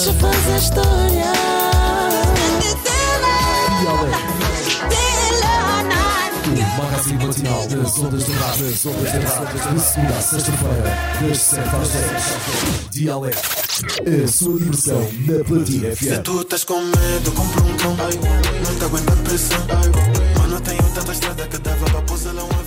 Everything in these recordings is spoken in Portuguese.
deixa fazer história. O magazine matinal das ondas das ondas de rádio, de segunda a sexta-feira, às Dialeto. A sua diversão na Platina FM. Se tu estás com medo, compro um cão. Não te aguento a pressão. Mano, tenho tanta estrada que dava para pousar lá um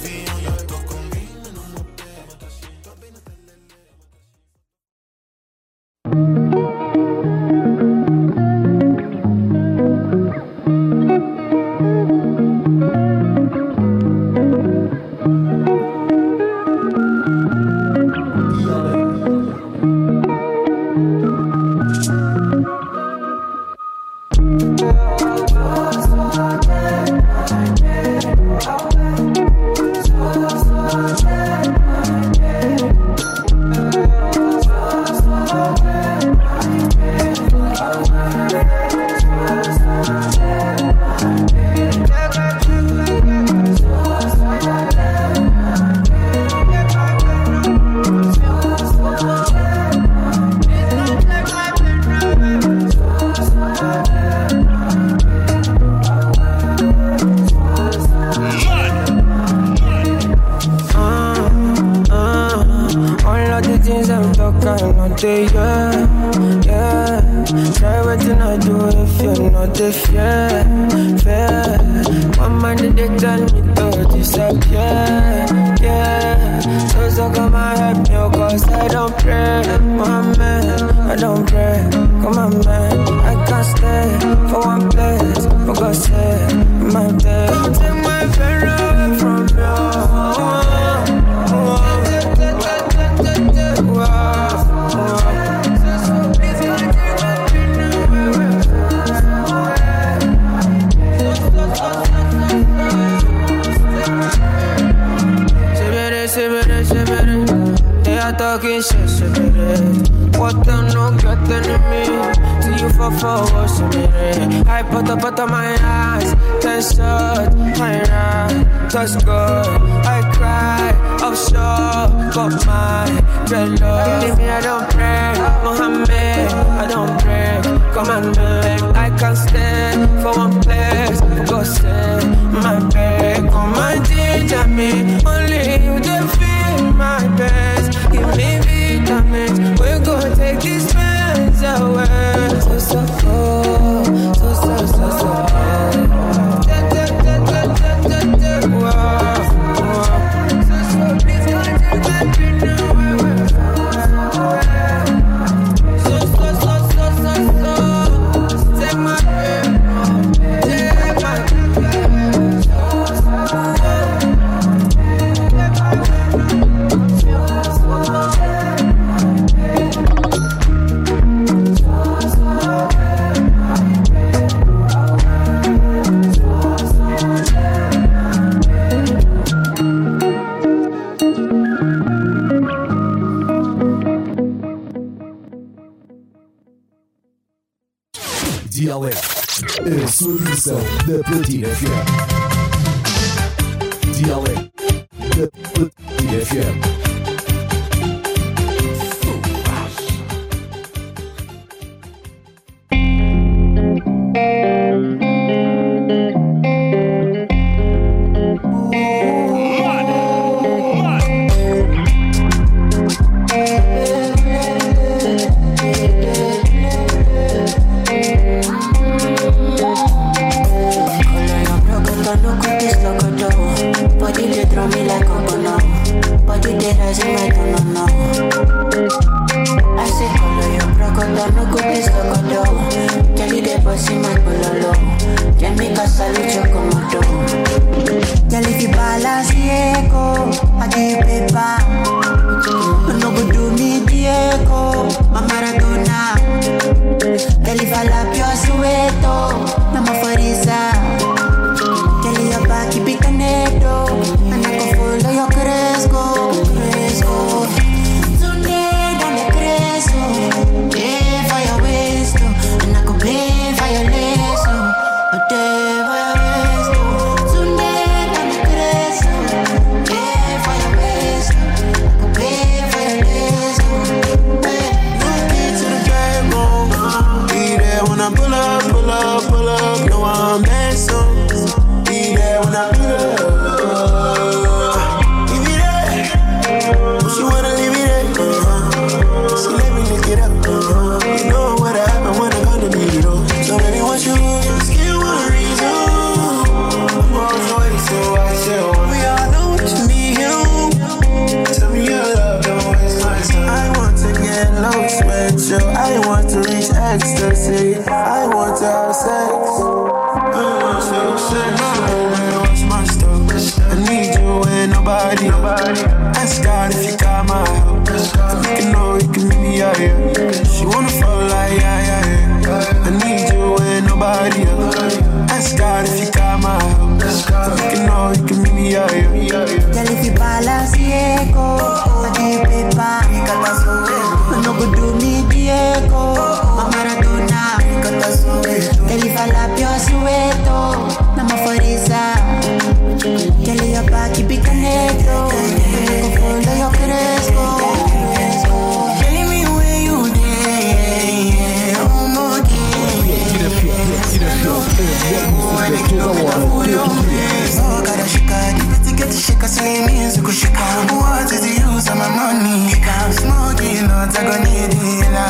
She want me for nidila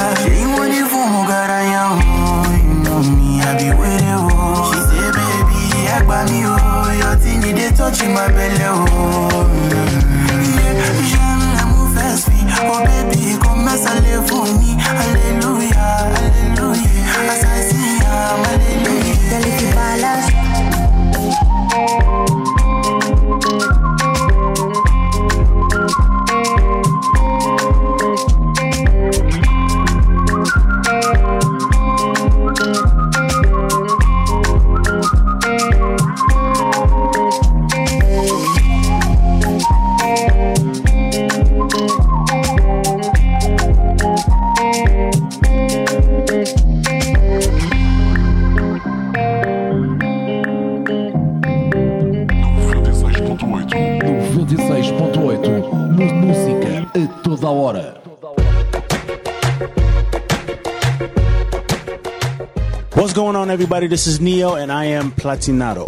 girl ni fumu gara ya o Inomi abi wele o She say baby I got me. Oh, Your thing dey touching my belly Oh. everybody? This is Neo, and I am Platinado.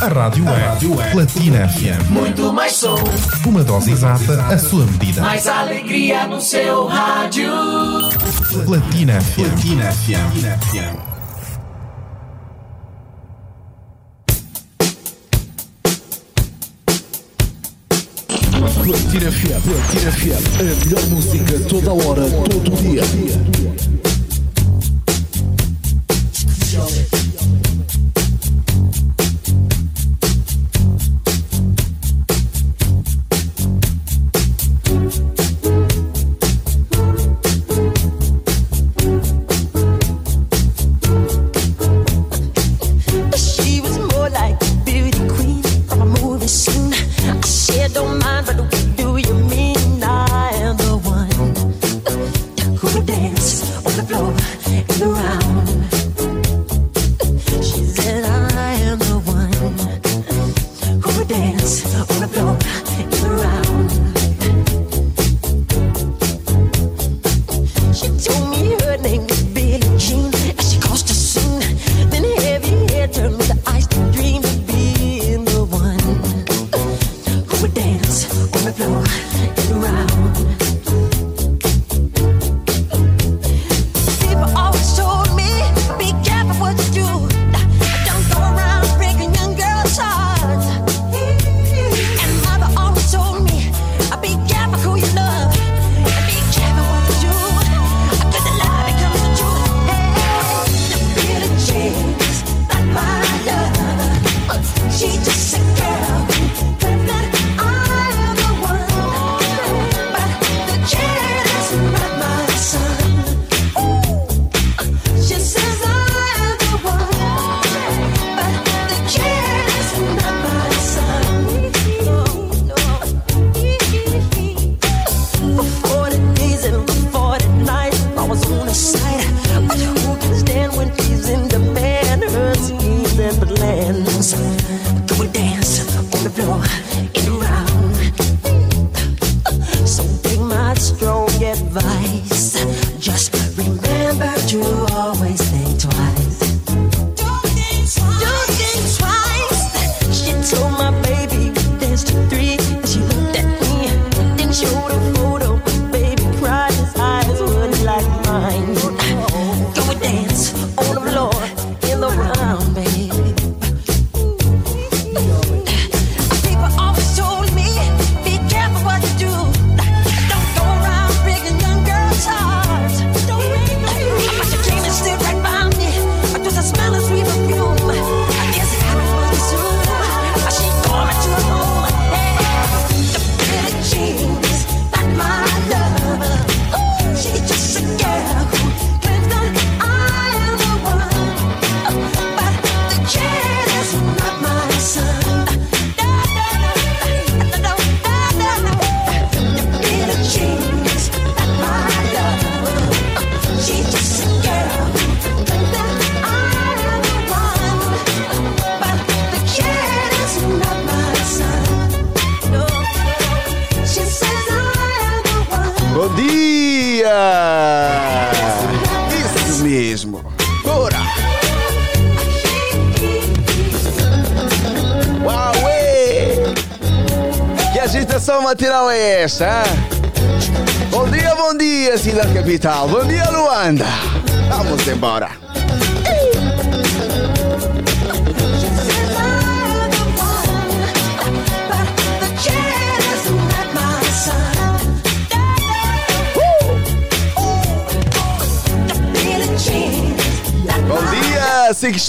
A rádio, é, Platina FM. Muito mais som. Uma dose exata, à sua medida. Mais alegria no seu rádio. Platina FM. Platina FM. Platina FM, Platina FM, a melhor música toda hora, todo dia.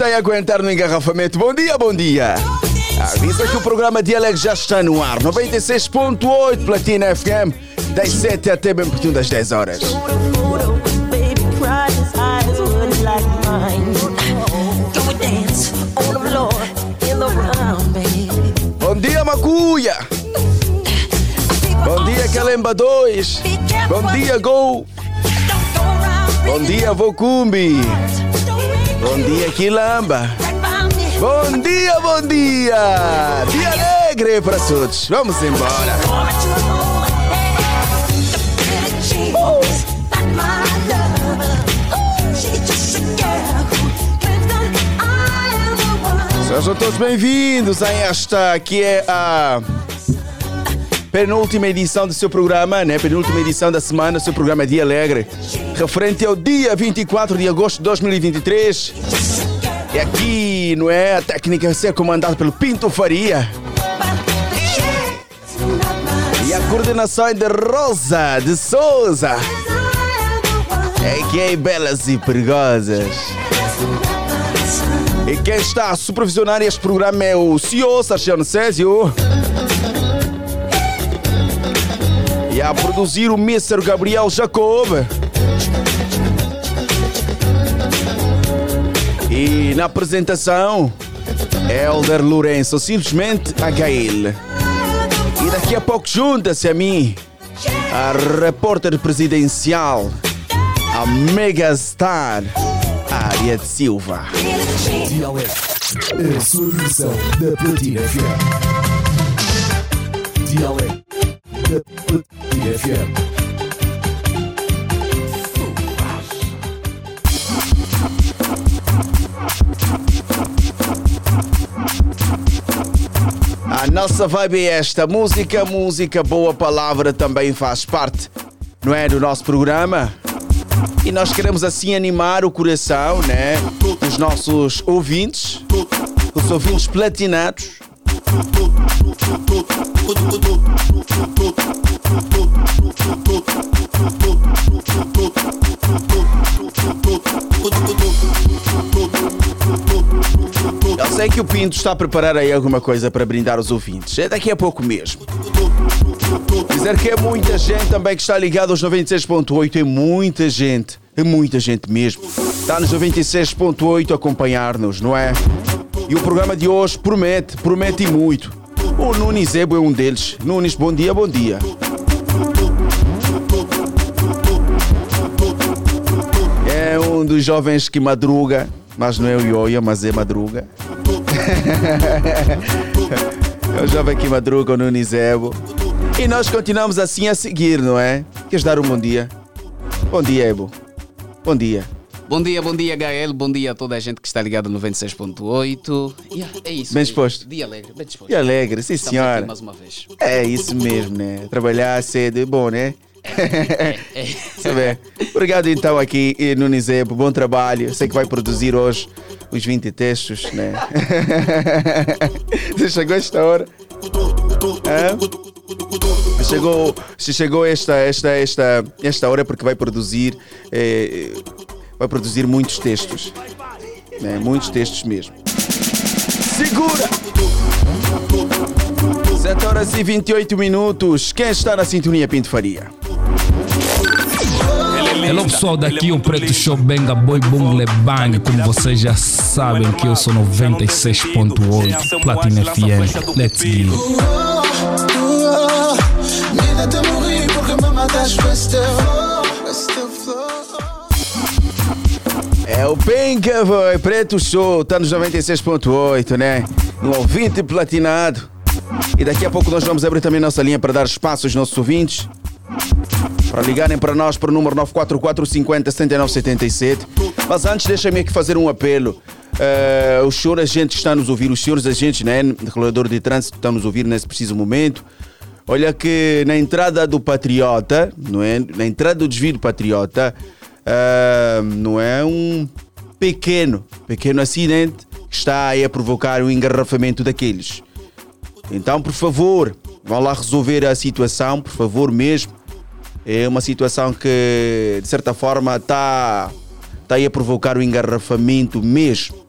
A aguentar no engarrafamento. Bom dia, bom dia. Avisa que o programa Dialeg já está no ar. 96.8 Platina FM, das 7 até bem pertinho das 10 horas. Bom dia, Macuia. Bom dia, Calemba 2. Bom dia, Gol. Bom dia, Vocumbi. Bom dia, Quilamba. Bom dia, bom dia. Dia alegre para todos. Vamos embora. Sejam todos bem-vindos a esta que é a penúltima edição do seu programa, né? Penúltima edição da semana, seu programa Dia Alegre, referente ao dia 24 de agosto de 2023. E aqui, não é? A técnica vai ser comandada pelo Pinto Faria. E a coordenação é de Rosa de Souza. É que é belas e perigosas. E quem está a supervisionar este programa é o CEO Sargento Césio. E a produzir o Mr. Gabriel Jacob. E na apresentação, Elder Lourenço, simplesmente HL. E daqui a pouco junta-se a mim, a repórter presidencial, a megastar, Ariete Silva. Dialeto, a sua da Platina FM. Dialeto da Platina FM. A nossa vibe é esta. Música, música, boa palavra também faz parte, não é? Do nosso programa. E nós queremos assim animar o coração, né? Dos nossos ouvintes, os ouvintes platinados. Eu sei que o Pinto está a preparar aí alguma coisa para brindar os ouvintes. É daqui a pouco mesmo. Dizer que é muita gente também que está ligada aos 96.8. É muita gente. É muita gente mesmo. Está nos 96.8 a acompanhar-nos, não é? E o programa de hoje promete, promete muito. O Nunes Ebo é um deles. Nunes, bom dia, bom dia. É um dos jovens que madruga, mas não é o Ioia, mas é madruga. é o jovem que madruga, o Nunes Ebo. E nós continuamos assim a seguir, não é? Queres dar um bom dia? Bom dia, Ebo. Bom dia. Bom dia, bom dia, Gael. Bom dia a toda a gente que está ligada no 96.8. Yeah, é isso. Bem disposto. Dia alegre, bem disposto. E alegre, sim Estamos senhora. aqui mais uma vez. É isso mesmo, né? Trabalhar cedo é bom, né? É. Sabe? Obrigado então aqui, eh, Nunes Ebo. Bom trabalho. Sei que vai produzir hoje os 20 textos, né? Você chegou esta hora? Hã? Chegou, se chegou esta, esta, esta, esta hora é porque vai produzir, eh, vai produzir muitos textos, né? Muitos textos mesmo. Segura! 7 horas e 28 minutos. Quem está na sintonia Pinto Faria? Hello pessoal, daqui o Preto Show Benga Boy Boom Lebang. Como vocês já sabem que eu sou 96.8 Platina FM. Let's get É o Penca, boy. Preto Show. Tá nos 96.8, né? No ouvinte platinado. E daqui a pouco nós vamos abrir também nossa linha para dar espaço aos nossos ouvintes. Para ligarem para nós para o número 944 50 7977. Mas antes, deixa-me aqui fazer um apelo. Eh, os senhores agentes que estão nos ouvir, os senhores agentes, né, regulador de trânsito que estão nos ouvir nesse preciso momento, Olha que na entrada do Patriota, não é? Na entrada do desvio do Patriota, ah, não é um pequeno, pequeno acidente que está aí a provocar o engarrafamento daqueles. Então, por favor, vão lá resolver a situação, por favor mesmo. É uma situação que, de certa forma, está tá aí a provocar o engarrafamento mesmo.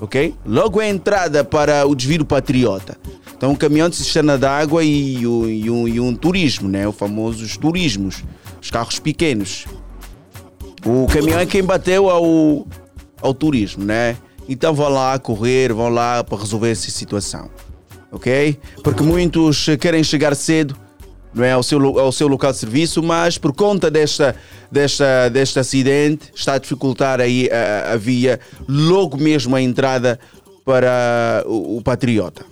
Ok? Logo a entrada para o desvio Patriota. Então, um caminhão de cisterna d'água e, e um, e um turismo, né? O famosos turismos, os carros pequenos. O caminhão é quem bateu ao, ao turismo, né? Então vão lá correr, vão lá para resolver essa situação. Ok? Porque muitos querem chegar cedo não é, ao, seu, ao seu local de serviço, mas por conta desta, desta, deste acidente está a dificultar aí a, a via, logo mesmo a entrada para o, o Patriota.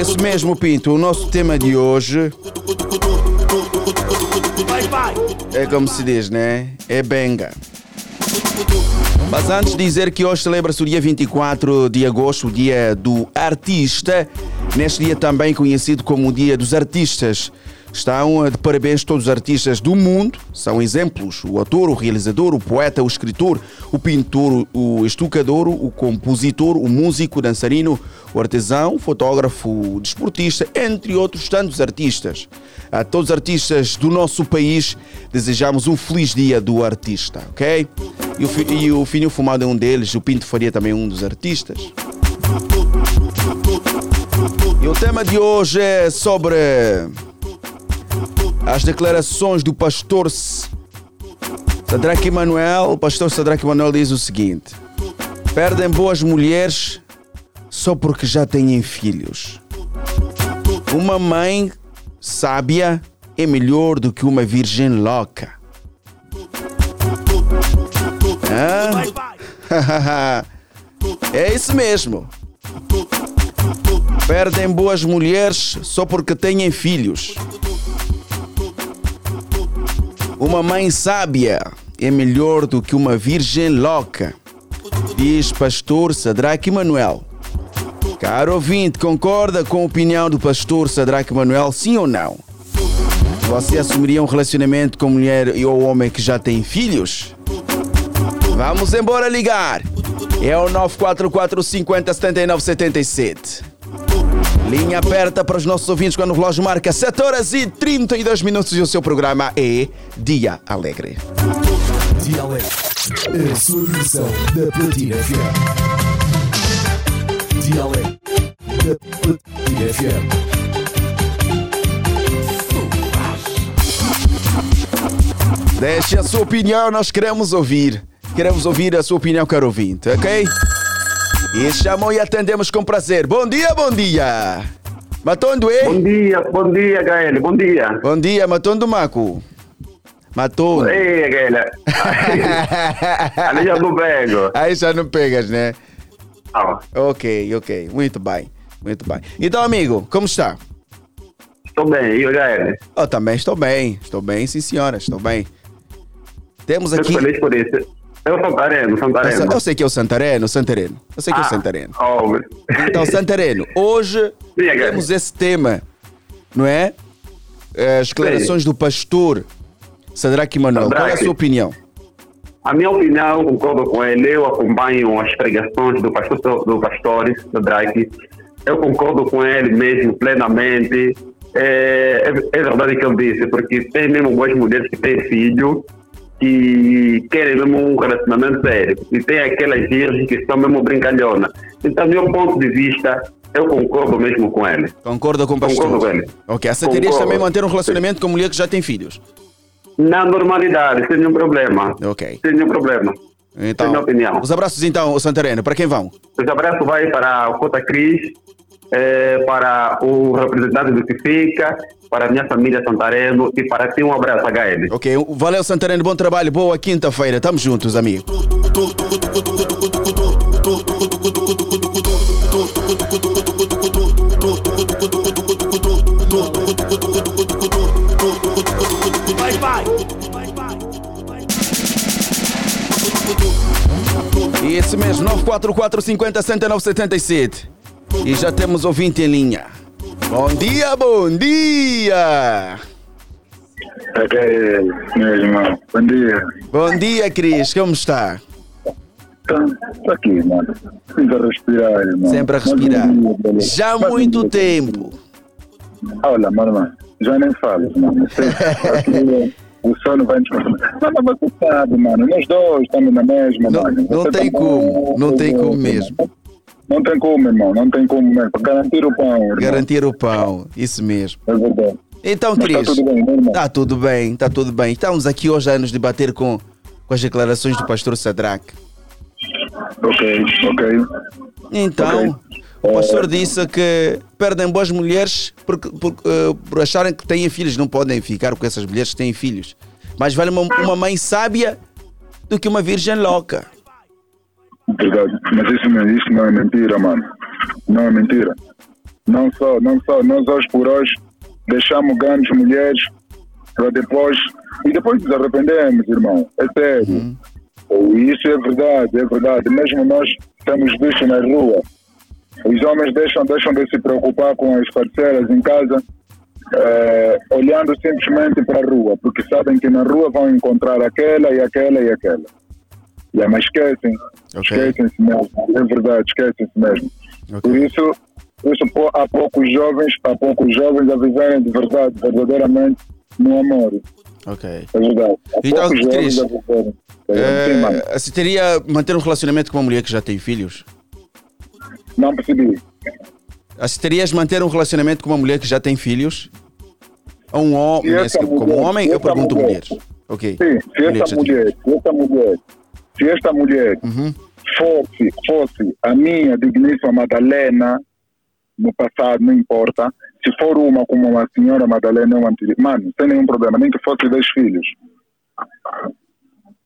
Isso mesmo, Pinto. O nosso tema de hoje é como se diz, né? É benga. Mas antes de dizer que hoje celebra-se o dia 24 de agosto, o dia do artista, neste dia também conhecido como o dia dos artistas. Estão de parabéns todos os artistas do mundo, são exemplos: o ator, o realizador, o poeta, o escritor, o pintor, o estucador, o compositor, o músico, o dançarino, o artesão, o fotógrafo, o desportista, entre outros tantos artistas. A todos os artistas do nosso país desejamos um feliz dia do artista, ok? E o, e o Finho Fumado é um deles, o Pinto Faria também é um dos artistas. E o tema de hoje é sobre as declarações do pastor Sadraque Emanuel. O pastor Sadraque Emanuel diz o seguinte: Perdem boas mulheres só porque já têm filhos. Uma mãe sábia é melhor do que uma virgem louca. Hã? é isso mesmo. Perdem boas mulheres só porque têm filhos. Uma mãe sábia é melhor do que uma virgem louca, diz pastor Sadraque Manuel. Caro ouvinte, concorda com a opinião do pastor Sadraque Manuel, sim ou não? Você assumiria um relacionamento com mulher ou homem que já tem filhos? Vamos embora ligar. É o 944 50 79 77. Linha aberta para os nossos ouvintes quando o relógio marca 7 horas e 32 minutos e o seu programa é Dia Alegre. Dia Alegre, a sua diversão da Platina FM. Dia Alegre, da Platina FM. Deixe a sua opinião, nós queremos ouvir. Queremos ouvir a sua opinião, caro ouvinte, ok? E chamou e atendemos com prazer. Bom dia, bom dia! Matondo, é? Bom dia, bom dia, Gael, bom dia. Bom dia, Matondo Maco. Matondo. Ei, Gael. Ali já não pego. Aí já não pegas, né? Ah, Ok, ok. Muito bem, muito bem. Então, amigo, como está? estou bem, e o Gael? Eu também estou bem. Estou bem, sim, senhora, estou bem. Temos aqui... Estou feliz por isso. Eu sou Santareno, Santareno. Eu sei que é o Santareno, Santareno. Eu sei que é o Ah, Santareno. óbvio. Então, Santareno, hoje Sim, é, temos esse tema, não é? As declarações do pastor Sadraque Manuel. Qual é a Sadraque. sua opinião? A minha opinião, concordo com ele, eu acompanho as pregações do pastor, do pastor do Drake. Eu concordo com ele mesmo plenamente. É, é, é verdade que ele disse, porque tem mesmo algumas mulheres que têm filho que querem mesmo um relacionamento sério. E tem aquelas virgens que são mesmo brincalhona. Então, do meu ponto de vista, eu concordo mesmo com ele. Concorda com o pastor? Concordo com ele. Ok, aceitarias também manter um relacionamento com mulher que já tem filhos? Na normalidade, sem nenhum problema. Ok. Sem nenhum problema. Então, minha opinião. Os abraços então, Santareno. Para quem vão? Os abraços vai para o Cota Cris, eh, para o representante do Tifica, para a minha família Santareno e para ti um abraço, HL. Ok, valeu Santareno, bom trabalho, boa quinta-feira. Tamo juntos, amigo. Esse mesmo, 944 50 69 77. E já temos ouvinte em linha. Bom dia, bom dia! Ok, meu irmão. Bom dia. Bom dia, Cris, como está? Tá, tá aqui, mano. Sempre a respirar, irmão. Sempre a respirar. Já há muito tempo. Olha, mano. Já nem falo, mano. Aqui, o sono vai nos consumir. Mas você sabe, mano. Nós dois estamos na mesma, mano. Não tem tá como, não tem como mesmo. Não tem como, irmão. Não tem como mesmo. Para garantir o pão, irmão. Garantir o pão, isso mesmo. É verdade. Então, Mas Cris, tá tudo bem, né, irmão? tá tudo bem, tá tudo bem. Estamos aqui hoje a nos debater com, com as declarações do pastor Sadraque. Ok, ok. Então, o pastor disse que perdem boas mulheres por, por, eh, por acharem que têm filhos. Não podem ficar com essas mulheres que têm filhos. Mas vale uma, uma mãe sábia do que uma virgem louca. Verdade. Mas isso, não- isso não é mentira, mano. Não é mentira. Não só, não só, nós hoje por hoje deixamos grandes mulheres para depois. E depois nos arrependemos, irmão. É sério. E Isso é verdade, é verdade. Mesmo nós temos visto na rua. Os homens deixam, deixam de se preocupar com as parceiras em casa, eh, olhando simplesmente para a rua, porque sabem que na rua vão encontrar aquela e aquela e aquela. Yeah, mas esquecem. Esquecem-se mesmo. É verdade, esquecem-se mesmo. Por isso, isso há poucos jovens, há poucos jovens a viverem de verdade, verdadeiramente, no amor. Ok. É verdade. Há Então, Cris, viverem. Sim, mano. Eh, aceitaria manter um relacionamento com uma mulher que já tem filhos? Não percebi. Aceitarias manter um relacionamento com uma mulher que já tem filhos? Ou um homem? Essa Como mulher- homem, eu essa pergunto mulher- mulheres. Ok. Sim, se tem mulher, se esta mulher, se esta mulher Uhum. fosse, fosse a minha digníssima Madalena, no passado, não importa, se for uma como uma senhora Madalena, eu manteria. Mano, sem nenhum problema, nem que fosse dois filhos.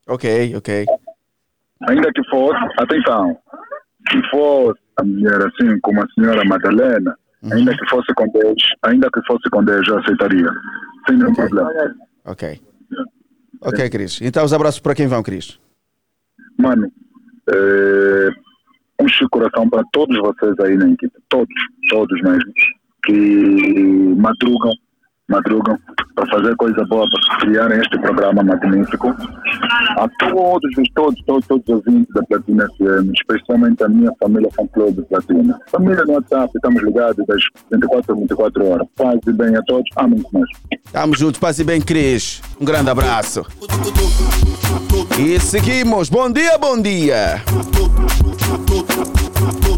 Ok, ok. Ainda que fosse, atenção, se fosse a mulher assim como a senhora Madalena, ainda que fosse com Deus, ainda que fosse com Deus, eu aceitaria. Sem nenhum problema. Ok. Ok, Cris. Então os abraços para quem vão, Cris. Mano, é, um chico coração para todos vocês aí na equipe, todos, todos mesmo, que madrugam, madrugam para fazer coisa boa, para criarem este programa magnífico. A todos, todos, todos, todos os ouvintes da Platina FM, especialmente a minha família Fã Clube Platina. Família no WhatsApp, estamos ligados das 24 a 24 horas. Paz e bem a todos, amém mais. Tamo juntos, passe bem, Cris. Um grande abraço. E seguimos. Bom dia, bom dia.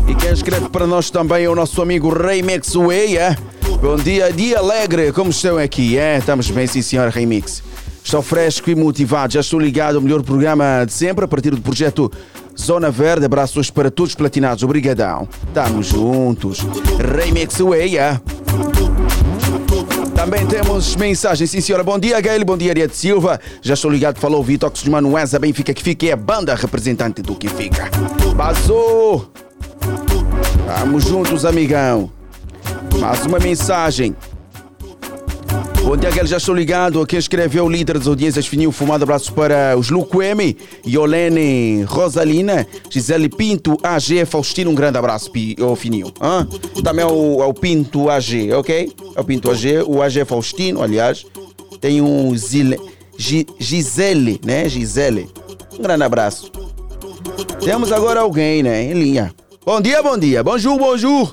E quem escreve para nós também é o nosso amigo Remix Weia. Bom dia, dia alegre. Como estão aqui? É? Estamos bem, sim, senhora Remix. Estou fresco e motivado. Já estou ligado ao melhor programa de sempre a partir do projeto Zona Verde. Abraços para todos os platinados. Obrigadão. Estamos juntos. Remix Weia. Também temos mensagens, sim senhora. Bom dia, Gael. Bom dia, Ariete Silva. Já estou ligado, falou Vitox de Manuesa. Benfica que fica é a banda representante do que fica. Basou! Vamos juntos, amigão. Mais uma mensagem. Bom dia, Gael. Já estou ligado. Quem escreveu o líder das audiências fininho fumado. Abraço para os Luquemi, Yolene Rosalina, Gisele Pinto, AG, Faustino. Um grande abraço, Pi- ô fininho. Hã? Também ao, Pinto AG, ok? Ao Pinto AG, o AG Faustino, aliás. Tem um Zile, Gi- Gisele, né? Gisele. Um grande abraço. Temos agora alguém, né? Em linha. Bom dia, bom dia. Bonjour, bonjour.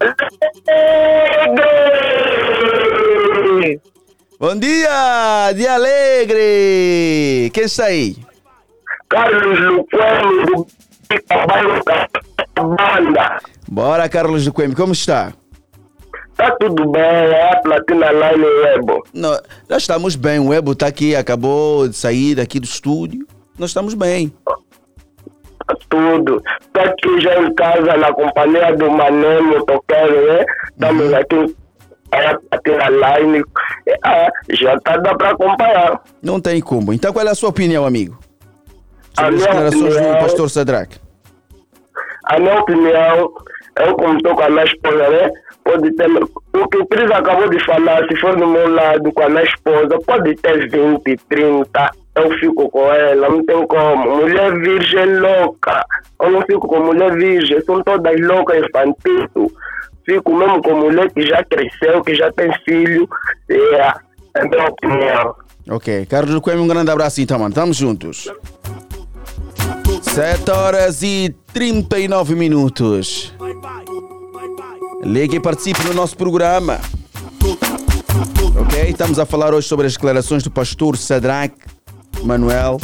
Bom dia, dia alegre. Quem está aí? Carlos Luquelo do Banda. Bora, Carlos Coimbra, como está? Tá tudo bem, é a Platina Line Web. Nós, nós estamos bem, o Ebo está aqui, acabou de sair daqui do estúdio. Nós estamos bem. Tá tudo. Tô aqui já em casa na companhia do Mané Motoqueiro, né? Estamos Uhum. aqui é a Platina Line. É, já tá dá pra acompanhar. Não tem como. Então qual é a sua opinião, amigo? A Sobre as declarações do pastor Sadraque. A minha opinião, eu como estou com a minha esposa, né? pode ter. O que o Cris acabou de falar, se for do meu lado com a minha esposa, pode ter 20, 30. Eu fico com ela, não tem como. Mulher virgem é louca. Eu não fico com mulher virgem, são todas loucas infantis. Fico mesmo com mulher que já cresceu, que já tem filho. É a minha opinião. Ok, Carlos Coelho, um grande abraço então, mano. Tamo juntos. 7 horas e 39 minutos. Ligue e participe no nosso programa. Ok? Estamos a falar hoje sobre as declarações do pastor Sadraque Manuel.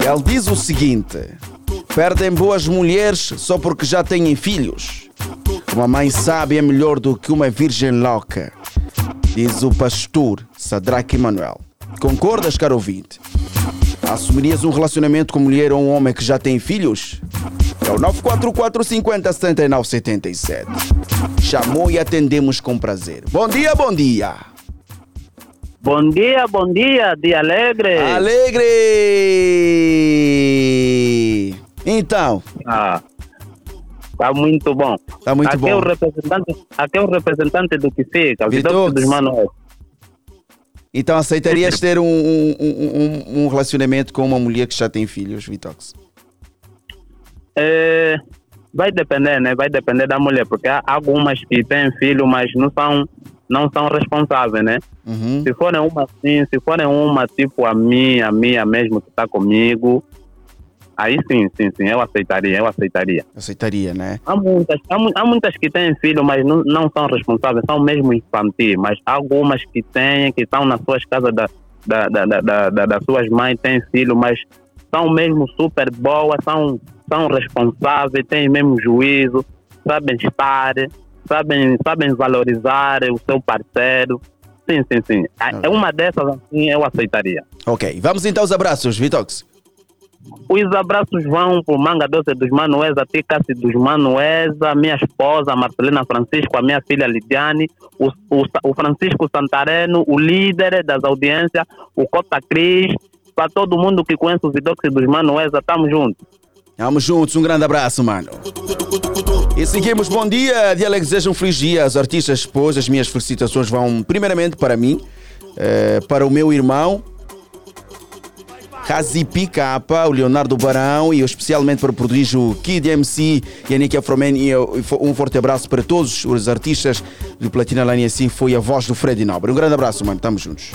Ele diz o seguinte: perdem boas mulheres só porque já têm filhos. Uma mãe sábia é melhor do que uma virgem louca, diz o pastor Sadraque Manuel. Concordas, caro ouvinte? Assumirias um relacionamento com mulher ou um homem que já tem filhos? É o 944 50 79 77. Chamou e atendemos com prazer. Bom dia, bom dia. Bom dia, bom dia, dia alegre. Alegre! Então. Ah, tá muito bom. Tá muito aqui bom. É o representante, aqui é o representante do que fica, o Vitox. Vitor dos Manuel. Então aceitarias ter um, um- um- um relacionamento com uma mulher que já tem filhos, Vitox? É, vai depender, né? Vai depender da mulher, porque há algumas que têm filho, mas não são, não são responsáveis, né? Uhum. Se forem uma assim, se forem uma tipo a minha, a minha mesmo que está comigo, aí sim, sim, sim, eu aceitaria, eu aceitaria. Aceitaria, né? Há muitas, há, há muitas que têm filho, mas não, não são responsáveis, são mesmo infantis, mas há algumas que têm, que estão nas suas casas da, da, da, da, da- da- das suas mães, têm filho, mas são mesmo super boas, são, são responsáveis, têm mesmo juízo, sabem estar, sabem, sabem valorizar o seu parceiro. Sim, sim, sim. É uma dessas assim eu aceitaria. Ok, vamos então aos abraços, Vitox. Os abraços vão pro Manga Doce dos Manuesa, Ticassi dos Manuesa, minha esposa Marcelina Francisco, a minha filha Lidiane, o, o, o Francisco Santareno, o líder das audiências, o Cota Cris, para todo mundo que conhece os Vidoxi dos Manuesa, tamo juntos. Vamos juntos, um grande abraço, mano. E seguimos, bom dia, dia alegre, desejo um feliz dia aos artistas expôs. As minhas felicitações vão primeiramente para mim, eh, para o meu irmão, Razipi Capa, o Leonardo Barão e especialmente para o prodígio Kid MC e a Nicky Afroman e e um forte abraço para todos os artistas do Platina Line assim foi a voz do Fred Nobre. Um grande abraço, mano, estamos juntos.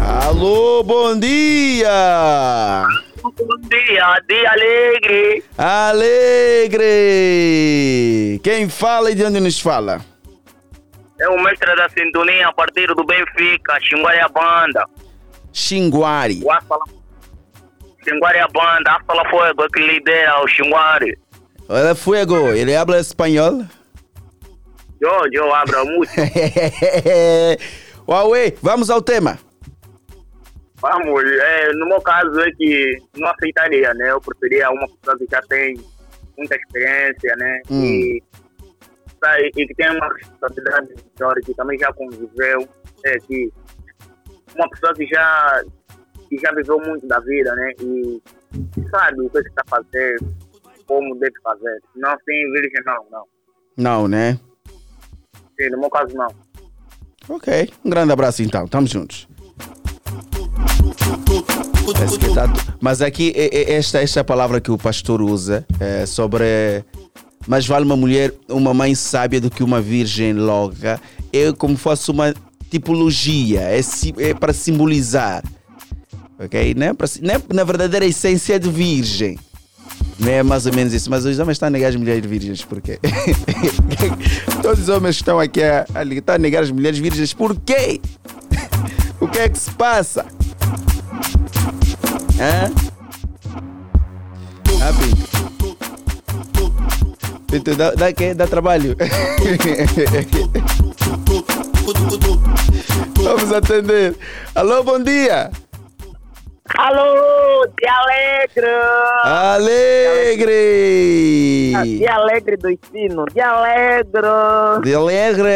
Alô, bom dia! Bom dia, dia alegre. Alegre! Quem fala e de onde nos fala? É o mestre da sintonia a partir do Benfica, Xinguaria Banda. Xinguari. O Asfala... Xinguaria Banda, Asfala Fuego, é que lidera o Xinguari. Olha, Fuego, ele habla espanhol? Eu, eu abro muito. Huawei, vamos ao tema. Vamos, é, no meu caso é que não aceitaria, né? Eu preferia uma pessoa que já tem muita experiência, né? Hum. E, sabe, e que tem uma responsabilidade maior, que também já conviveu, é, que uma pessoa que já, que já viveu muito da vida, né? E sabe o que está fazer, como deve fazer. Não, sim, virgem, não, não. Não, né? Sim, no meu caso, não. Ok, um grande abraço então, estamos juntos. Mas aqui, é- é esta, esta palavra que o pastor usa é sobre. Mais vale uma mulher, uma mãe sábia do que uma virgem louca. É como fosse uma tipologia, é, é para simbolizar. Ok? Não é, para, não é na verdadeira essência de virgem. Não é mais ou menos isso. Mas os homens estão a negar as mulheres virgens, por quê? Todos os homens que estão aqui a, a, estão a negar as mulheres virgens, por quê? o que é que se passa? Hã? Ah, Pinto. Pinto, dá, dá, dá trabalho. Vamos atender. Alô, bom dia. Alô, dia alegre! Alegre! Dia alegre dos sinos, dia alegre! De alegre.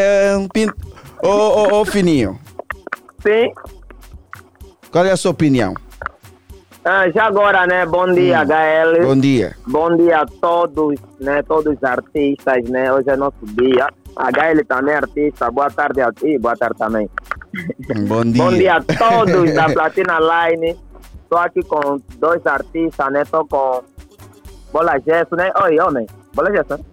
Ô, ô, ô, Fininho. Sim. Qual é a sua opinião? Ah, já agora, né? Bom dia, HL. Bom dia. Bom dia a todos, né? Todos os artistas, né? Hoje é nosso dia. HL também é artista. Boa tarde a ti, boa tarde também. Bom dia. Bom dia a todos da Platina Line. Estou aqui com dois artistas, né? Estou com Bola Gesso, né? Oi, homem. Bola Gesso. né?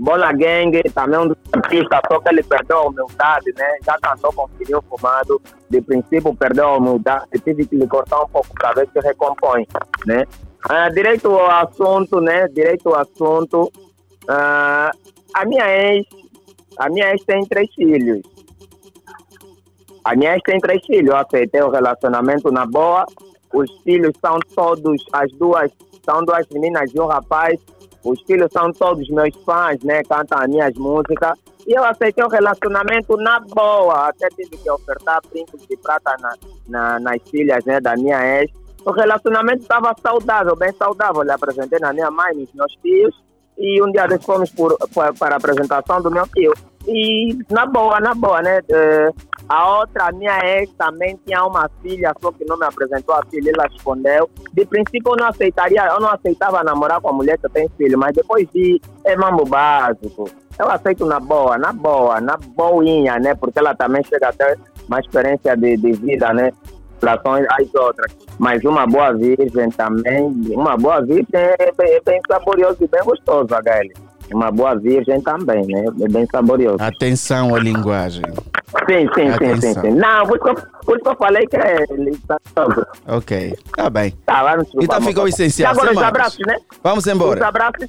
Bola Gang, também um dos artistas, só que ele perdeu a humildade, né? Já cantou com o filho fumado. De princípio, perdeu a humildade. Tive que lhe cortar um pouco para ver se recompõe, né? Ah, direito ao assunto, né? Direito ao assunto. Ah, a minha ex, a minha ex tem três filhos. A minha ex tem três filhos. Eu aceitei o relacionamento na boa. Os filhos são todos, as duas, são duas meninas e um rapaz. Os filhos são todos meus fãs, né? Cantam as minhas músicas. E eu aceitei o relacionamento na boa. Até tive que ofertar brincos de prata na, na- nas filhas né, da minha ex. O relacionamento estava saudável, bem saudável. Eu apresentei na minha mãe, nos meus tios. E um dia desses fomos por, por- para a apresentação do meu tio. E na boa, na boa, né? Eh, a outra, minha ex, também tinha uma filha, só que não me apresentou a filha, ela escondeu. De princípio, eu não aceitaria, eu não aceitava namorar com a mulher que tem filho, mas depois de é mambo básico. Eu aceito na boa, na boa, na boinha, né? Porque ela também chega a ter uma experiência de, de vida, né? Relação às outras. Mas uma boa virgem também, uma boa virgem é bem, é bem e bem gostoso, HL. Uma boa virgem também, né? É bem saborioso. Atenção à linguagem. Sim, sim, sim, sim, sim. Não, por isso que eu- por isso que eu falei que é licitação. Ok, tá bem. Tá, vai me desculpar, Então ficou o essencial. E agora sem os abraços, né? Vamos embora. Os abraços,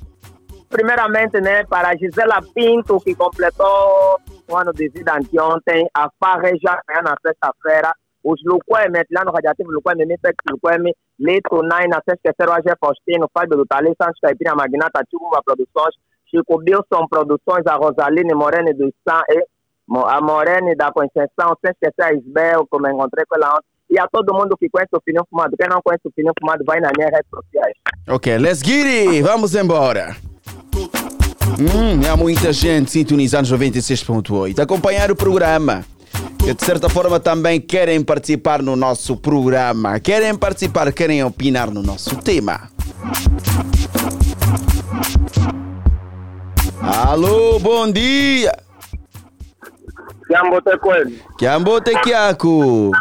primeiramente, né, para a Gisela Pinto, que completou um ano de vida anteontem, a Farreja, né, na sexta-feira, os Luqueme, Atlano Radiativo Luqueme, Mifex Luqueme, Lito Nine, na sexta-feira, o AG Faustino, Fábio do Tali, Santos Caipira, Magnata, Tchumba Produções, Chico Bilson Produções, a Rosaline Morene do Sam, e Mo- a Morene da Conceição, sem esquecer a Isbel, como encontrei com ela ontem, e a todo mundo que conhece o Fininho Fumado. Quem não conhece o Fininho Fumado, vai nas minhas redes sociais. Ok, let's get it! Vamos embora. Hum, há muita gente sintonizando os 96.8, acompanhar o programa. Que de certa forma também querem participar no nosso programa. Querem participar, querem opinar no nosso tema. Alô, bom dia! Kiambote kweli? Kiambote Kiaku!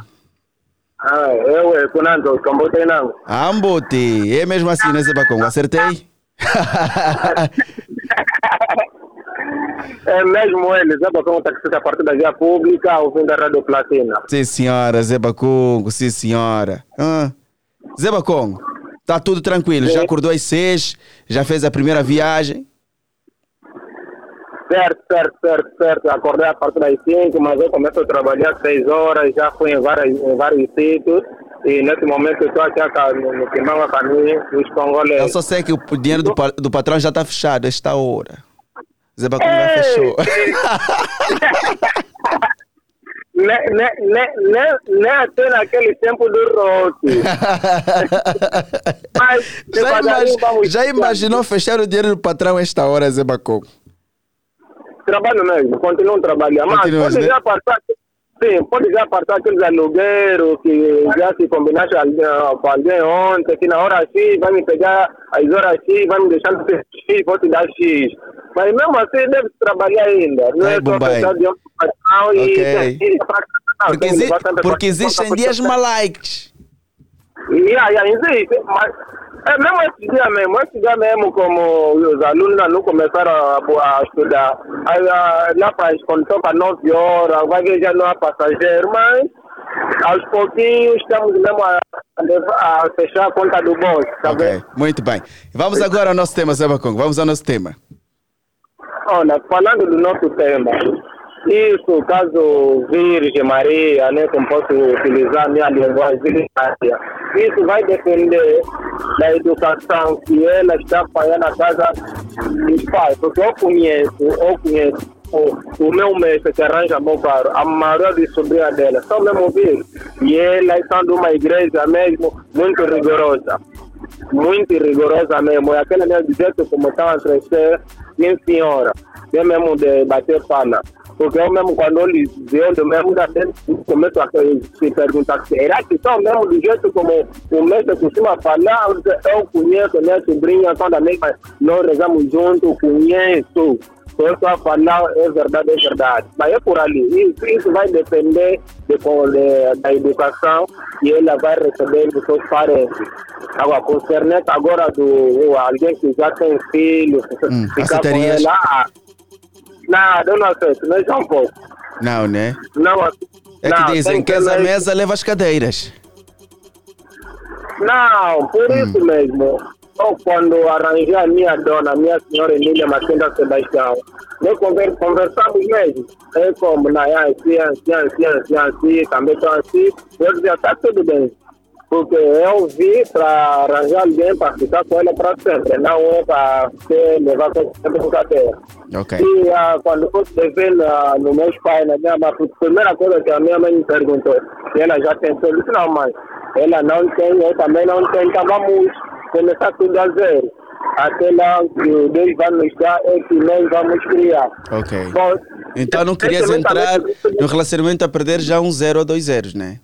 Ah, ewe, kunanzo, Kiambote nangu. Ambote! É mesmo assim, né, Zebacongo? Acertei? É mesmo ele, Zé Bacão taxista a partir da via pública, ouvindo a Rádio Platina. Sim, senhora, Congo, sim, senhora. Ah. Tá tudo tranquilo. Já acordou às seis, já fez a primeira viagem. Certo, certo, certo, certo. Acordei a partir das 5, mas eu começo a trabalhar às 6 horas, já fui em, várias, em vários sítios. E nesse momento eu estou aqui a no, no Timão a caminho dos Eu congoleses. só sei que o dinheiro do, do patrão já tá fechado a esta hora. Congo já fechou. Nem, nem, nem, nem até naquele tempo do rote. mas já, já imaginou fechar o dinheiro do patrão a esta hora, Zeba Congo? Trabalho mesmo, continuo trabalhando. Mas Continuas, pode né? já passar, sim, pode já passar aqueles alugueiros que já se combinaste com alguém ontem, que na hora X vai me pegar, às horas X vai me deixar no X, vou te dar X. Mas mesmo assim deve trabalhar ainda. Não Ai, é só Bombay. pensar de um patrão e... Porque, exi- porque existem dias malikes. Yeah, yeah, existe, mas é mesmo esse dia mesmo, esse dia mesmo como os alunos não começaram a, a estudar. Aí, ah, lá para quando toca 9 horas, vai ver já não há passageiro, mas aos pouquinhos estamos mesmo a, a a fechar a conta do bolso, tá vendo? Ok, muito bem. Vamos agora ao nosso tema, Zeba Congo. Vamos ao nosso tema. Olha, falando do nosso tema, isso, caso Virgem Maria, né, como posso utilizar minha linguagem, isso vai depender da educação que ela está fazendo na casa dos pais, porque eu conheço, eu conheço o, o meu mestre que arranja bom caro, a maioria de sobrinha dela, só mesmo vir, e elas são de uma igreja mesmo muito rigorosa muito rigorosa mesmo. E aquele meu jeito como estava a crescer, minha senhora, eu mesmo de bater palma. Porque eu mesmo, quando eu lhes olho mesmo, já tenho- começo a se perguntar, será que são mesmo do jeito como o mestre costuma falar? Eu conheço minha sobrinha, quando a mesma nós rezamos juntos, conheço. Eu a falar, é verdade, é verdade. Mas é por ali. Isso, isso vai depender de, de- da educação que ela vai receber dos seus parentes. Agora, concernente agora do alguém que já tem filho, Hum, ficar com ela, nada, eu não aceito, nem só um pouco. Não, né? Não, É não, que dizem tem que nem- mesa leva as cadeiras. Não, por Hum. isso mesmo. Eu, quando arranjei a minha dona, a minha senhora Emília Maquenda Sebastião, nós conver- conversamos mesmo. É como, na é assim, assim, assim, assim, assim, também estou assim. Eu dizia, está tudo bem. Porque eu vi para arranjar alguém para ficar com ela para sempre, não é para ser levar com sempre com cadeia. Ok. E ah, quando eu estive na, no meus pais, na minha mãe, a primeira coisa que a minha mãe me perguntou, se ela já eu disse, não, mãe, ela não tem, eu também não tenho, então vamos começar tudo a zero. Até lá que Deus vai nos dar é que nós vamos criar. Ok. Bom, Então não querias entrar no relacionamento a perder já um zero ou dois zeros, né?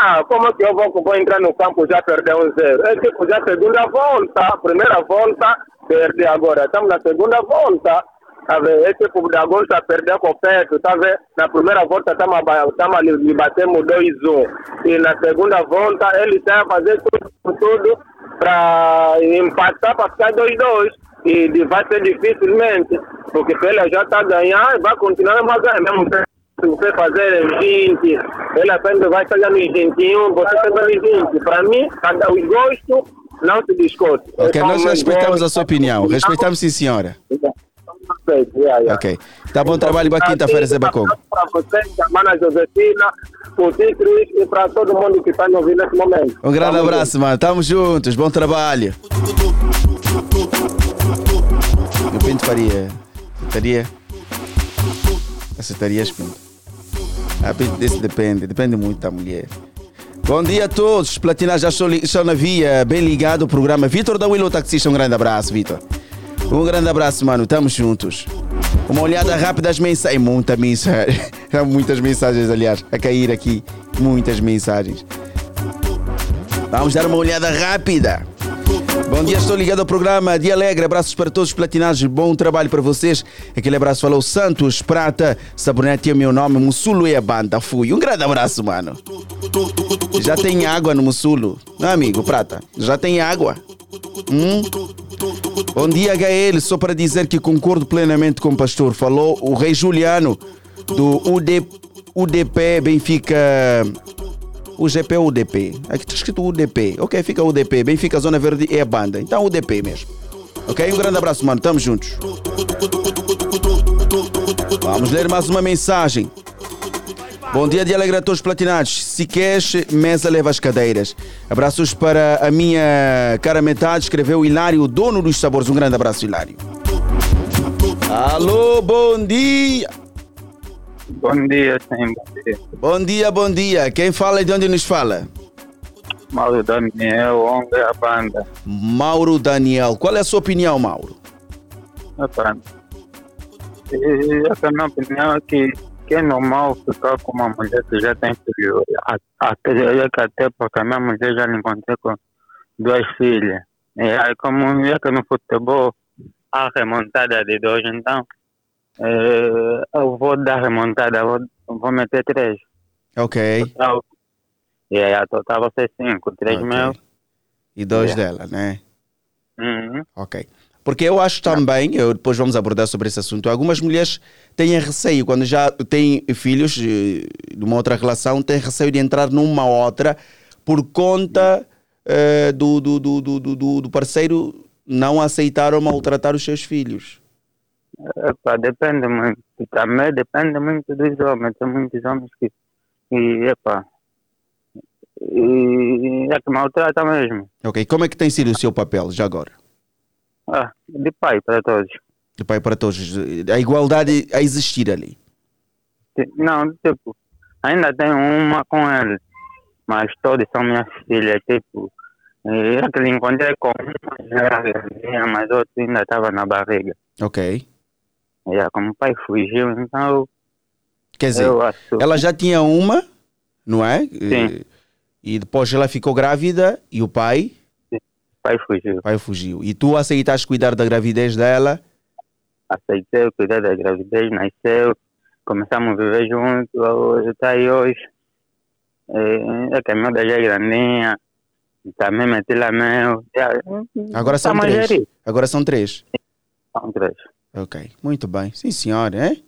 Ah, como é que eu vou, vou entrar no campo já perder um zero? É tipo, já segunda volta, primeira volta, perdi agora. Estamos na segunda volta. Tá vendo? É tipo, agora já perder com perto, tá vendo? Na primeira volta estamos a ba- estamos a lhe lhe batemos 2-1. E na segunda volta ele está a fazer tudo, tudo para empatar para ficar 2-2. E vai ser dificilmente, porque se ele já está a ganhar, vai continuar a ganhar mesmo tempo. Se você fazer 20, ela sempre vai chegar nos 21, você sempre nos 20. Para mim, cada os gostos não se discute. Ok, nós respeitamos a sua opinião. Respeitamos sim, senhora. Ok. Tá bom trabalho para quinta-feira, Zé Bacon. Para você, Mana Josefina, o e para todo mundo que está me ouvindo nesse momento. Um grande abraço, mano. Tamo juntos. Bom trabalho. E o Pinto faria? Aceitaria? Aceitarias, Pinto? Desse depende. Depende muito da mulher. Bom dia a todos. Os Platinas já estão na via. Bem ligado ao programa. Vitor da Willow Taxista, um grande abraço, Vitor. Um grande abraço, mano. Tamo juntos. Uma olhada rápida às mensagens. Muita mensagem. Há muitas mensagens, aliás, a cair aqui. Muitas mensagens. Vamos dar uma olhada rápida. Bom dia, estou ligado ao programa Dia Alegre. Abraços para todos os platinados. Bom trabalho para vocês. Aquele abraço falou Santos Prata. Sabonete é o meu nome. Mussulo é a banda. Fui. Um grande abraço, mano. Já tem água no Mussulo. Não, amigo, Prata. Já tem água. Hum? Bom dia, HL. Só para dizer que concordo plenamente com o pastor. Falou o rei Juliano do UD, UDP Benfica. O GP ou UDP? Aqui está escrito UDP. Ok, fica UDP. Benfica Zona Verde é a banda. Então UDP mesmo. Ok? Um grande abraço, mano. Tamo juntos. Vamos ler mais uma mensagem. Bom dia de alegre a todos os platinados. Se queres, mesa leva as cadeiras. Abraços para a minha cara metade, escreveu Hilário, dono dos sabores. Um grande abraço, Hilário. Alô, bom dia. Bom dia, sim, bom dia. Bom dia, bom dia. Quem fala e de onde nos fala? Mauro Daniel, onde é a banda? Mauro Daniel. Qual é a sua opinião, Mauro? Epá, e essa minha opinião é que, que é normal ficar com uma mulher que já tem filho. A- Até, é que até porque a minha mulher já me encontrei com duas filhas. E aí, como é que no futebol há remontada de dois, então eh, eu vou dar remontada, vou, vou meter três. Ok. Total. E aí a total vai ser cinco, três Ok. mil. E dois Yeah. dela, né? Uhum. Ok. Porque eu acho também, eu depois vamos abordar sobre esse assunto, algumas mulheres têm receio, quando já têm filhos eh, de uma outra relação, têm receio de entrar numa outra por conta do, do, do, do- do, do parceiro não aceitar ou maltratar os seus filhos. Epá, depende muito. Também depende muito dos homens. Tem muitos homens que. E, epá. E é que maltrata mesmo. Ok, como é que tem sido o seu papel já agora? Ah, de pai para todos. De pai para todos, a igualdade a existir ali. Não, tipo, ainda tenho uma com ele. Mas todos são minhas filhas, tipo. É que encontrei com uma já, mas outro ainda estava na barriga. Ok. Já, como o pai fugiu, então Quer dizer, eu acho. ela já tinha uma, não é? Sim. E depois ela ficou grávida e o pai? O pai fugiu. O pai fugiu. E tu aceitaste cuidar da gravidez dela? Aceitei cuidar da gravidez, nasceu, começamos a viver juntos, hoje está aí hoje. É, a caminhada já é grandinha, também meti lá meu. Já, Agora são tá três. Agora são três. São três. Ok, muito bem. Sim, senhora, hein?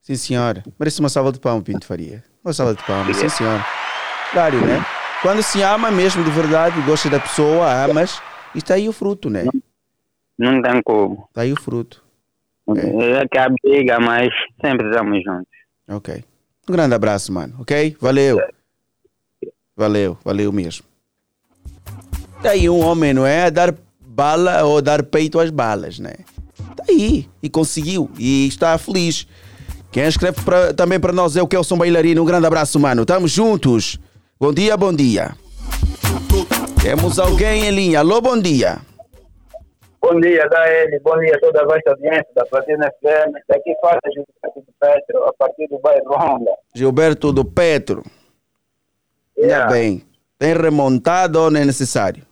Sim, senhora. Merece uma salva de pão, Pinto Faria. Uma salva de palmas, sim, senhora. Claro, né? Quando se ama mesmo de verdade, gosta da pessoa, amas, e está aí o fruto, né? Não tem como. Está aí o fruto. É que a briga, mas sempre estamos juntos. Ok. Um grande abraço, mano, ok? Valeu. Valeu, valeu mesmo. Tá aí um homem, não é? A dar bala ou dar peito às balas, né? Tá aí. E conseguiu. E está feliz. Quem escreve pra- também para nós é o Kelson Bailarino. Um grande abraço, mano. Tamo juntos. Bom dia, bom dia. Temos alguém em linha. Alô, bom dia. Bom dia, Gael. Bom dia a toda a vasta audiência da Platina FM. Daqui fala Gilberto do Petro, a partir do bairro Ronda. Gilberto do Petro. Yeah. bem. Tem remontado ou não é necessário?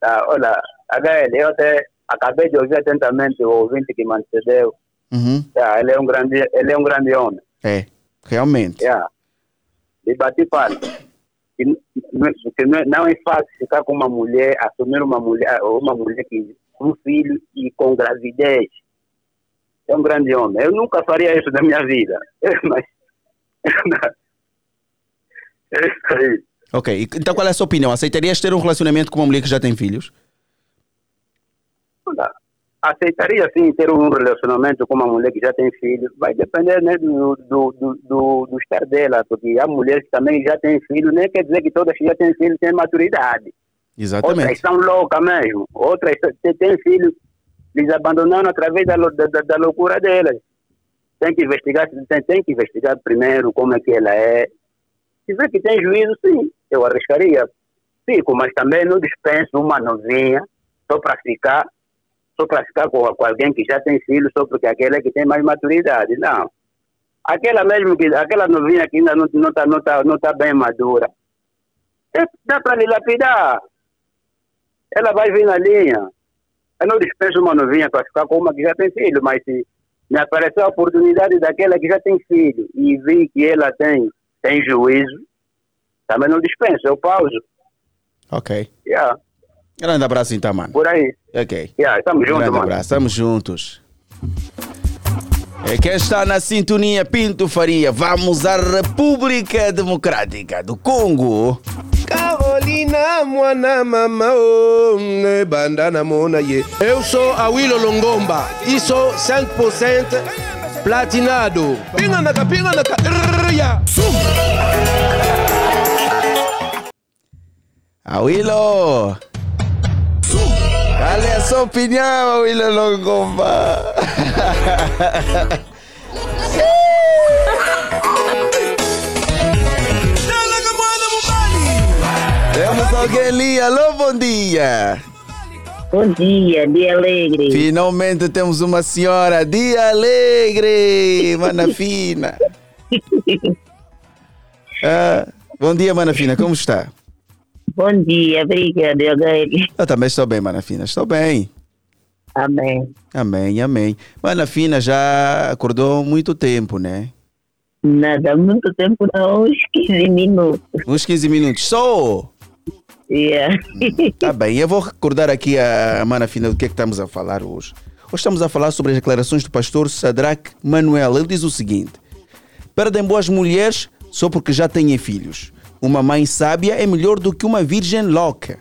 Tá, olha, Gael, eu até acabei de ouvir atentamente o ouvinte que me antecedeu. Uhum. Tá, ele, é um grande, ele é um grande homem. É, realmente. Yeah. E bati palma. Que que não é- é fácil ficar com uma mulher, assumir uma mulher, uma mulher que com um filho e com gravidez. É um grande homem. Eu nunca faria isso na minha vida. Mas. é isso aí. Ok, então qual é a sua opinião? Aceitarias ter um relacionamento com uma mulher que já tem filhos? Aceitaria sim ter um relacionamento com uma mulher que já tem filho. Vai depender né, do, do, do, do, do estar dela, porque há mulheres que também já têm filho, nem quer dizer que todas que já têm filho têm maturidade. Outras Exatamente. são loucas mesmo. Outras têm filhos, eles abandonaram através da, da- da loucura delas. Tem que investigar, tem, tem que investigar primeiro como é que ela é. Se vê que tem juízo, sim, eu arriscaria. Fico, mas também não dispenso uma novinha só para ficar, só para ficar com, com alguém que já tem filho, só porque aquela é que tem mais maturidade. Não. Aquela mesmo que, aquela novinha que ainda não está não tá, não tá, não tá bem madura. É, dá para lhe lapidar ela vai vir na linha. Eu não dispenso uma novinha para ficar com uma que já tem filho, mas se me aparecer a oportunidade daquela que já tem filho e vi que ela tem, tem juízo, também não dispenso, eu pauso. Ok. Yeah, Grande abraço então, mano. por aí. Ok. Yeah, estamos juntos, Grande abraço, estamos juntos. É quem está na sintonia Pinto Faria. Vamos à República Democrática do Congo. Carolina, mwana mama, bandana mona ye. Eu sou a Willow Longomba e sou 100% platinado. Pinga naka, pinga! Qual é a sua opinião, Awilo Longomba? Temos alguém ali. Alô, bom dia. Bom dia, dia alegre. Finalmente temos uma senhora. Dia alegre, mana fina. Ah, bom dia, mana fina. Como está? Bom dia, obrigada, Gael. Eu também estou bem, mana fina. Estou bem. Amém. Amém, amém. Mana fina já acordou muito tempo, né? Nada, muito tempo não, uns 15 minutos. Uns 15 minutos. Só! Yeah. Tá bem, eu vou recordar aqui a, a Mana Fina do que é que estamos a falar hoje. Hoje estamos a falar sobre as declarações do pastor Sadraque Manuel. Ele diz o seguinte: Perdem boas mulheres só porque já têm filhos. Uma mãe sábia é melhor do que uma virgem louca.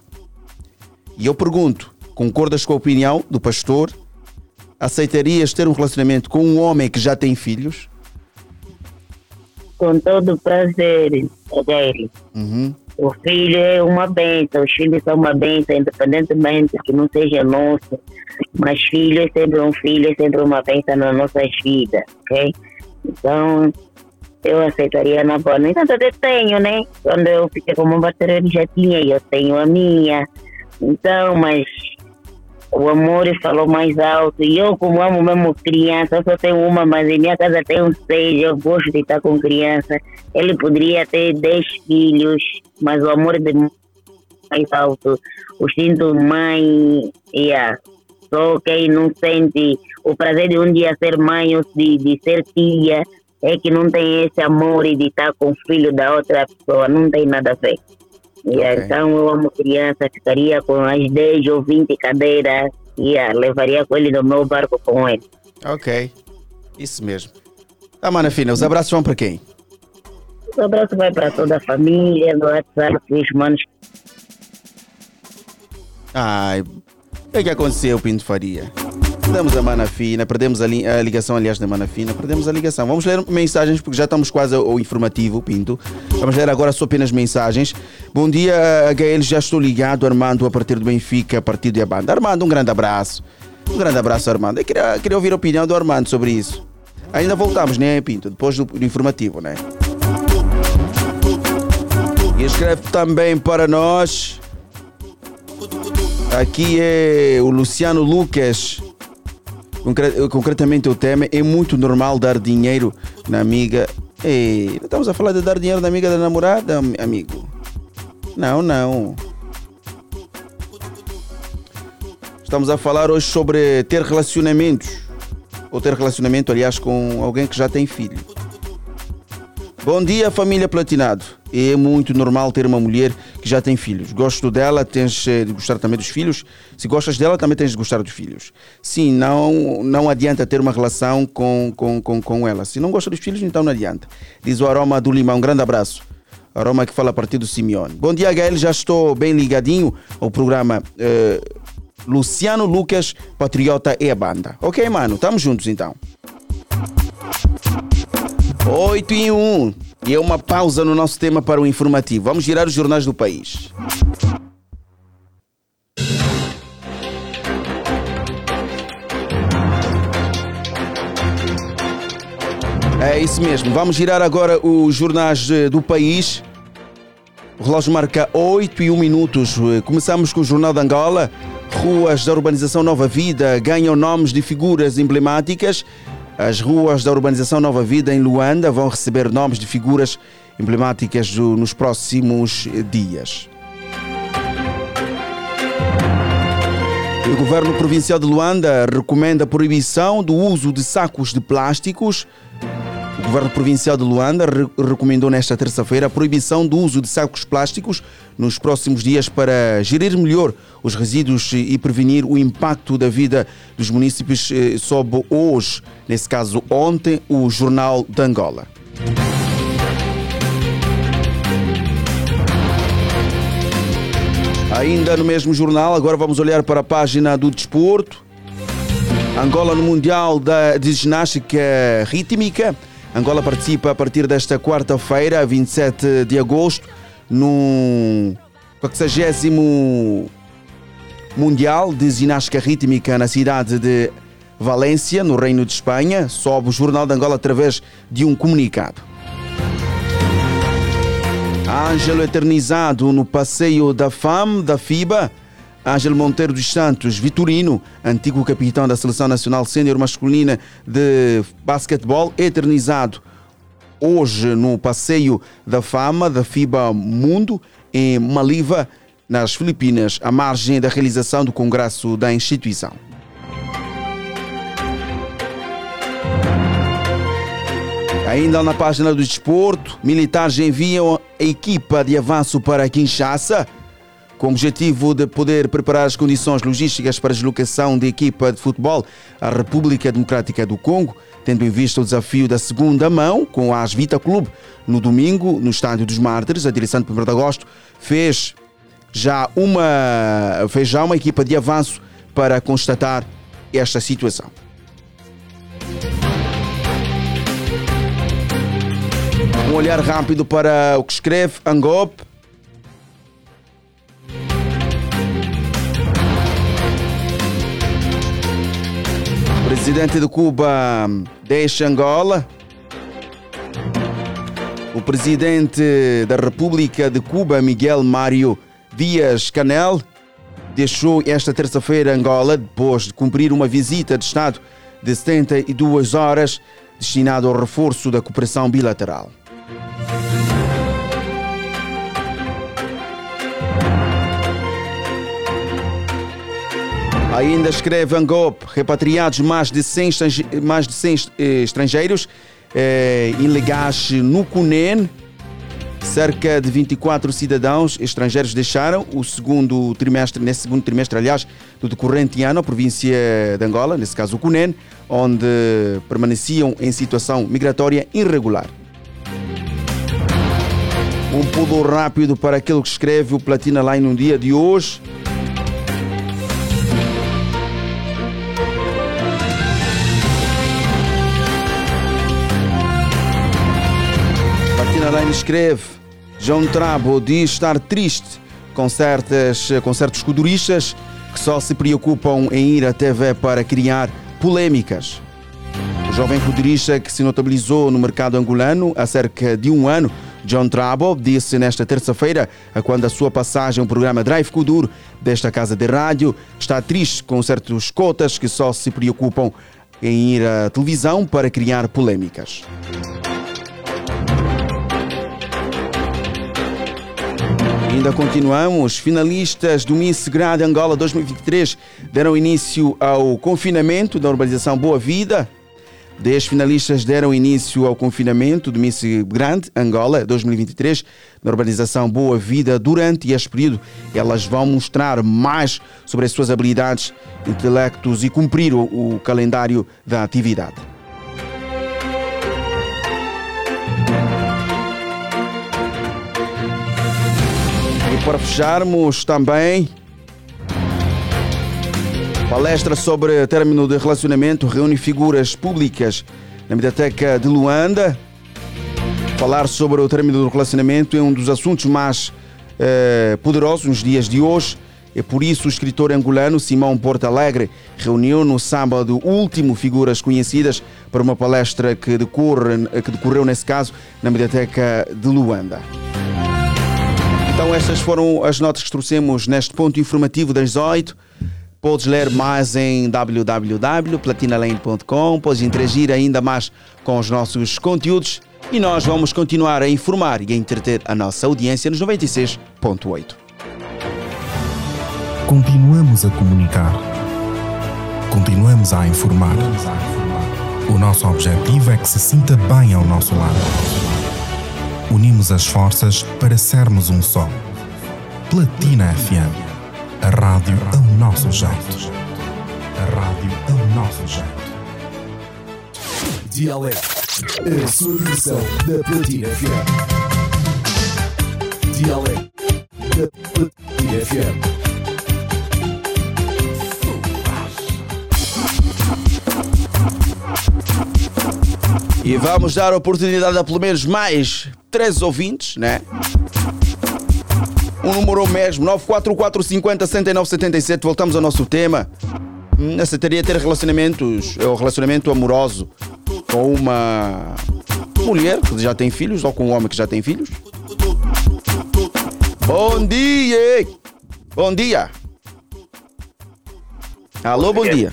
E eu pergunto: concordas com a opinião do pastor? Aceitarias ter um relacionamento com um homem que já tem filhos? Com todo prazer, Gael. Uhum. O filho é uma bênção, os filhos são uma bênção, independentemente que não seja nosso. Mas filho é sempre um filho, é sempre uma bênção nas nossas vidas, ok? Então, eu aceitaria na boa. No entanto, eu tenho, né? Quando eu fiquei como bateria, já tinha, eu tenho a minha. Então, mas o amor falou mais alto. E eu, como amo mesmo criança, eu só tenho uma, mas em minha casa tem uns seis, eu gosto de estar com criança. Ele poderia ter dez filhos, mas o amor de mãe mais alto. O instinto mãe, yeah. só quem não sente o prazer de um dia ser mãe ou de, de ser tia é que não tem esse amor e de estar com o filho da outra pessoa, não tem nada a ver. Yeah, Então eu amo criança, ficaria com as 10 ou 20 cadeiras e levaria com ele no meu barco com ele. Ok. Isso mesmo. Tá, mana fina, os abraços vão para quem? O abraço vai para toda a família, do WhatsApp, os manos. Ai, o que é que aconteceu, Pinto Faria? Perdemos a mana fina, perdemos a, li- a ligação, aliás, da mana fina, perdemos a ligação. Vamos ler mensagens porque já estamos quase ao, informativo, Pinto. Vamos ler agora só apenas mensagens. Bom dia, HL, já estou ligado, Armando, a partir do Benfica, partido e a banda. Armando, um grande abraço. Um grande abraço, Armando. Eu queria, queria ouvir a opinião do Armando sobre isso. Ainda voltamos, né, Pinto? Depois do, do informativo, né? E escreve também para nós. Aqui é o Luciano Lucas. Concre- Concretamente o tema é muito normal dar dinheiro na amiga. Estamos a falar de dar dinheiro na amiga da namorada, am- amigo. Não, não. Estamos a falar hoje sobre ter relacionamentos. Ou ter relacionamento, aliás, com alguém que já tem filho. Bom dia, família Platinado. É muito normal ter uma mulher que já tem filhos. Gosto dela, tens eh, de gostar também dos filhos. Se gostas dela, também tens de gostar dos filhos. Sim, não, não adianta ter uma relação com, com, com, com ela. Se não gosta dos filhos, então não adianta. Diz o Aroma do Limão. Um grande abraço. Aroma que fala a partir do Simeone. Bom dia, Gael. Já estou bem ligadinho ao programa eh, Luciano Lucas, Patriota e a Banda. Ok, mano? Tamo juntos então. 8 em 1. E é uma pausa no nosso tema para o informativo. Vamos girar os jornais do país. É isso mesmo. Vamos girar agora os jornais eh, do país. O relógio marca 8 e 1 minutos. Eh, Começamos com o Jornal de Angola. Ruas da urbanização Nova Vida ganham nomes de figuras emblemáticas. As ruas da urbanização Nova Vida em Luanda vão receber nomes de figuras emblemáticas do- nos próximos dias. O governo provincial de Luanda recomenda a proibição do uso de sacos de plásticos. O governo provincial de Luanda re- recomendou nesta terça-feira a proibição do uso de sacos plásticos nos próximos dias para gerir melhor os resíduos e prevenir o impacto da vida dos municípios, eh, sob hoje, nesse caso ontem, o Jornal de Angola. Ainda no mesmo jornal, agora vamos olhar para a página do desporto. Angola no Mundial de Ginástica Rítmica. Angola participa a partir desta quarta-feira, 27 de agosto, no 40 Mundial de Ginástica Rítmica na cidade de Valência, no Reino de Espanha, sobe o Jornal de Angola através de um comunicado. Ângelo eternizado no passeio da FAM, da FIBA. Ângelo Monteiro dos Santos, Vitorino, antigo capitão da Seleção Nacional Sénior Masculina de Basquetebol, eternizado hoje no passeio da fama da FIBA Mundo, em Maliva, nas Filipinas, à margem da realização do congresso da instituição. Ainda na página do desporto, militares enviam a equipa de avanço para Kinshasa com o objetivo de poder preparar as condições logísticas para a deslocação da equipa de futebol à República Democrática do Congo, tendo em vista o desafio da segunda mão com a Asvita Clube no domingo no Estádio dos Mártires. A direção de 1 de agosto fez já uma fez já uma equipa de avanço para constatar esta situação. Um olhar rápido para o que escreve Angop. Presidente de Cuba deixa Angola. O presidente da República de Cuba, Miguel Mário Dias Canel, deixou esta terça-feira Angola depois de cumprir uma visita de Estado de 72 horas destinada ao reforço da cooperação bilateral. Ainda escreve Angop, repatriados mais de 100, estrange- mais de 100 eh, estrangeiros eh, ilegais no Cunene. Cerca de 24 cidadãos estrangeiros deixaram o segundo trimestre, nesse segundo trimestre, aliás, do decorrente ano, a província de Angola, nesse caso o Cunene, onde permaneciam em situação migratória irregular. Um pulo rápido para aquilo que escreve o Platina Line no dia de hoje. Escreve: João Trabo diz estar triste com, certas, com certos coduristas que só se preocupam em ir à TV para criar polêmicas. O jovem codurista que se notabilizou no mercado angolano há cerca de um ano, John Trabo, disse nesta terça-feira, quando a sua passagem ao programa Drive Kuduro desta casa de rádio, está triste com certos cotas que só se preocupam em ir à televisão para criar polêmicas. Ainda continuamos. Finalistas do Miss Grande Angola 2023 deram início ao confinamento da urbanização Boa Vida. Dez finalistas deram início ao confinamento do Miss Grande Angola 2023 na urbanização Boa Vida. Durante este período, elas vão mostrar mais sobre as suas habilidades, intelectos e cumprir o, o calendário da atividade. Para fecharmos também, palestra sobre término de relacionamento reúne figuras públicas na Mediateca de Luanda. Falar sobre o término do relacionamento é um dos assuntos mais eh, poderosos nos dias de hoje. É por isso o escritor angolano Simão Porto Alegre reuniu no sábado último figuras conhecidas para uma palestra que, decorre, que decorreu, nesse caso, na Mediateca de Luanda. Então estas foram as notas que trouxemos neste ponto informativo das 8. Podes ler mais em www.platinalane.com, podes interagir ainda mais com os nossos conteúdos e nós vamos continuar a informar e a entreter a nossa audiência nos 96.8. Continuamos a comunicar. Continuamos a informar. O nosso objetivo é que se sinta bem ao nosso lado. Unimos as forças para sermos um só. Platina FM. A rádio ao nosso jeito. A rádio ao nosso jeito. Dialeto, a sua da Platina FM. Dialeto da Platina FM. E vamos dar a oportunidade a pelo menos mais três ouvintes, né? O número mesmo, 944 50 69 77. Voltamos ao nosso tema. Hum, Aceitaria ter relacionamentos, ou relacionamento amoroso com uma mulher que já tem filhos ou com um homem que já tem filhos? Bom dia! Bom dia! Alô, bom dia.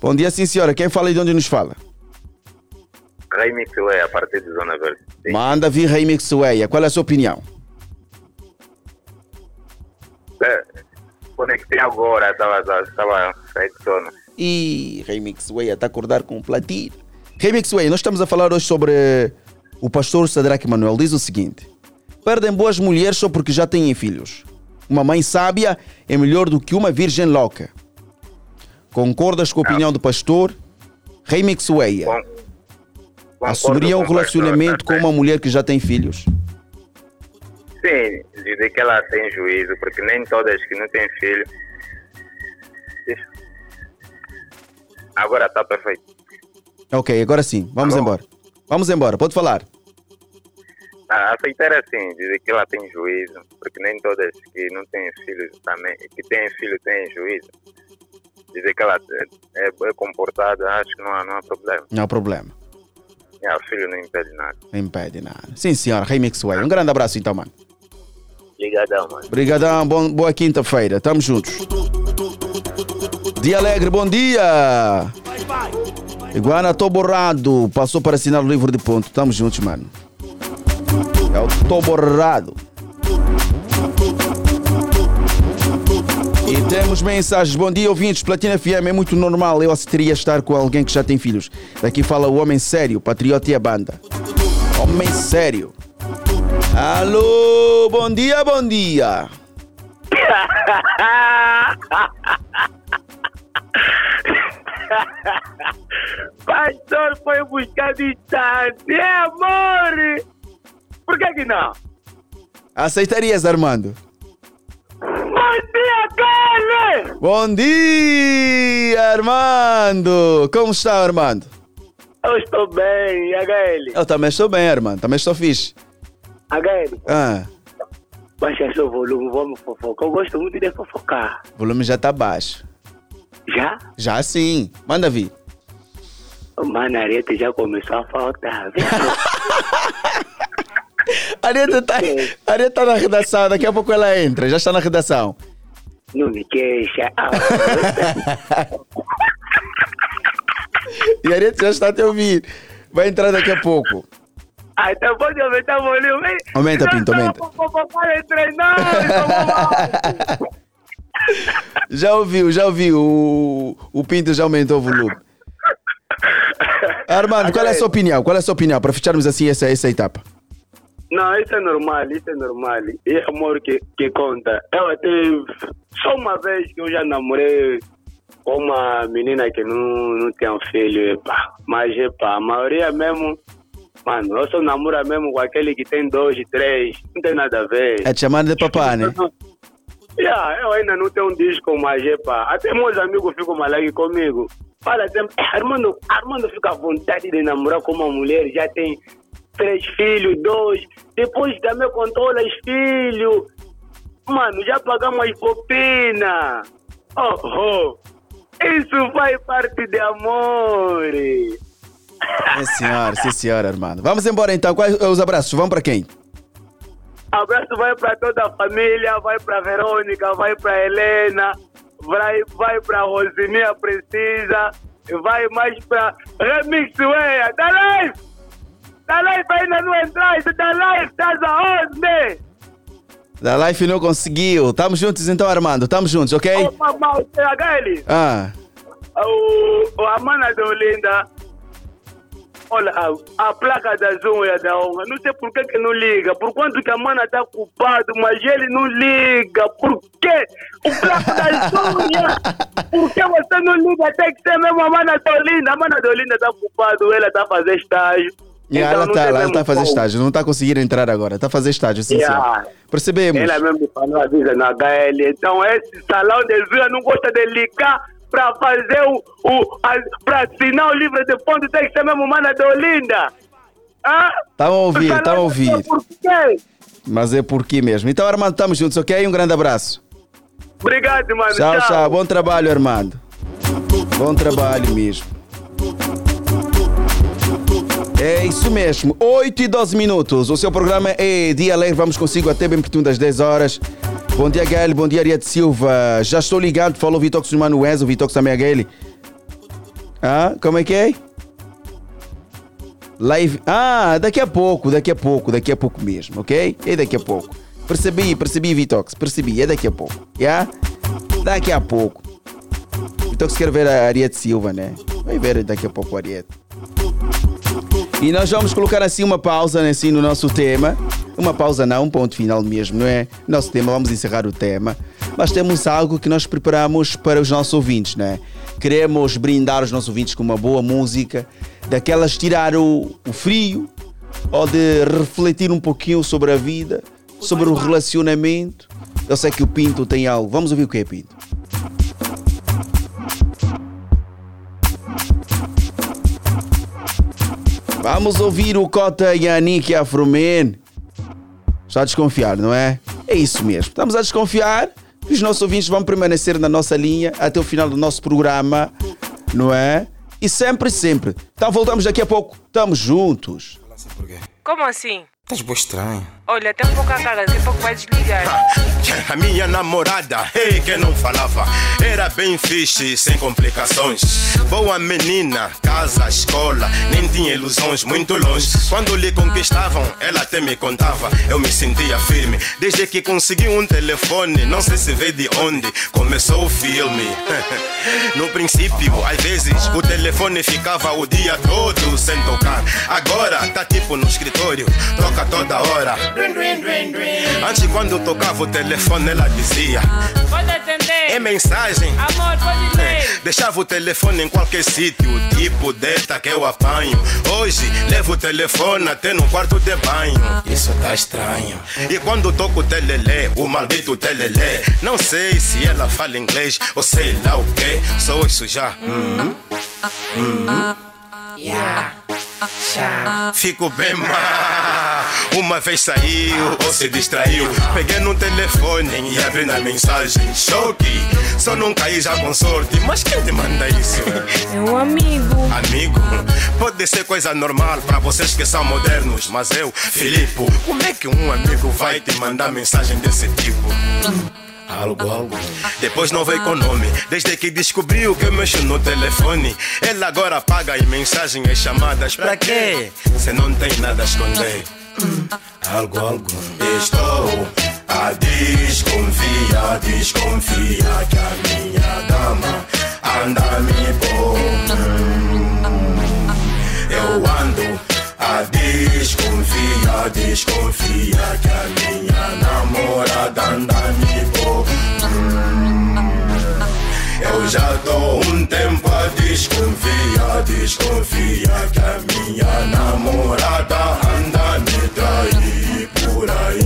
Bom dia, sim senhora. Quem fala e de onde nos fala? Raimi Filet, a partir de Zona Verde. Manda vir Remix Weia. Qual é a sua opinião? É, conectei agora, estava de sono. E Remix Weia está a acordar com platina. Remix Weia, nós estamos a falar hoje sobre o pastor Sadraque Manuel. Diz o seguinte: perdem boas mulheres só porque já têm filhos. Uma mãe sábia é melhor do que uma virgem louca. Concordas com a opinião do pastor? Remix Weia. Assumiria um relacionamento com uma mulher que já tem filhos? Sim, dizer que ela tem juízo, porque nem todas que não têm filho. Agora está perfeito. Ok, agora sim. Vamos embora. Vamos embora. Pode falar. Ah, aceitar assim, dizer que ela tem juízo, porque nem todas que não têm filhos também, que têm filho têm juízo. Dizer que ela é, é, é comportada, acho que não há, não há problema. Não há problema. É, o filho não impede nada. Não impede nada. Sim, senhora. Remix Way. Um grande abraço então, mano. Ligadão, mano. Obrigadão. Bom, boa quinta-feira. Tamo juntos. Dia Alegre, bom dia! Iguana, tô borrado. Passou para assinar o livro de ponto. Tamo juntos, mano. É o tô borrado. E temos mensagens. Bom dia, ouvintes. Platina FM é muito normal. Eu aceitaria estar com alguém que já tem filhos. Daqui fala o homem sério, patriota e a banda. Homem sério. Alô, bom dia, bom dia. Pastor foi buscar distância, é amor! Por que que não? Aceitarias, Armando? Bom dia, Carlos! Bom dia, Armando! Como está, Armando? Eu estou bem, HL? Eu também estou bem, Armando. Também estou fixe. HL, Ah, baixa seu volume, vamos fofocar. Eu gosto muito de fofocar. o volume já está baixo. Já? Já sim. Manda vir. Mano, a areta já começou a faltar. A Areta tá, tá na redação, daqui a pouco ela entra, já está na redação. Não me queixa. E a Areta já está a te ouvir. Vai entrar daqui a pouco. Ah, então pode aumentar o volume. Aumenta, Pinto, aumenta. Entre nós. Já ouviu, já ouviu. O, o Pinto já aumentou o volume. Armando, qual é a sua opinião? Qual é a sua opinião para fecharmos assim essa, essa etapa? Não, isso é normal, isso é normal. É amor que, que conta. Eu até. Só uma vez que eu já namorei com uma menina que não, não tinha um filho, epá. Mas, epá, a maioria mesmo. Mano, eu só namoro mesmo com aquele que tem dois, três. Não tem nada a ver. É te chamando de papá, né? Yeah, eu ainda não tenho um disco, mas epá. Até meus amigos ficam malucos comigo. Fala sempre, "Eh, Armando, Armando fica à vontade de namorar com uma mulher, já tem três filhos, dois, depois também controla os filhos. Mano, já pagamos as propinas. Oh, oh. Isso faz parte de amor. Sim, senhora, sim, senhora, Armando. Vamos embora então. Quais os abraços? Vamos para quem? Abraço vai para toda a família, vai para Verônica, vai para Helena, vai, vai para Rosininha Precisa, vai mais para Remix Weia. Da live! Da live ainda não entraste, da live, estás aonde? Da Life não conseguiu. Tamo juntos então, Armando. Tamo juntos, ok? Ô, mamãe, HL, Ah, o, o, a mana da Olinda, olha, a, a placa da Zunha da honra, não sei por que, que não liga, por quanto que a mana está culpado, mas ele não liga, por quê? O placa da Zunha, por que você não liga? Tem que ser mesmo a mana da Olinda, a mana da Olinda está culpado, ela está a fazer estágio. E Então ela tá, tem ela tá a fazer como. estágio. Não tá conseguindo entrar agora. Tá a fazer estágio, sim, Yeah. Percebemos. Ela mesmo falou avisa na HL. Então esse salão de Zunha não gosta de ligar para fazer o, o para assinar o livro de ponto tem que ser mesmo mana da Olinda. Hã? Tá a ouvir, tá a ouvir. Por quê? Mas é por quê mesmo. Então, Armando, tamo juntos, ok? Um grande abraço. Obrigado, mano. Tchau, tchau. Bom trabalho, Armando. Bom trabalho mesmo. É isso mesmo, 8 e 12 minutos. O seu programa é Dia Alegre. Vamos consigo até bem pertinho das 10 horas. Bom dia, Gael. Bom dia, Ariete Silva. Já estou ligado. Falou Vitox Manuel. O Vitox também é Gael. Ah, como é que é? Live. Ah, daqui a pouco, daqui a pouco, daqui a pouco mesmo, ok? É daqui a pouco. Percebi, percebi, Vitox. Percebi, é daqui a pouco. Yeah? Daqui a pouco. Vitox quer ver a Ariete Silva, né? Vai ver daqui a pouco a Ariete. E nós vamos colocar assim uma pausa né, assim, no nosso tema. Uma pausa não, um ponto final mesmo, não é? Nosso tema, vamos encerrar o tema. Mas temos algo que nós preparamos para os nossos ouvintes, né? Queremos brindar os nossos ouvintes com uma boa música, daquelas tirar o, o frio, ou de refletir um pouquinho sobre a vida, sobre o relacionamento. Eu sei que o Pinto tem algo. Vamos ouvir o que é Pinto. Vamos ouvir o Cota e a Nick Afroman. Está a desconfiar, não é? É isso mesmo. Estamos a desconfiar. Os nossos ouvintes vão permanecer na nossa linha até o final do nosso programa, não é? E sempre, sempre. Então voltamos daqui a pouco. Estamos juntos. Como assim? Estás boa estranho. Olha, tem um pouco a cara, daqui a pouco vai desligar. A minha namorada, ei, que não falava, era bem fixe, sem complicações. Boa menina, casa, escola, nem tinha ilusões, muito longe. Quando lhe conquistavam, ela até me contava, eu me sentia firme. Desde que consegui um telefone, não sei se veio de onde, começou o filme. No princípio, às vezes, o telefone ficava o dia todo sem tocar. Agora, tá tipo no escritório, toca toda hora. Antes, quando tocava o telefone, ela dizia: Pode atender. É mensagem. Amor, pode ler. Deixava o telefone em qualquer sítio, tipo desta que eu apanho. Hoje, levo o telefone até no quarto de banho. Isso tá estranho. E quando toco o telelé, o maldito telelé, não sei se ela fala inglês ou sei lá o que. Sou isso já. Uhum. Uhum. Yeah. Fico bem mal. Uma vez saiu ou se distraiu. Peguei no telefone e abri na mensagem. Choque. Só não caí já com sorte. Mas quem te manda isso? É um amigo. Amigo? Pode ser coisa normal para vocês que são modernos. Mas eu, Filipe, como é que um amigo vai te mandar mensagem desse tipo? Algo, algo. Depois não veio com nome. Desde que descobriu que eu mexo no telefone. Ela agora paga em mensagens e chamadas. Pra quê? Cê não tem nada a esconder. Algo, algo. Estou a desconfiar, desconfia que a minha dama anda me pôr. Eu ando a desconfia, desconfia que a minha namorada anda me. Eu já dou um tempo a desconfia, desconfia que a minha namorada anda me trair por aí.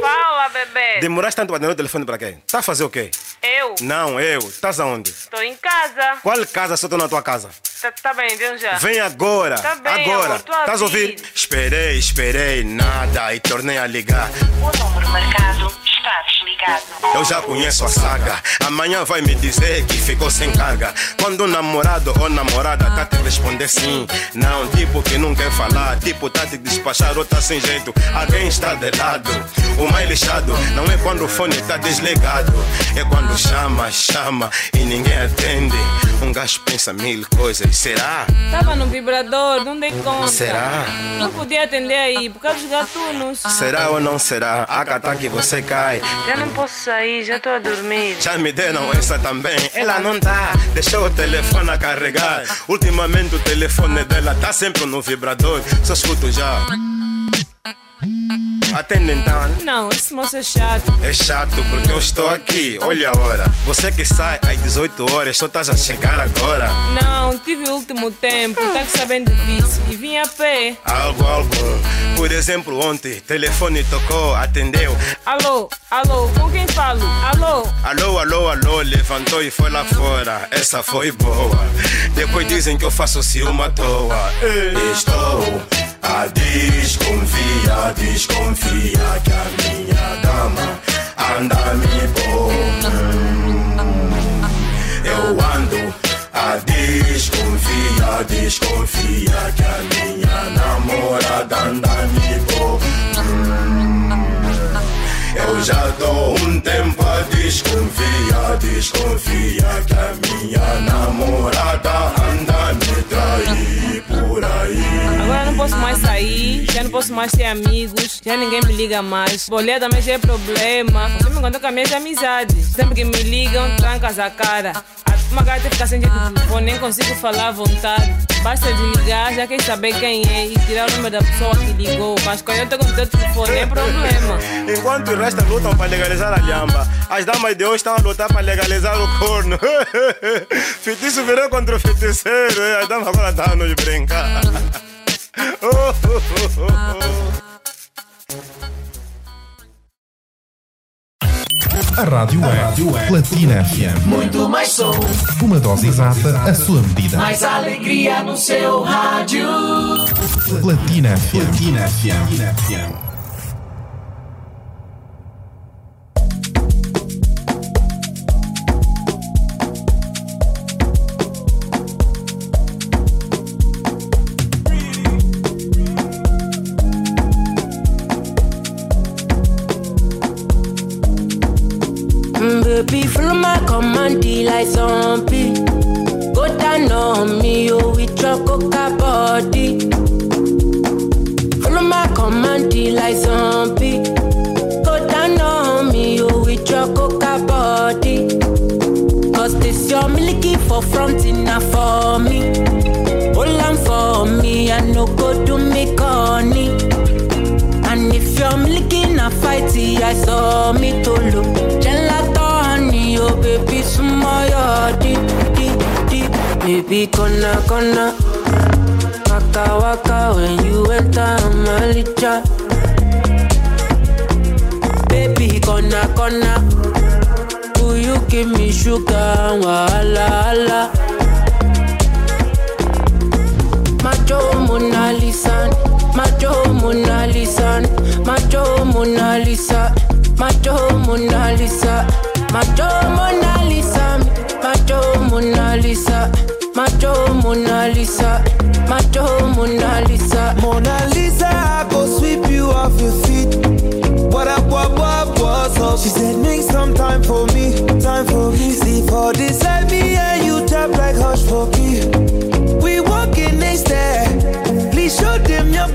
Fala, bebê. Demoraste tanto para atender o telefone para quê? Tá a fazer o quê? Eu? Não, eu. Estás aonde? Tô em casa. Qual casa se eu tô na tua casa? Tá, tá bem, vem já. Vem agora, Tá bem, agora. a Estás a ouvir? Esperei, esperei, nada e tornei a ligar. O número marcado Eu já conheço a saga. Amanhã vai me dizer que ficou sem carga. Quando o namorado ou namorada tá te responder sim, não, tipo que não quer falar, tipo tá te despachar ou tá sem jeito. Alguém está de lado. O mais lixado não é quando o fone tá desligado, é quando chama, chama e ninguém atende. Um gajo pensa mil coisas. Será? Tava no vibrador, não dei conta. Será? Não podia atender aí, por causa dos gatunos. Será ou não será? A que você cai. Já não posso sair, já tô a dormir. Já me deram essa também. Ela não tá, deixou o telefone a carregar. Ultimamente o telefone dela tá sempre no vibrador. Só escuto já. Atende então. Não, esse moço é chato. É chato porque eu estou aqui. Olha a hora. Você que sai às 18 horas, só estás a chegar agora. Não, tive o último tempo, tá que sabendo difícil. E vim a pé. Algo, algo. Por exemplo, ontem, telefone tocou, atendeu. Alô, alô, com quem falo? Alô? Alô, alô, alô, levantou e foi lá fora. Essa foi boa. Depois dizem que eu faço ciúme à toa. Estou a desconfiar, desconfia que a minha dama anda me pôr. Eu ando a desconfia, desconfia que a minha namorada anda me pôr. Eu já dou um tempo a desconfia, desconfia que a minha namorada anda me trair por aí. Agora não posso mais sair, já não posso mais ter amigos, já ninguém me liga mais. Bolé também já é problema. Você me encontrou com as minhas amizades. Sempre que me ligam, trancas a cara. Uma gata fica sem jeito de telefone, nem consigo falar à vontade. Basta desligar, já quer saber quem é e tirar o número da pessoa que ligou. Mas quando eu tô com o teu telefone, é problema. Enquanto o resto lutam para legalizar a lhamba, as damas de hoje estão a lutar para legalizar o corno. Feitiço virou contra o feiticeiro, as damas agora estão a nos brincar. Oh, oh, oh, oh. A rádio é Platina FM. Muito mais som, Uma dose exata, a sua medida. mais alegria no seu rádio. Platina FM. Platina FM. Baby, follow my command, like zombie. Go down on me, oh, with your coca body. Follow my command, like zombie. Go down on me, oh, with your coca body. Cause this your milky for front enough for me. Hold on for me, I no go do me corny. And if you're milky na fighty, I saw me to look. Oh smile, deep, deep. Baby, kona kona Waka waka when you enter Malicha. Baby, kona kona Will you give me sugar? Wala, wala. Macho Mona Lisa, Macho Mona Lisa, Macho Mona Lisa, Macho Mona Lisa, Macho Mona Lisa, Macho Mona Lisa, Macho Mona Lisa, Macho Mona Lisa. Mona Lisa, I go sweep you off your feet. What up, what, what, what's up? She said, make some time for me, time for me. See for this life, me and you tap like hush for me. We walking next there. Please show them your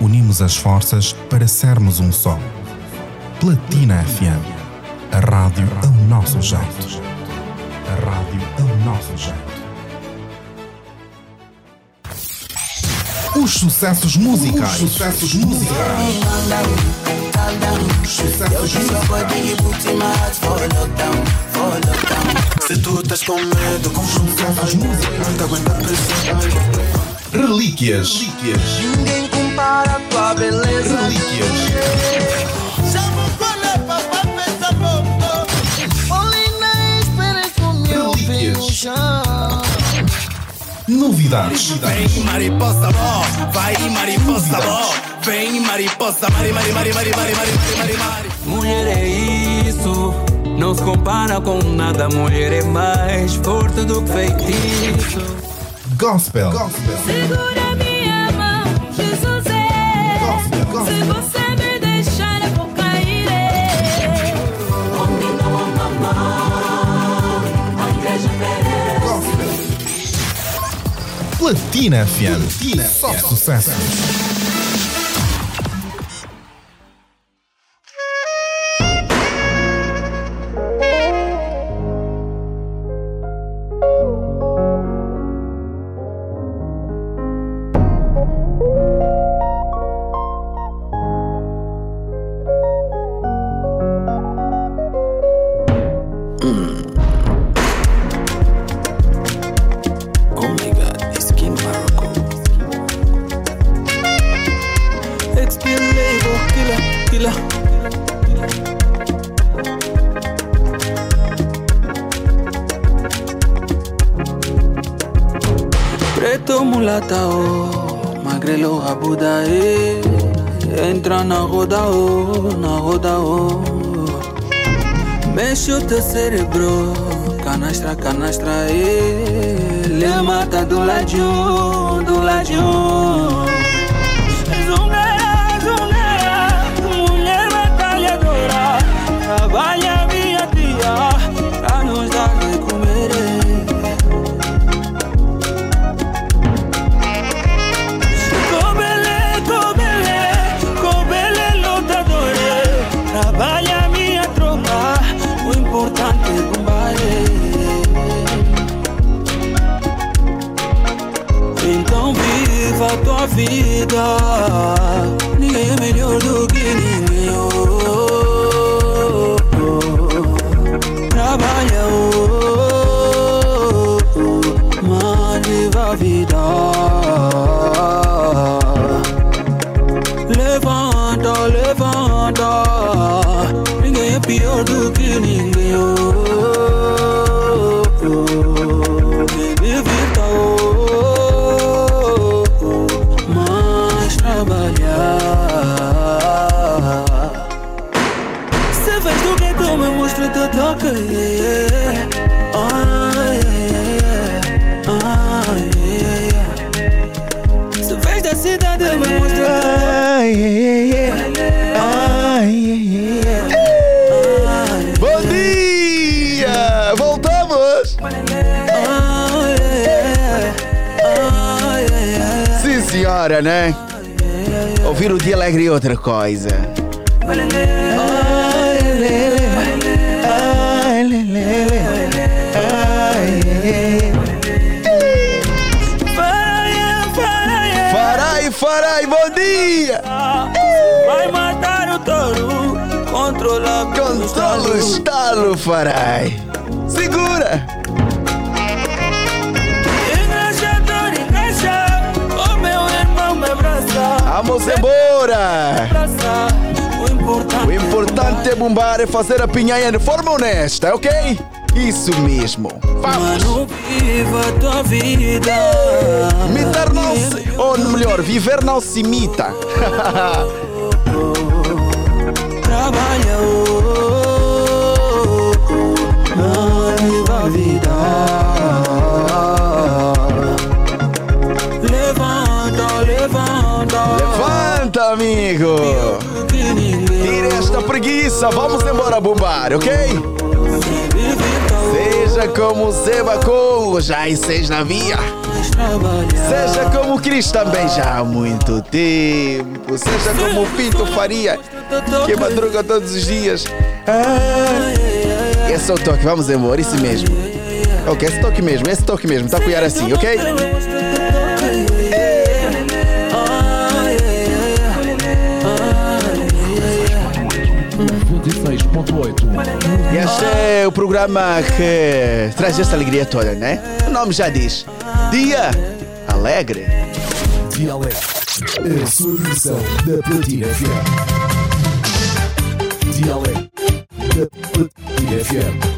Unimos as forças para sermos um só. Platina FM. A rádio ao nosso jeito. A rádio ao nosso jeito. Os sucessos musicais. Os sucessos musicais. Se tu estás com medo, com sucessos musicais, aguenta. Relíquias. Ninguém compara a tua beleza. Novidades. Vem mariposa bom, vai mariposa bom. Vem mariposa, mari, mari, mari, mari, mari, mari, mari, mari. Mulher é isso, não se compara com nada. Mulher é mais forte do que feitiço. Gospel. Segura minha mão, Jesus Se você me deixar, eu vou cair. Combina uma mamãe, a igreja merece. Platina FM. Só sucesso. Roda, oh, na roda, oh. Mexe o teu cérebro, canastra, canastra. Lhe mata do ladinho, do ladinho. Né? Ouvir o dia alegre é outra coisa. Farai, farai, bom dia! Vai matar o touro, Controla o estalo, farai. Vamos! Abraça, o importante é bombar e fazer a pinhanha de forma honesta, ok? Isso mesmo. Mano, viva a tua vida. Mitar não se... Ou melhor, viver não se imita. Trabalha, oh, oh, viva a vida. Levanta, amigo! Tire esta preguiça, vamos embora bombar, ok? Seja como Congo, já em seis na via. Seja como Cris também já há muito tempo. Seja como Pinto Faria, que madruga todos os dias. Ah, esse é o toque, vamos embora, isso mesmo. Ok, esse toque mesmo, esse toque mesmo, tá a cuidar assim, ok? 26.8. E este é o programa que traz esta alegria toda, né? O nome já diz. Dia Alegre. Dia Alegre. A sua versão da Platina FM. Dia Alegre. Da Platina FM.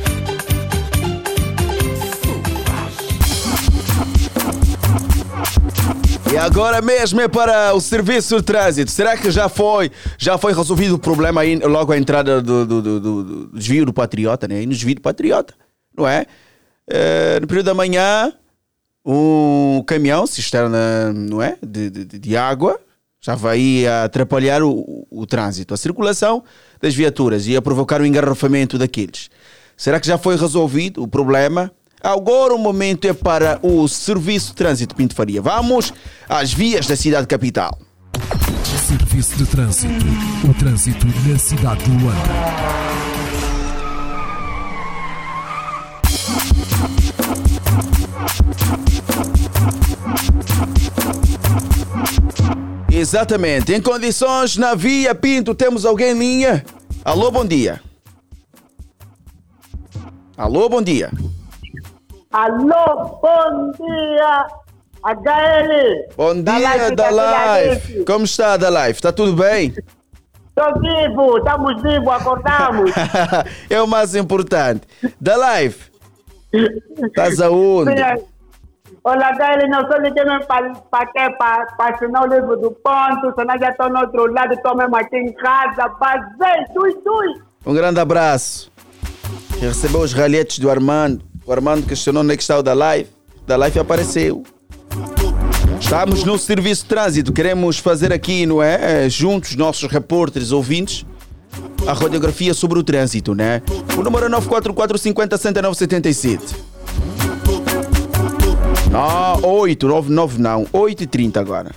E agora mesmo é para o serviço de trânsito. Será que já foi, já foi resolvido o problema aí logo à entrada do, do- do- do- desvio do Patriota, né? Aí no desvio do Patriota, não é? Eh, no período da manhã, um caminhão, cisterna, não é? De, de, de- água, estava aí a atrapalhar o, o- o trânsito, a circulação das viaturas e a provocar o engarrafamento daqueles. Será que já foi resolvido o problema? Agora o momento é para o Serviço de Trânsito Pinto Faria. Vamos às vias da cidade capital. Serviço de Trânsito. O trânsito na cidade de Luanda. Exatamente. Em condições na via Pinto, temos alguém em linha? Alô, bom dia. Alô, bom dia. Alô, bom dia, HL. Bom dia da. Capitalmente. Como está da Live? Está tudo bem? Estou vivo, estamos vivos, acordamos. é o mais importante. Da Live. Estás aonde? Sim, Olha, Gayle, não só liguei mesmo para assinar o livro do ponto, senão já estou no outro lado, estou mesmo aqui em casa, basei, tui, tui. Um grande abraço. Recebeu os ralhetes do Armando. O Armando questionou onde é que está o da live. Da live apareceu. Estamos no serviço de trânsito. Queremos fazer aqui, não é? Juntos, nossos repórteres, ouvintes, a radiografia sobre o trânsito, né? O número é 944 50 6977. Não, 8, 9, 9 não, 8 e 30 agora.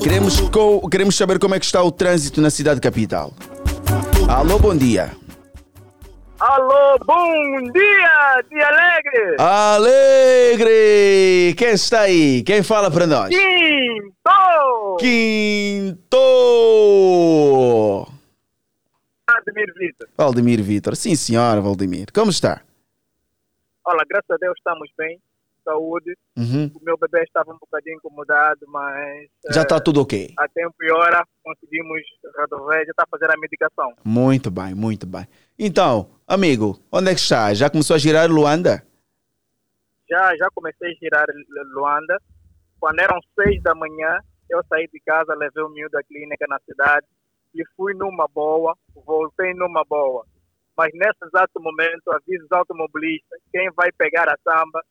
Queremos, co- queremos saber como é que está o trânsito na cidade capital. Alô, bom dia. Alô, bom dia, dia alegre! Alegre! Quem está aí? Quem fala para nós? Quinto! Quinto! Admir Vitor. Valdemir Vitor. Sim, senhora, Valdemir. Como está? Olha, graças a Deus estamos bem, saúde. Uhum. O meu bebê estava um bocadinho incomodado, mas. Já eh, está tudo ok. A tempo e hora conseguimos resolver, já está a fazer a medicação. Muito bem, muito bem. Então, amigo, onde é que está? Já começou a girar Luanda? Já, já comecei a girar Lu- Luanda. Quando eram seis da manhã, eu saí de casa, levei o miúdo à clínica na cidade e fui numa boa, voltei numa boa. Mas nesse exato momento, aviso os automobilistas, quem vai pegar a samba,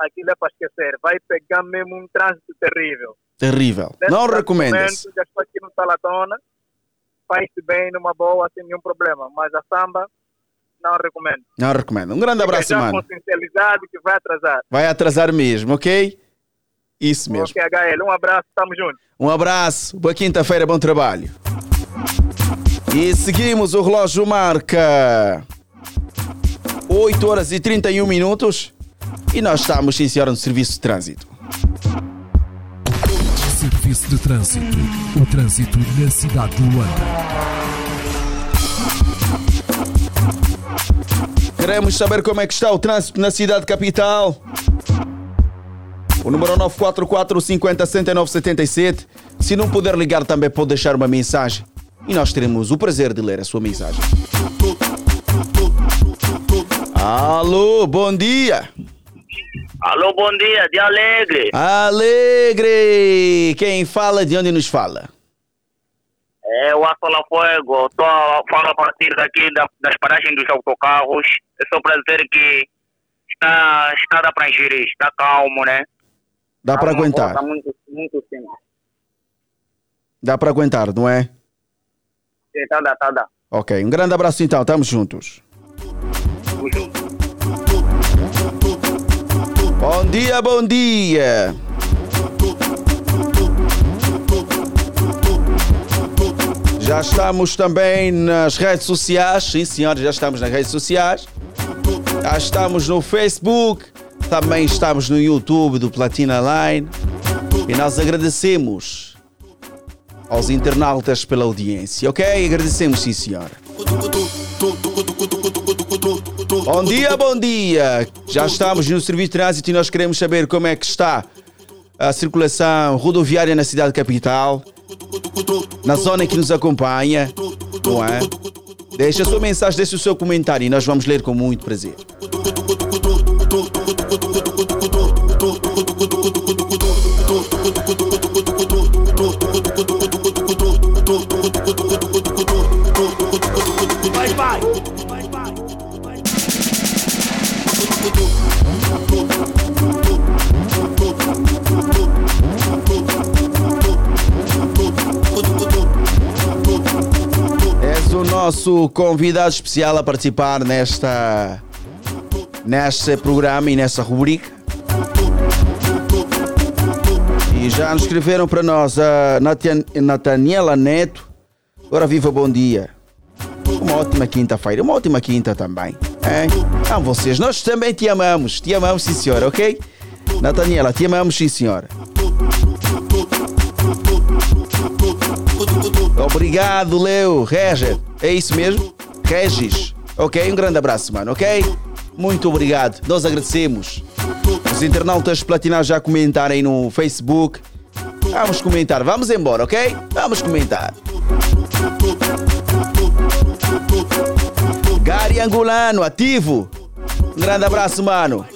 aquilo é para esquecer, vai pegar mesmo um trânsito terrível. Terrível. Nesse Não recomendas? momento, Já estou aqui no Salatona, faz-se bem numa boa, sem nenhum problema, mas a samba não recomendo. Não recomendo. Um grande abraço, já mano. consciencializado que vai atrasar. Vai atrasar mesmo, ok? Isso mesmo. Ok, HL, um abraço, tamo junto. Um abraço, boa quinta-feira, bom trabalho. E seguimos, o relógio marca 8 horas e 31 minutos e nós estamos, sim senhora, no serviço de trânsito. Serviço de Trânsito. O trânsito na cidade de Luanda. Queremos saber como é que está o trânsito na cidade capital. O número é 944 50 69 77. Se não puder ligar, também pode deixar uma mensagem. E nós teremos o prazer de ler a sua mensagem. Alô, bom dia. Alô, bom dia, de Alegre. Alegre! Quem fala, de onde nos fala? É o Assola Fuego. Tô falo a partir daqui da- das paragens dos autocarros. É só para dizer que está, está dá para gerir, está calmo, né? Dá para aguentar. Está muito, muito simples. Dá para aguentar, não é? Sim, Tá, dá, tá, dá. Ok, um grande abraço então, estamos juntos. Tamo junto. Bom dia, bom dia. Já estamos também nas redes sociais. Sim, senhores, já estamos nas redes sociais. Já estamos no Facebook. Também estamos no YouTube do Platina Line. E nós agradecemos aos internautas pela audiência, ok? Agradecemos, sim, senhora. Bom dia, bom dia. Já estamos no serviço de trânsito e nós queremos saber como é que está a circulação rodoviária na cidade capital, na zona que nos acompanha, não é? Deixa a sua mensagem, deixa o seu comentário e nós vamos ler com muito prazer. És o nosso convidado especial a participar nesta neste programa e nessa rubrica. E já nos escreveram para nós a Natan- Nataniela Neto. Ora viva, bom dia. Uma ótima quinta-feira, uma ótima quinta também. Hein? Ah, vocês, nós também te amamos. Te amamos, sim senhora, ok? Nataniela, te amamos, sim senhora. Obrigado, Leo. Regis. É isso mesmo? Regis. Ok? Um grande abraço, mano, ok? Muito obrigado. Nós agradecemos. Os internautas platinados já comentaram aí no Facebook. Vamos comentar. Vamos embora, ok? Vamos comentar. Gary Angolano, ativo. Um grande abraço, mano.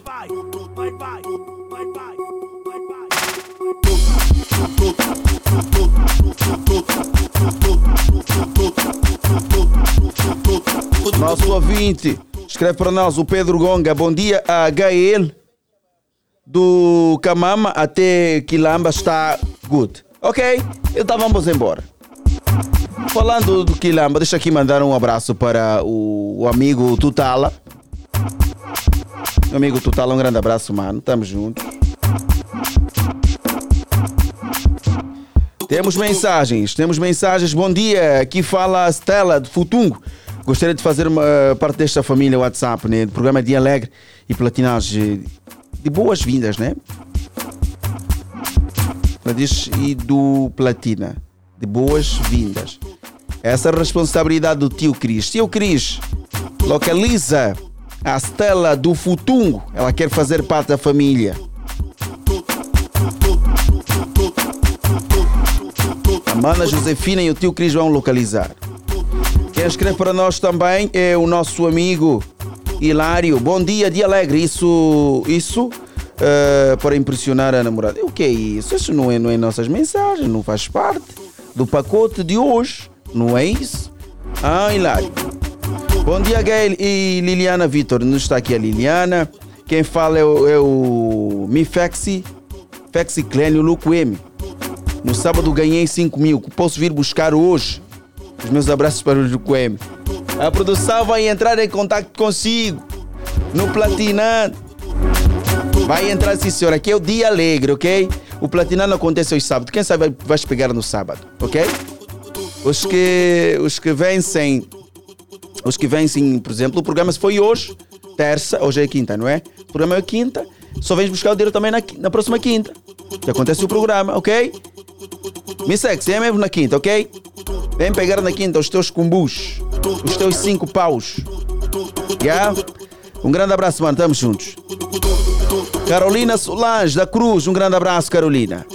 Nosso ouvinte escreve para nós o Pedro Gonga. Bom dia a Gael do Camama até Quilamba está good. Ok, então vamos embora. Falando do Quilamba, deixa aqui mandar um abraço para o, o amigo Tutala. Meu amigo Tutala, um grande abraço, mano. Tamo juntos. Temos mensagens, temos mensagens. Bom dia, aqui fala a Stella de Futungo. Gostaria de fazer uma, parte desta família WhatsApp, né? Do programa Dia Alegre e Platinagem. De boas-vindas, né? Ela diz e do Platina. De boas-vindas. Essa é a responsabilidade do tio Cris. Tio Cris, localiza a Stella do Futungo. Ela quer fazer parte da família. A mana Josefina e o tio Cris vão localizar. Quem escreve para nós também é o nosso amigo Hilário. Bom dia, dia alegre. Isso, isso eh, para impressionar a namorada. O que é isso? Isso não é, não é nossas mensagens, não faz parte do pacote de hoje. Não é isso? Ah, Hilário. Bom dia, Gail e Liliana Vitor. Não está aqui a Liliana. Quem fala é o, é o Mifexi, Fexi Clênio Luco M. No sábado ganhei 5 mil. Posso vir buscar hoje? Os meus abraços para o Luco M. A produção vai entrar em contato consigo. No Platinando. Vai entrar sim, senhora. Aqui é o dia alegre, ok? O Platinando acontece aos sábados. Quem sabe vai pegar no sábado, ok? Os que, os que vencem, os que vencem, por exemplo, o programa se foi hoje, terça, hoje é quinta, não é? O programa é quinta, só vens buscar o dinheiro também na, na próxima quinta. Que acontece o programa, ok? Segue, é mesmo na quinta, ok? Vem pegar na quinta os teus cumbus, os teus cinco paus. Yeah? Um grande abraço, mano, estamos juntos. Carolina Solange da Cruz, um grande abraço, Carolina.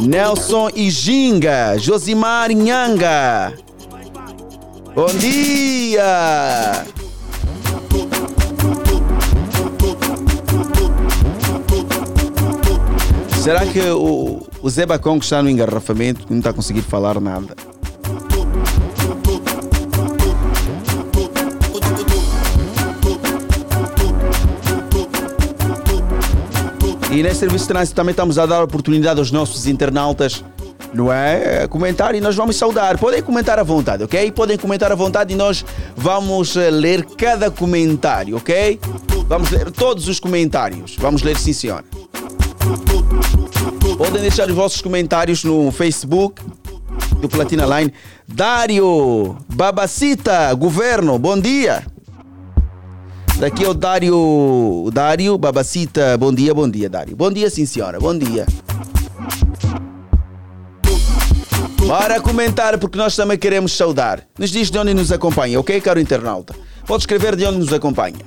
Nelson Ijinga, Josimar Nhanga. Bom dia! Será que o, o Zé Bacon que está no engarrafamento não está a conseguir falar nada? E neste serviço de trânsito também estamos a dar oportunidade aos nossos internautas, não é? Comentar e nós vamos saudar. Podem comentar à vontade, ok? Podem comentar à vontade e nós vamos eh, ler cada comentário, ok? Vamos ler todos os comentários. Vamos ler, sim, senhora. Podem deixar os vossos comentários no Facebook do Platina Line. Dário Babacita, governo, bom dia. Daqui é o Dário, Dário Babacita. Bom dia, bom dia, Dário. Bom dia, sim, senhora. Bom dia. Bora comentar, porque nós também queremos saudar. Nos diz de onde nos acompanha, ok, caro internauta? Pode escrever de onde nos acompanha.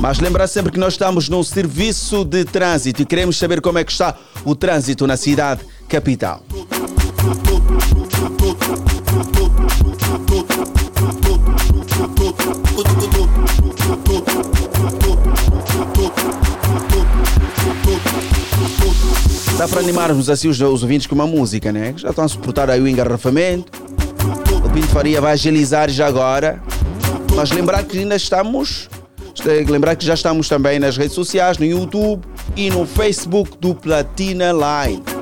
Mas lembrar sempre que nós estamos num serviço de trânsito e queremos saber como é que está o trânsito na cidade capital. Dá para animarmos assim os, os ouvintes com uma música, né? Já estão a suportar aí o engarrafamento. O Pinto Faria vai agilizar já agora. Mas lembrar que ainda estamos. Lembrar que já estamos também nas redes sociais, no YouTube e no Facebook do Platina Line.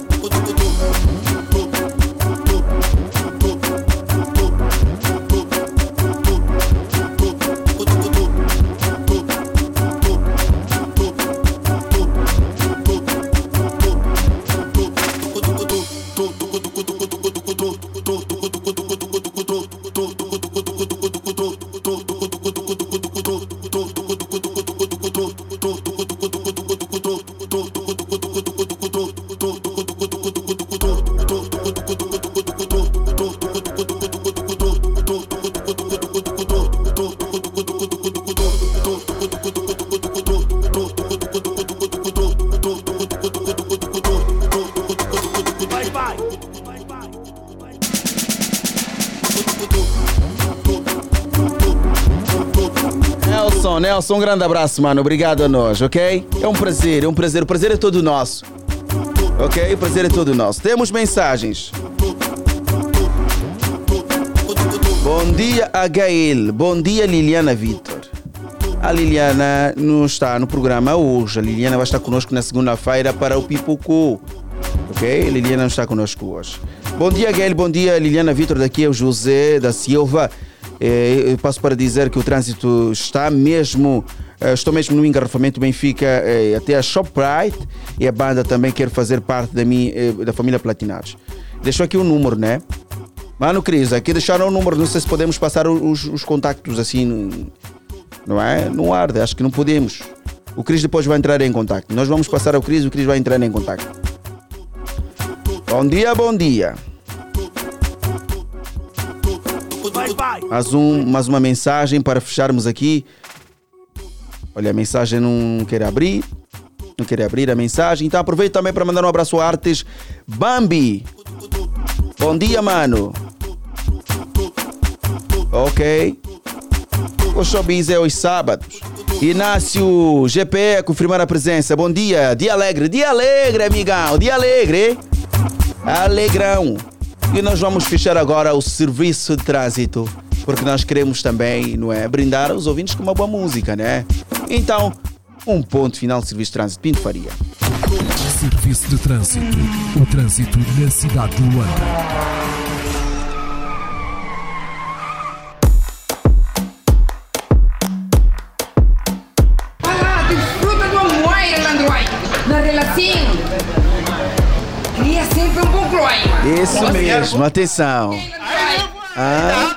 Nelson, um grande abraço, mano. Obrigado a nós, ok? É um prazer, é um prazer. O prazer é todo nosso. Ok? O prazer é todo nosso. Temos mensagens. Bom dia, Gael. Bom dia, Liliana Vitor. A Liliana não está no programa hoje. A Liliana vai estar conosco na segunda-feira para o Pipoco. Ok? A Liliana não está conosco hoje. Bom dia, Gael. Bom dia, Liliana Vitor. Daqui é o José da Silva. Eh, Eu passo para dizer que o trânsito está mesmo. eh, Estou mesmo no engarrafamento Benfica eh, até a Shoprite e a banda também quer fazer parte da, minha, da família Platinados. Deixou aqui o número, né? Mano, Cris, aqui deixaram o número. Não sei se podemos passar os, os contactos assim, não é? No ar, acho que não podemos. O Cris depois vai entrar em contato. Nós vamos passar ao Cris, o Cris vai entrar em contato. Bom dia, bom dia. Mais, um, mais uma mensagem para fecharmos aqui. Olha, a mensagem não quer abrir. Não quer abrir a mensagem. Então aproveito também para mandar um abraço a Artes Bambi. Bom dia, mano. Ok. O showbiz é aos sábados. Inácio GP a confirmar a presença. Bom dia. Dia alegre. Dia alegre, amigão. Dia alegre. Alegrão. E nós vamos fechar agora o serviço de trânsito. Porque nós queremos também, não é? Brindar os ouvintes com uma boa música, né? Então, um ponto final serviço de trânsito. Pinto Faria. Serviço de trânsito. O trânsito na cidade de Luanda. Isso mesmo, atenção. Ah,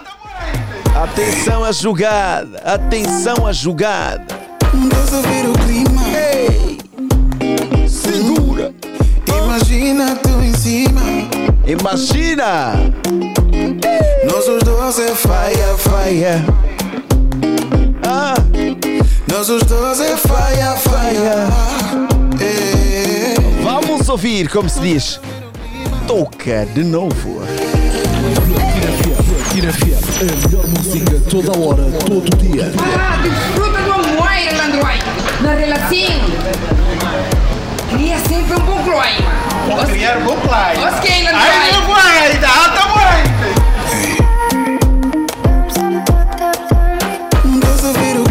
atenção à jogada, atenção à jogada. Vamos ouvir o clima. Ei, segura. Imagina tu em cima. Imagina. Nós os dois é faia, faia. Ah. Nós os dois é faia, faia. Vamos ouvir como se diz. Toca de novo. Kira FM, a melhor música toda hora, todo dia. Ah, desfruta do amor, Landroy. Na relação, cria sempre um bom clima. Vou criar um bom clima. Ok, Landroy. Ai, meu pai, da alta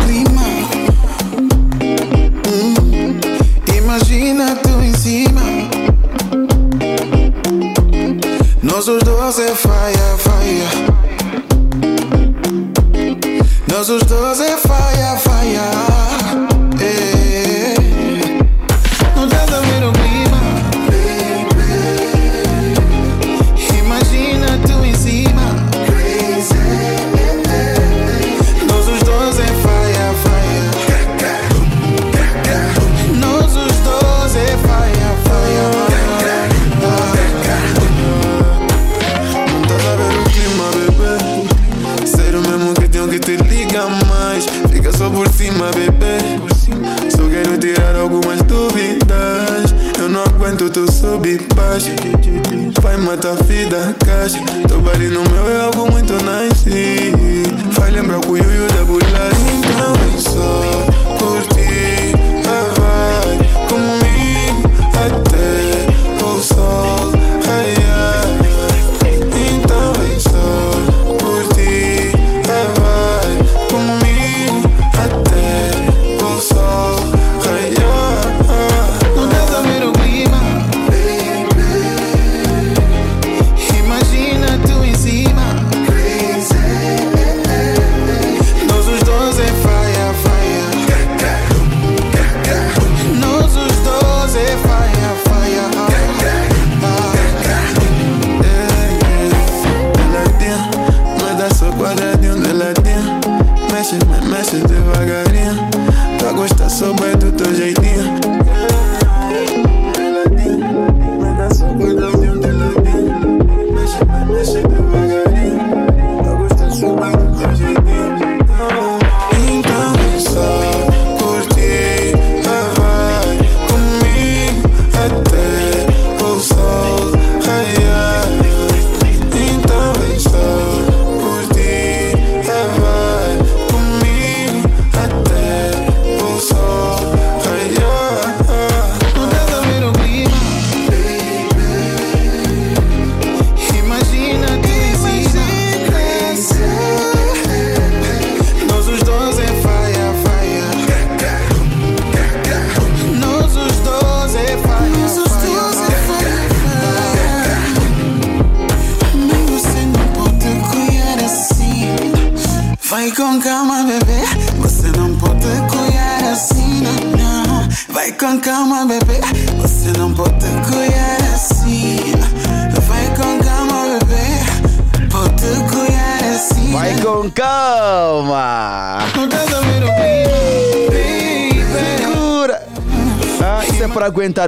clima. Hum, Imagina tu em cima. Nós os dois é faia, faia. Os dois é faia, faia. E baixa. Vai matar a vida, caixa. Teu body no meu é algo muito nice. Vai lembrar o Yuyu da bolacha. Então é só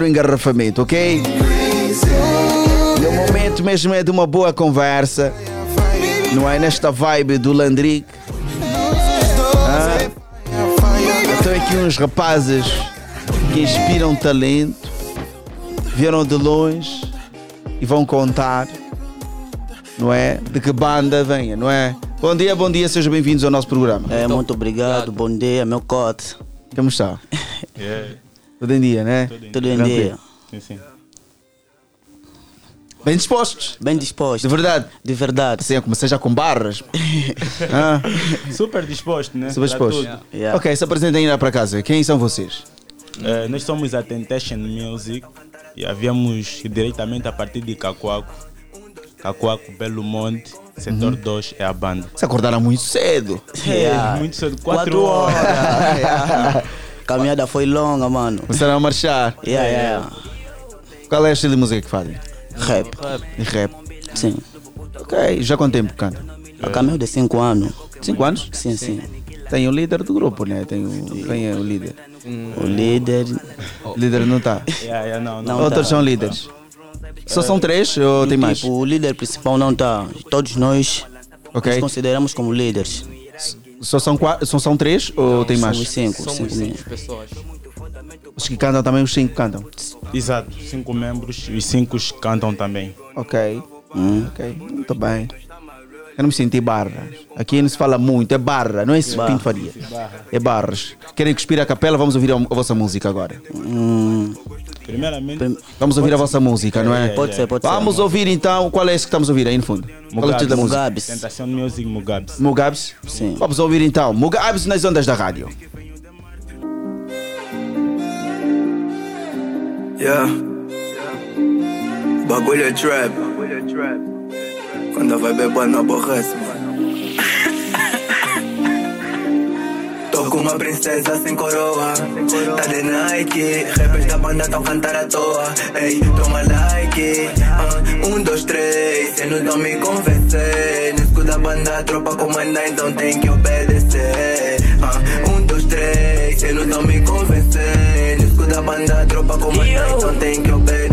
aguentar o engarrafamento, ok? E o momento mesmo é de uma boa conversa. Não é nesta vibe do Landrick. Ah, estão aqui uns rapazes que inspiram talento, vieram de longe e vão contar, não é? De que banda venha, não é? Bom dia, bom dia, sejam bem-vindos ao nosso programa. É, muito obrigado, bom dia, meu cote. Como está? Tudo em dia, né? Tudo em Tranquilo. dia. Sim, sim. Bem dispostos? Bem dispostos. De verdade? De verdade. Assim, comecei já com barras. ah, Super disposto, né? super Pra dispostos. tudo. Yeah. Ok, se apresentem aí para casa. Quem são vocês? Eh, nós somos a Temptation Music e havíamos diretamente a partir de Cacoaco. Cacoaco, Belo Monte, setor 2 é a banda. Se acordaram muito cedo. É, muito cedo, 4 Quatro horas. Caminhada foi longa, mano. Começaram a marchar. Yeah, yeah. Qual é o estilo de música que fazem? Rap. Rap. Sim. Ok, já quanto tempo canta? A caminho de 5 anos. 5 anos? Sim, sim. Tem o líder do grupo, né? Tem o... Quem é o líder? O líder. O líder não está. Yeah, yeah, não, não. Não Outros tá. são líderes. Só são três ou tem mais? Tipo, o líder principal não está. Todos nós Ok. nos consideramos como líderes. Só são, quatro, só são três ou tem mais? Somos cinco. Somos cinco cinco pessoas. Os que cantam também, os cinco cantam. Exato, cinco membros e cinco cantam também. Ok. Ok, muito bem. Eu não me senti barra. Aqui não se fala muito, é barra, não é esse Barra. Pinto Faria. É barras. Querem cuspir a capela? Vamos ouvir a, a vossa música agora. Hum, Primeiramente, Vamos ouvir a vossa música, não é? Pode ser, pode ser. Vamos ouvir então. Qual é esse que estamos a ouvir aí no fundo? Qual é o título da música? Mugabes. Tentação Music Mugabes. Mugabes? Sim. Vamos ouvir então. Mugabes nas ondas da rádio. Yeah. Bagulho é trap. Quando a vibe é boa, não aborrece, mano. Tô com uma princesa sem coroa. Tá de Nike. Rappers da banda tão cantar à toa. Ei, toma like. Ah, um, dois, três. Cê não tão me convencer. No escudo da banda, a tropa comanda, então tem que obedecer. Ah, um, dois, três. Cê não tão me convencer. No escudo da banda, a tropa comanda, então tem que obedecer.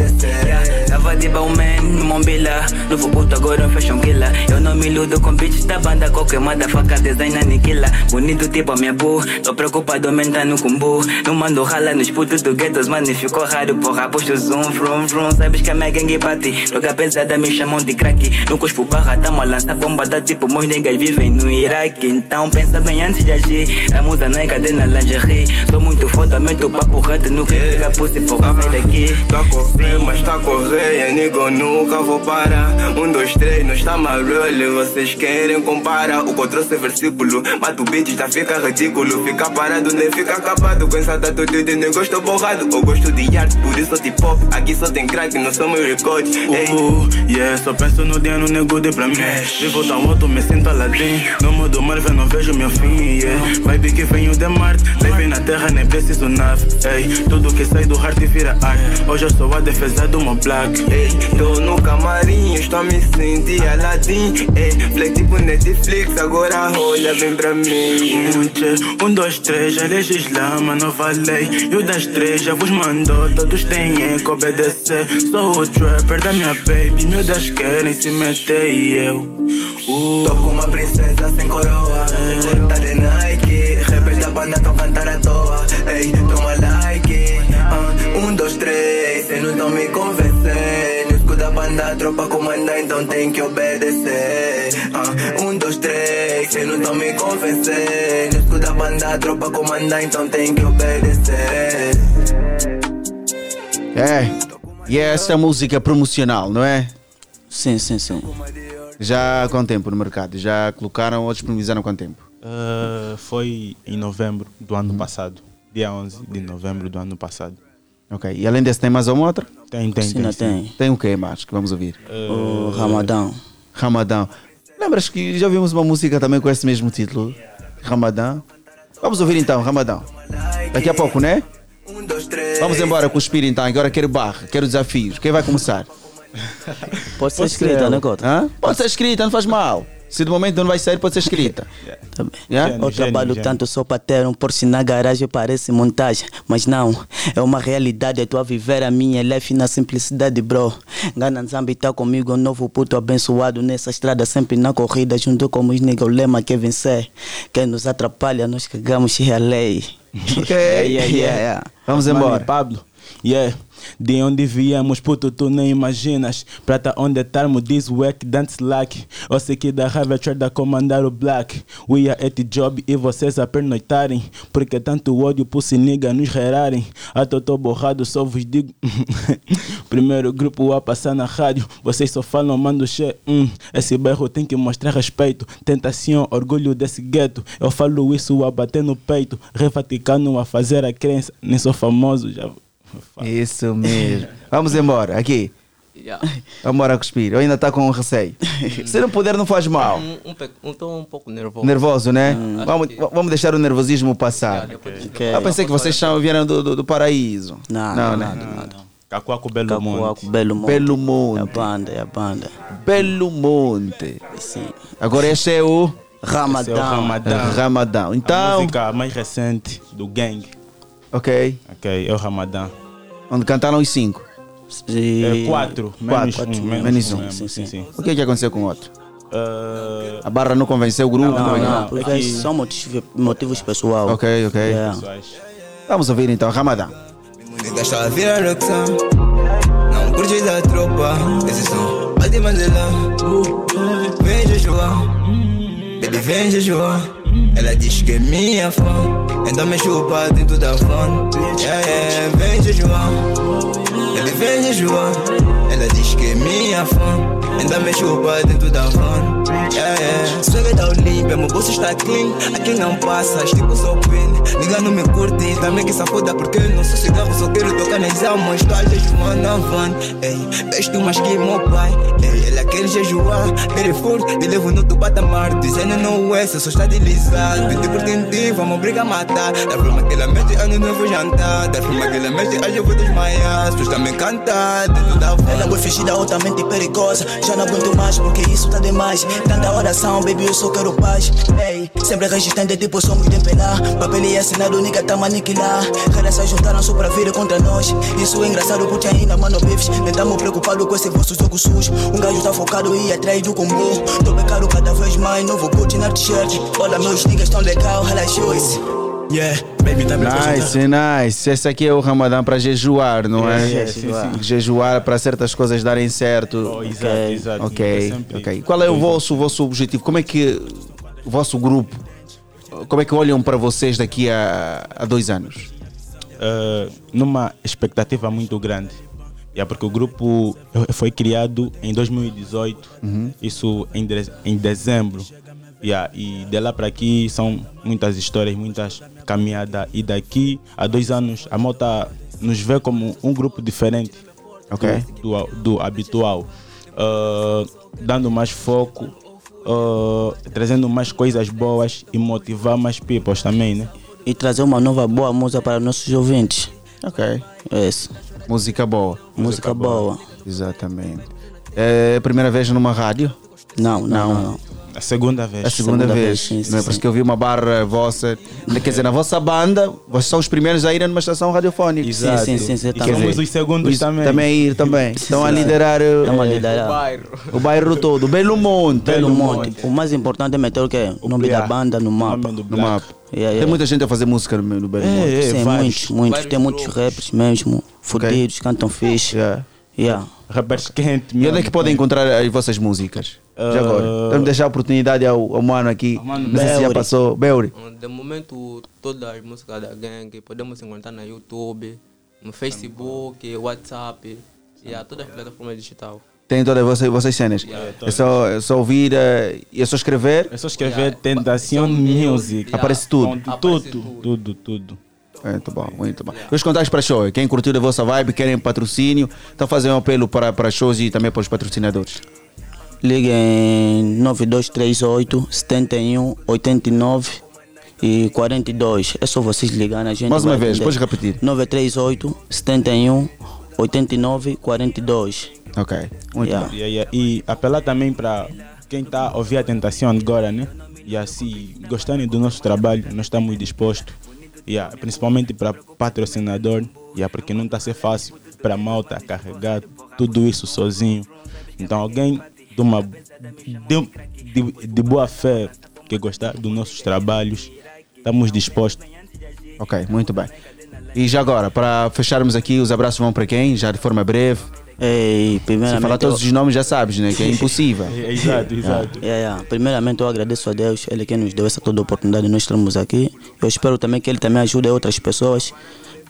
Tava de no Mombila. Novo puto agora um fashion killer. Eu não me iludo com bitches da banda Qualquer motherfucker design aniquila Bonito tipo a minha boo Tô preocupado aumentando com boo Não mando rala nos putos do guetos Mano ficou raro. Porra Posto zoom, vroom, vroom. Sabes que a minha gangue bate Droga pesada me chamam de crack. No cuspo barra Tamo a lançar bomba da tipo Meus niggas vivem no Iraque. Então pensa bem antes de agir. A musa não é cadena lingerie. Sou muito foda, meto papo reto No que fica pussy porra sai daqui. Tá mas tá a correr, é nego, nunca vou parar. Um, dois, três, nós tá marolho, vocês querem comparar. O que eu trouxe versículo, mata o beat, já fica ridículo. Fica parado, nem fica acabado. Com essa tatu de negócio, borrado. Eu gosto de arte, por isso tipo pop. Aqui só tem crack, não são meus recordes. Ei. Uh, yeah, só penso no no nego de pra mim. Vivo tão alto, me sinto Aladdin. No modo Marvel, não vejo meu fim. Yeah. Vibe que venho de Marte. Levei na terra, nem preciso nave. Ei, tudo que sai do heart vira arte. Hoje eu sou a defesa do meu black. Ei, tô no camarim, estou me sentir Aladdin. Ei, flex tipo Netflix, agora olha bem pra mim. Um, dois, três, já legislama, nova lei. E o das três já vos mandou, todos têm que obedecer. Sou o trapper da minha baby, miúdas querem se meter e eu. Uh, Tô com uma princesa sem coroa. Tá de Nike, rappers da banda tão cantar à toa. Ei, toma No escudo da banda, a tropa comanda, então tem que obedecer. Ah, um, dois, três, cê não tão me convencer. No escudo da banda, a tropa comanda, então tem que obedecer. É. E é essa música promocional, não é? Sim, sim, sim. Já há quanto tempo no mercado? Já colocaram ou disponibilizaram há quanto tempo? uh, foi em novembro do ano passado. Dia 11 de novembro do ano passado. Ok. E além desse, tem mais alguma outra? Tem, tem, Sim, tem. tem. Tem o que mais que vamos ouvir? O Ramadão. Ramadão. Lembras que já vimos uma música também com esse mesmo título? Ramadão? Vamos ouvir então, Ramadão. Daqui a pouco, né? Vamos embora com o Espírito então. Agora quero barra, quero desafios. Quem vai começar? Pode ser escrita, né, Cota? Hã? Pode ser escrita, não faz mal. Se de momento não vai sair, pode ser escrita. Yeah? Eu trabalho tanto só para ter um Porsche na garagem, parece montagem. Mas não, é uma realidade. Estou a viver a minha life na simplicidade, bro. Gana Zambi tá comigo, um novo puto abençoado nessa estrada, sempre na corrida, junto com os niggas. O lema que é vencer. Quem nos atrapalha, nós cagamos e a lei. Ok, yeah, yeah, yeah. Vamos Mano, embora. Pablo, yeah. De onde viemos, puto, tu nem imaginas. Prata onde estarmos, this work, dance like. Eu sei que da raiva da comandar o black. We are at job e vocês a pernoitarem. Porque tanto ódio por se nigga nos gerarem. Até eu tô borrado, só vos digo. Primeiro grupo a passar na rádio. Vocês só falam, mando che. Hum, esse bairro tem que mostrar respeito. Tentação, orgulho desse gueto. Eu falo isso a bater no peito. Revaticano a fazer a crença. Nem sou famoso, já. Isso mesmo. Vamos embora, aqui. Vamos embora cuspir. Eu ainda está com receio. Se não puder, não faz mal. Um, um, um, tô um pouco nervoso. Nervoso, né? Acho Vamos, que- vamos deixar o nervosismo passar. Ok. Eu pensei que vocês são, vieram do, do, do paraíso. Não, não, não, né? Cacoaco Belo Cacoaco, Belo Monte. Belo Monte. É a banda, é a banda. Belo Monte. Sim. Agora este é o Ramadão. Esse é o Ramadão. Ramadão. A Então, música mais recente do Gang. Ok. Ok, é o Ramadão. Onde cantaram os cinco. É quatro, menos Quatro. um, menos Menos um um. mesmo, sim, sim. O que é que aconteceu com o outro? Uh, A barra não convenceu o grupo? Não, é que- não, porque são motivos, motivos pessoais. Ok, ok. Yeah. Vamos ouvir então. Deixa ela virar Não curte da tropa Esse som Pode Mandela Vem Joshua Baby vem Joshua Ela diz que é minha fã Então me chupa dentro da van Yeah, yeah, vem Joshua Baby vem Joshua Ela diz que é minha fã Então me chupa dentro da van Yeah, yeah Swag da Olímpia, meu bolso está clean. Aqui não passa, tipo sou pin Liga não me curte, também que se foda Porque eu não sou cigarro, só quero tocar nas almas. Tô a jejuar na van Ei, veste mais que meu pai Ei, ela quer jejuar Ele for, te levo no teu patamar. Dizendo não é, só está deslizado Tente por tente, vamos brigar matar. Da forma que ela mete, ano novo jantar. Da forma que ela mete, hoje eu vou desmaiar. As pessoas também cantar dentro da van Ela foi fingida altamente perigosa. Já não aguento mais porque isso tá demais Tanta oração, baby, eu só quero paz. Ei, sempre resistente, tipo somos de pelar Papel e assinado, nigga, tá aniquilar Caras se juntaram só pra vir contra nós. Isso é engraçado porque ainda, mano, bifes. Nem tamo preocupado com esse vosso jogo sujo. Um gajo tá focado e atrás do combo. Tô bem caro cada vez mais, novo Gucci na t-shirt. Olha, meus niggas tão legal, relaxou-se Yeah, baby, tá Nice, nice. Esse aqui é o Ramadão para jejuar, não é? Yeah. Jejuar para certas coisas darem certo. Oh, exato, exato. Ok, É ok. Qual é o vosso, o vosso objetivo? Como é que o vosso grupo, como é que olham para vocês daqui a, a dois anos? Uh, numa expectativa muito grande. Yeah, porque o grupo foi criado em 2018, Uhum. isso em, de- em dezembro. Yeah, e de lá para aqui são muitas histórias, muitas caminhadas. E daqui a dois anos a Mota nos vê como um grupo diferente Ok. do, do, do habitual, Uh, dando mais foco, uh, trazendo mais coisas boas e motivar mais people também, né? E trazer uma nova boa música para nossos ouvintes. Ok. Isso. Música boa. Música boa. Exatamente. É a primeira vez numa rádio? Não, não, não. A segunda vez. A segunda, Segunda vez. vez, sim, sim, não é? sim. Porque eu vi uma barra vossa. Quer dizer, na vossa banda, vocês são os primeiros a irem numa estação radiofónica. Exato. Sim, sim, sim, E quer também. Somos os segundos os- também. Também a ir também. Estão a sim. liderar, Estamos a liderar. o bairro. O bairro todo. Belo Monte. Belo Monte. O mais importante é meter o quê? O nome da banda no mapa. No mapa. Yeah, yeah. Tem muita gente a fazer música no, no Belo É, Monte. é, Sim, muitos, muitos. Tem muitos rappers mesmo, fudidos, cantam fixe. Yeah. Rappers quentes. E onde é que podem encontrar as vossas músicas? Já agora. Vamos deixar a oportunidade ao, ao mano aqui. Mano Não sei se já passou. Beuri. De momento, todas as músicas da gangue podemos encontrar no YouTube, no Facebook, WhatsApp e a todas as plataformas digitais. Tem todas vocês, vocês cenas. Yeah, é, só, é só ouvir e é só escrever. É só escrever Tentação Music. Aparece tudo. Ponto, Tudo, tudo, tudo. Muito bom, muito bom. Os contatos para show? Quem curtiu a vossa vibe, querem patrocínio, então fazer um apelo para, para shows e também para os patrocinadores. Liga em 9238 71 89 e 42. É só vocês ligarem a gente. Mais uma vez, atender. pode repetir. 938 71 89 42. Ok, muito Yeah. Yeah, yeah. E apelar também para quem está a ouvir a tentação agora, né? E assim, gostarem do nosso trabalho, nós estamos dispostos. Yeah, principalmente para patrocinador, yeah, porque não está a ser fácil para a malta carregar tudo isso sozinho. Então, alguém de, uma, de, de, de boa fé que gostar dos nossos trabalhos, estamos dispostos. Ok, muito bem. E já agora, para fecharmos aqui, os abraços vão para quem? Já de forma breve. Ei, Se primeiramente. falar todos os nomes, já sabes, né? Que é impossível. exato, Yeah, yeah, yeah. Primeiramente, eu agradeço a Deus, Ele que nos deu essa toda oportunidade de nós estarmos aqui. Eu espero também que Ele também ajude outras pessoas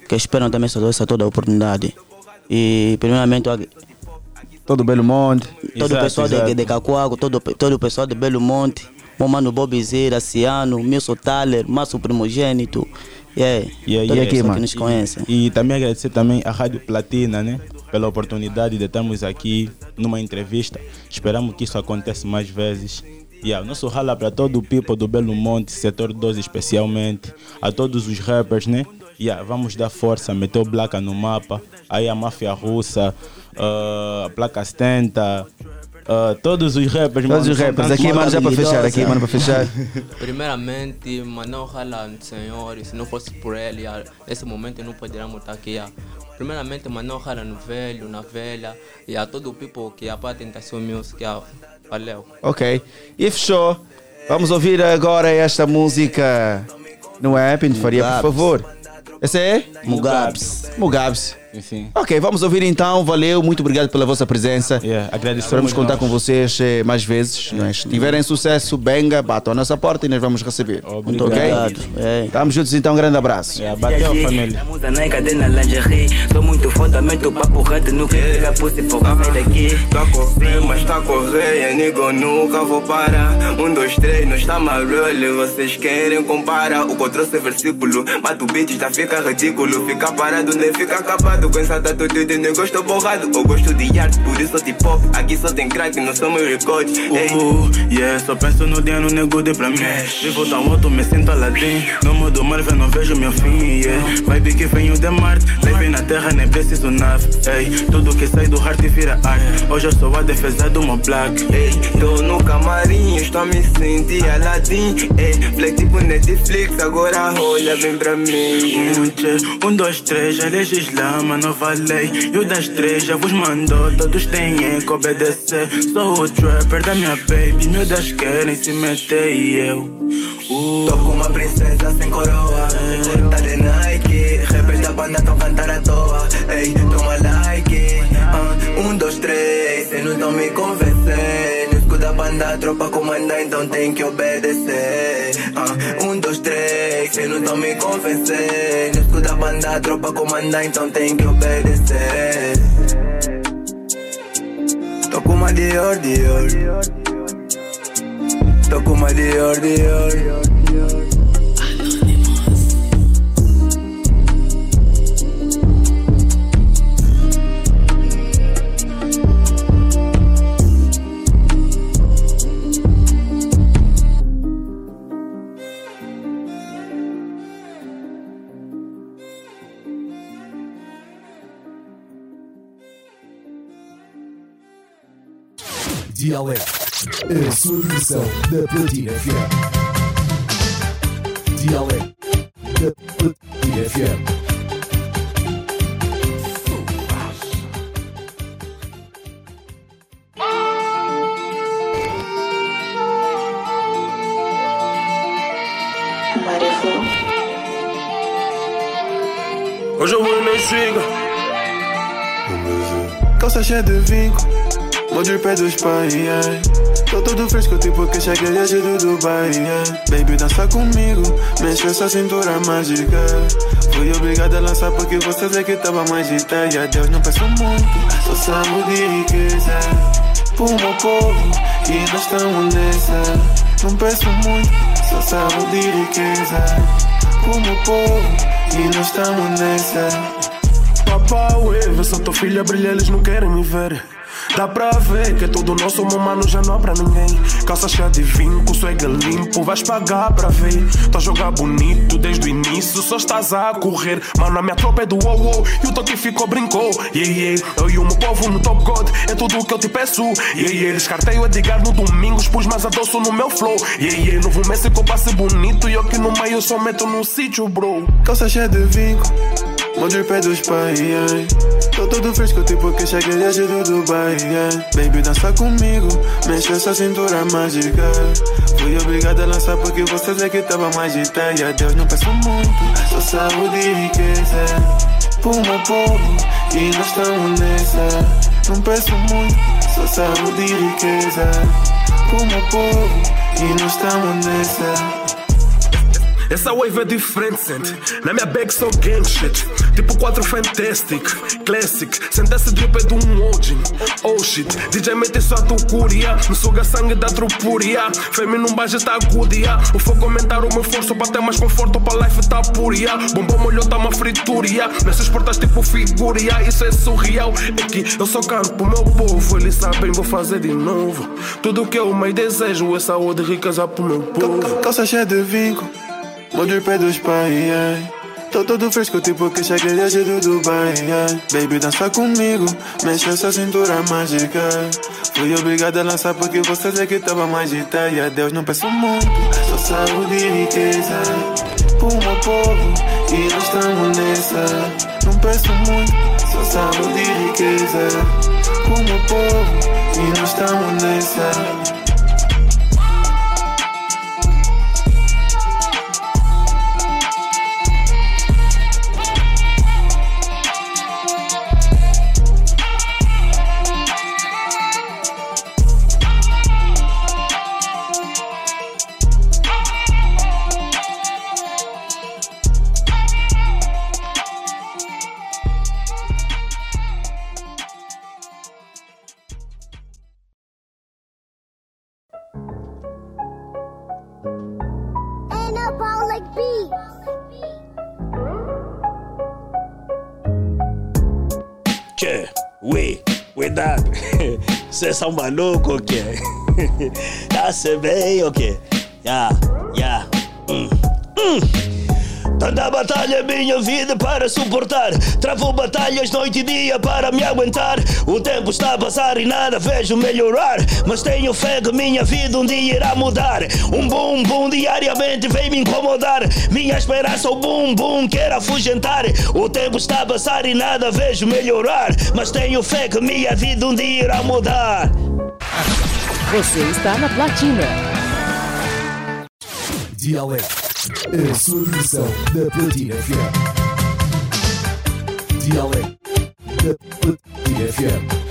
que esperam também essa, essa toda oportunidade. E, primeiramente, eu Todo Belo Monte. todo o pessoal de, de Cacoago, todo, todo o pessoal de Belo Monte, meu mano Bobizera, Ciano, Milson Thaler, Márcio Primogênito. Yeah, Yeah, todo yeah. pessoal que nos conhece. E, e também agradecer também à Rádio Platina, né? Pela oportunidade de estarmos aqui numa entrevista. Esperamos que isso aconteça mais vezes. Yeah, nosso rala para todo o people do Belo Monte, setor 12 especialmente, a todos os rappers, né? Yeah, vamos dar força, meter o Blaca no mapa, aí a máfia russa, ah, a placa 70, ah, todos os rappers. Todos mano, os rappers. Aqui, mano, já para fechar, aqui, mano, para fechar. Primeiramente, Manão Rala no Senhor, se não fosse por ele, nesse momento não poderíamos estar aqui. Primeiramente, Manão Rala no velho, na velha, e a todo o people que é para a Tentação Music. Valeu. Ok. E fechou. Vamos ouvir agora esta música. Não é, Pinto Faria, por favor. Esse é? Mugabs. Mugabs. Sim. Ok, vamos ouvir então. Valeu, muito obrigado pela vossa presença. agradecemos Esperamos contar nós. com vocês eh, mais vezes. é? Se tiverem sucesso, benga, batam a nossa porta e nós vamos receber. Muito ok? obrigado. Estamos juntos então, um grande abraço. bateu, família. Muda na cadena lingerie Sou muito foda, meto papo reto No que pega pussy, porra, sai daqui Tá correr, mas tá correr, amigo, nunca vou parar. Um, dois, três, nós tá marolho. Vocês querem comparar o que eu trouxe é versículo. Mas o beat já fica ridículo. Fica parado, nem fica acabado. Com essa de negócio borrado. Eu gosto de arte, por isso tipo pop. Aqui só tem crack, não somos recordes. Ei. Uh, yeah, só penso no dia no nego de pra mim. Vivo tão alto, me sinto Aladdin. No mundo Marvel não vejo meu fim, yeah. Vibe que venho de Marte, levei na terra, nem preciso nave. Ei, tudo que sai do heart vira arte. Hoje eu sou a defesa do meu black. Ei, tô no camarim, estou a me sentir Aladdin. Ei, flex tipo Netflix, agora olha bem pra mim. Um, dois, três, já legislama, nova lei. E o das três já vos mandou, todos têm que obedecer. Sou o trapper da minha baby, miúdas querem se meter e eu. Uh, Tô com uma princesa sem coroa. Tá de Nike, rappers da banda tão cantar à toa. Ei, toma like. Ah, um, dois, três, cê não tão me convencendo. Escudo da banda, a tropa comanda, então tem que obedecer. Ah, um, cê não tão me convencendo. Escudo da banda, a tropa comanda, então tem que obedecer. Tô com uma Dior, Dior. Tô com uma Dior, Dior. Dialeto, a sua diversão da Platina FM. Dialeto da Platina FM. Hoje eu vou na siga. Calça cheia de vinco. Molde o pé dos pais. yeah. Tô todo fresco, tipo que cheguei desde do Dubai. yeah. Baby, dança comigo. Mexe essa cintura mágica. Fui obrigado a lançar porque você vê que tava mais de E a Deus não peço muito. Só salvo de riqueza. Pro meu povo. E nós estamos nessa. Não peço muito. Só salvo de riqueza. Pro meu povo. E nós estamos nessa. Papá, ué, vê só tua filha brilha, eles não querem me ver. Dá pra ver que é tudo nosso, mano, já não há pra ninguém. Calça cheia de vinco, swag limpo, vais pagar pra ver. Tá a jogar bonito desde o início, só estás a correr. Mano, a minha tropa é do wow wow, e o toque ficou brincou. Yeah, yeah. Eu e o meu povo no Top God, é tudo o que eu te peço. Yeah, yeah. Descartei o Edgar no domingo, pus mais adoço no meu flow. Yeah, yeah. Novo Messi com passe bonito, e eu que no meio só meto no sítio, bro. Calça cheia de vinco, meu drip é dos pais. Tô todo fresco, tipo que cheguei desde do Dubai. Baby, dança comigo, mexe essa cintura mágica. Fui obrigado a lançar porque vocês é que tava mais agitada. E a Deus não peço muito, só saúde e riqueza. Meu povo, e nós estamos nessa. Não peço muito, só saúde e riqueza. Meu povo, e nós estamos nessa. Essa wave é diferente, sente. Na minha bag só gang shit. Tipo 4 Fantastic, Classic. Sente esse drip é de um OG. Oh shit. DJ mete só a tucuria. Me suga sangue da trupuria. Fêmea num baixo está agudia. O foco aumentar o meu esforço para ter mais conforto. Para life tá puria. Bombom molhou tá uma frituria. Nessas portas tipo figuria. Isso é surreal. É que eu só canto pro meu povo. Eles sabem, vou fazer de novo. Tudo que eu mais desejo é saúde e riqueza pro meu povo. Calça cheia de vinco, meu drip é dos pais, yeah. Tô todo fresco, tipo que cheguei desde do Dubai, yeah. Baby, dança comigo, mexe essa cintura mágica. Fui obrigado a lançar porque vocês é que tava mais agitada. E Deus não peço muito, só saúde e riqueza. Pro meu povo, e nós estamos nessa. Não peço muito, só saúde e riqueza. Pro meu povo, e nós estamos nessa. Vocês são malucos o quê? Já se bem o quê? Já, já. Hum, hum. Tanta batalha é minha vida para suportar. Travo batalhas noite e dia para me aguentar. O tempo está a passar e nada vejo melhorar. Mas tenho fé que minha vida um dia irá mudar. Um bum bum diariamente vem me incomodar. Minha esperança, o bum bum quer afugentar. O tempo está a passar e nada vejo melhorar. Mas tenho fé que minha vida um dia irá mudar. Você está na platina. Dialeto, a sua versão da Platina FM. Dialeto da Platina FM.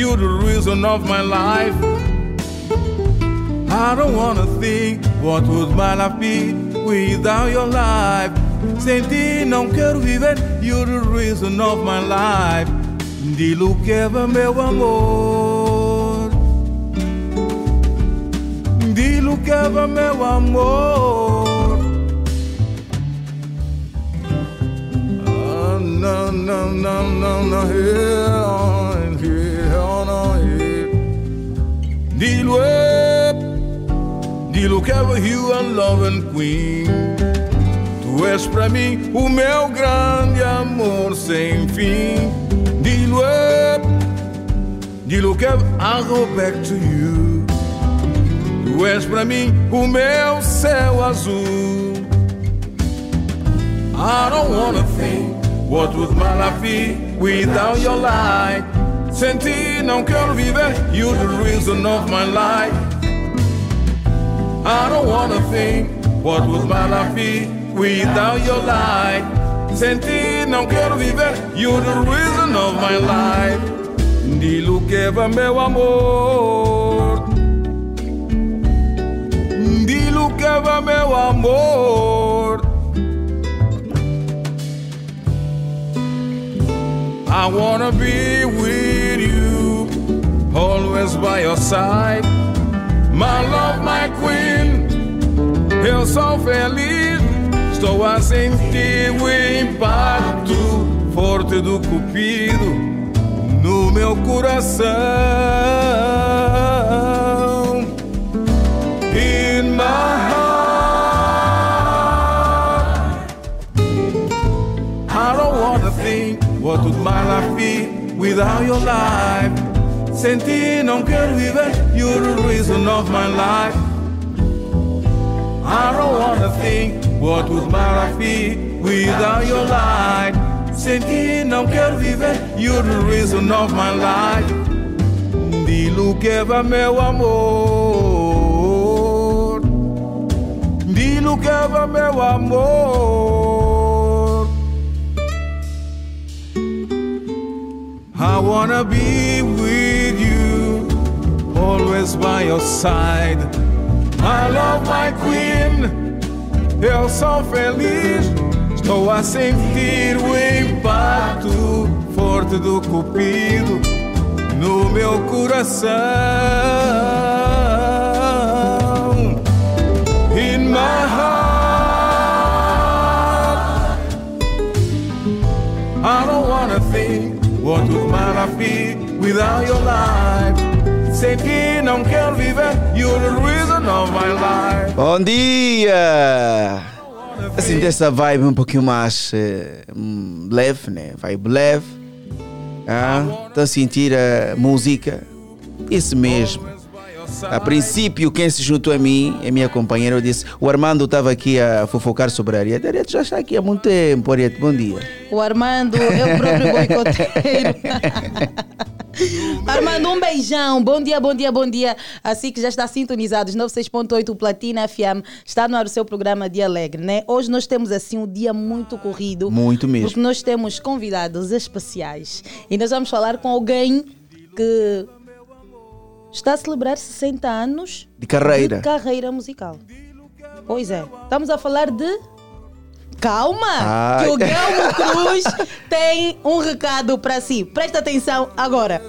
You're the reason of my life. I don't wanna think what would my life be without your life. Sem ti não quero viver, you're the reason of my life. Dilo que é meu amor. Dilo que é meu amor. Ah, não, não, não, não, não, yeah. you up. Dilo que eu love and loving queen. Tu és pra mim o meu grande amor sem fim. De up. Dilo que I'll go back to you. Tu és pra mim o meu céu azul. I don't wanna think what would my life be without your light. Senti não quero viver. You're the reason of my life. I don't wanna think what would my life be without your light. Senti não quero viver. You're the reason of my life. Dilo que Diluqueva meu amor. Dilo que Diluqueva meu amor. I wanna be with always by your side. My love, my queen, eu sou feliz. Estou a sentir o impacto forte do cupido no meu coração. In my heart, I don't wanna think what would my life be without your life. Senti, não quero viver, you're the reason of my life. I don't wanna think what would my life be without your light. Senti, não quero viver, you're the reason of my life. Dilo que va meu amor. Dilo que va meu amor. I wanna be with always by your side. I love my queen, eu sou feliz. Estou a sentir o impacto forte do cupido no meu coração. In my heart, I don't wanna think what would life be without your life. Sei que não quero viver, you're the reason of my life. Bom dia! Assim, dessa vibe um pouquinho mais hum, leve, né? Vibe leve. Ah, Estou a sentir a música. Isso mesmo. A princípio, quem se juntou a mim, é minha companheira, eu disse: o Armando estava aqui a fofocar sobre a Ariete. A Ariete já está aqui há muito tempo, Ariete, bom dia. O Armando é o próprio boicoteiro. Armando, um beijão. Bom dia, bom dia, bom dia. Assim que já está sintonizados, 96.8 Platina FM. Está no ar o seu programa Dia Alegre, né? Hoje nós temos assim um dia muito corrido. Muito mesmo. Porque nós temos convidados especiais. E nós vamos falar com alguém que está a celebrar 60 anos De carreira. de carreira musical. Pois é. Estamos a falar de. Calma! Ai. Que o Guilherme Cruz tem um recado para si. Presta atenção agora.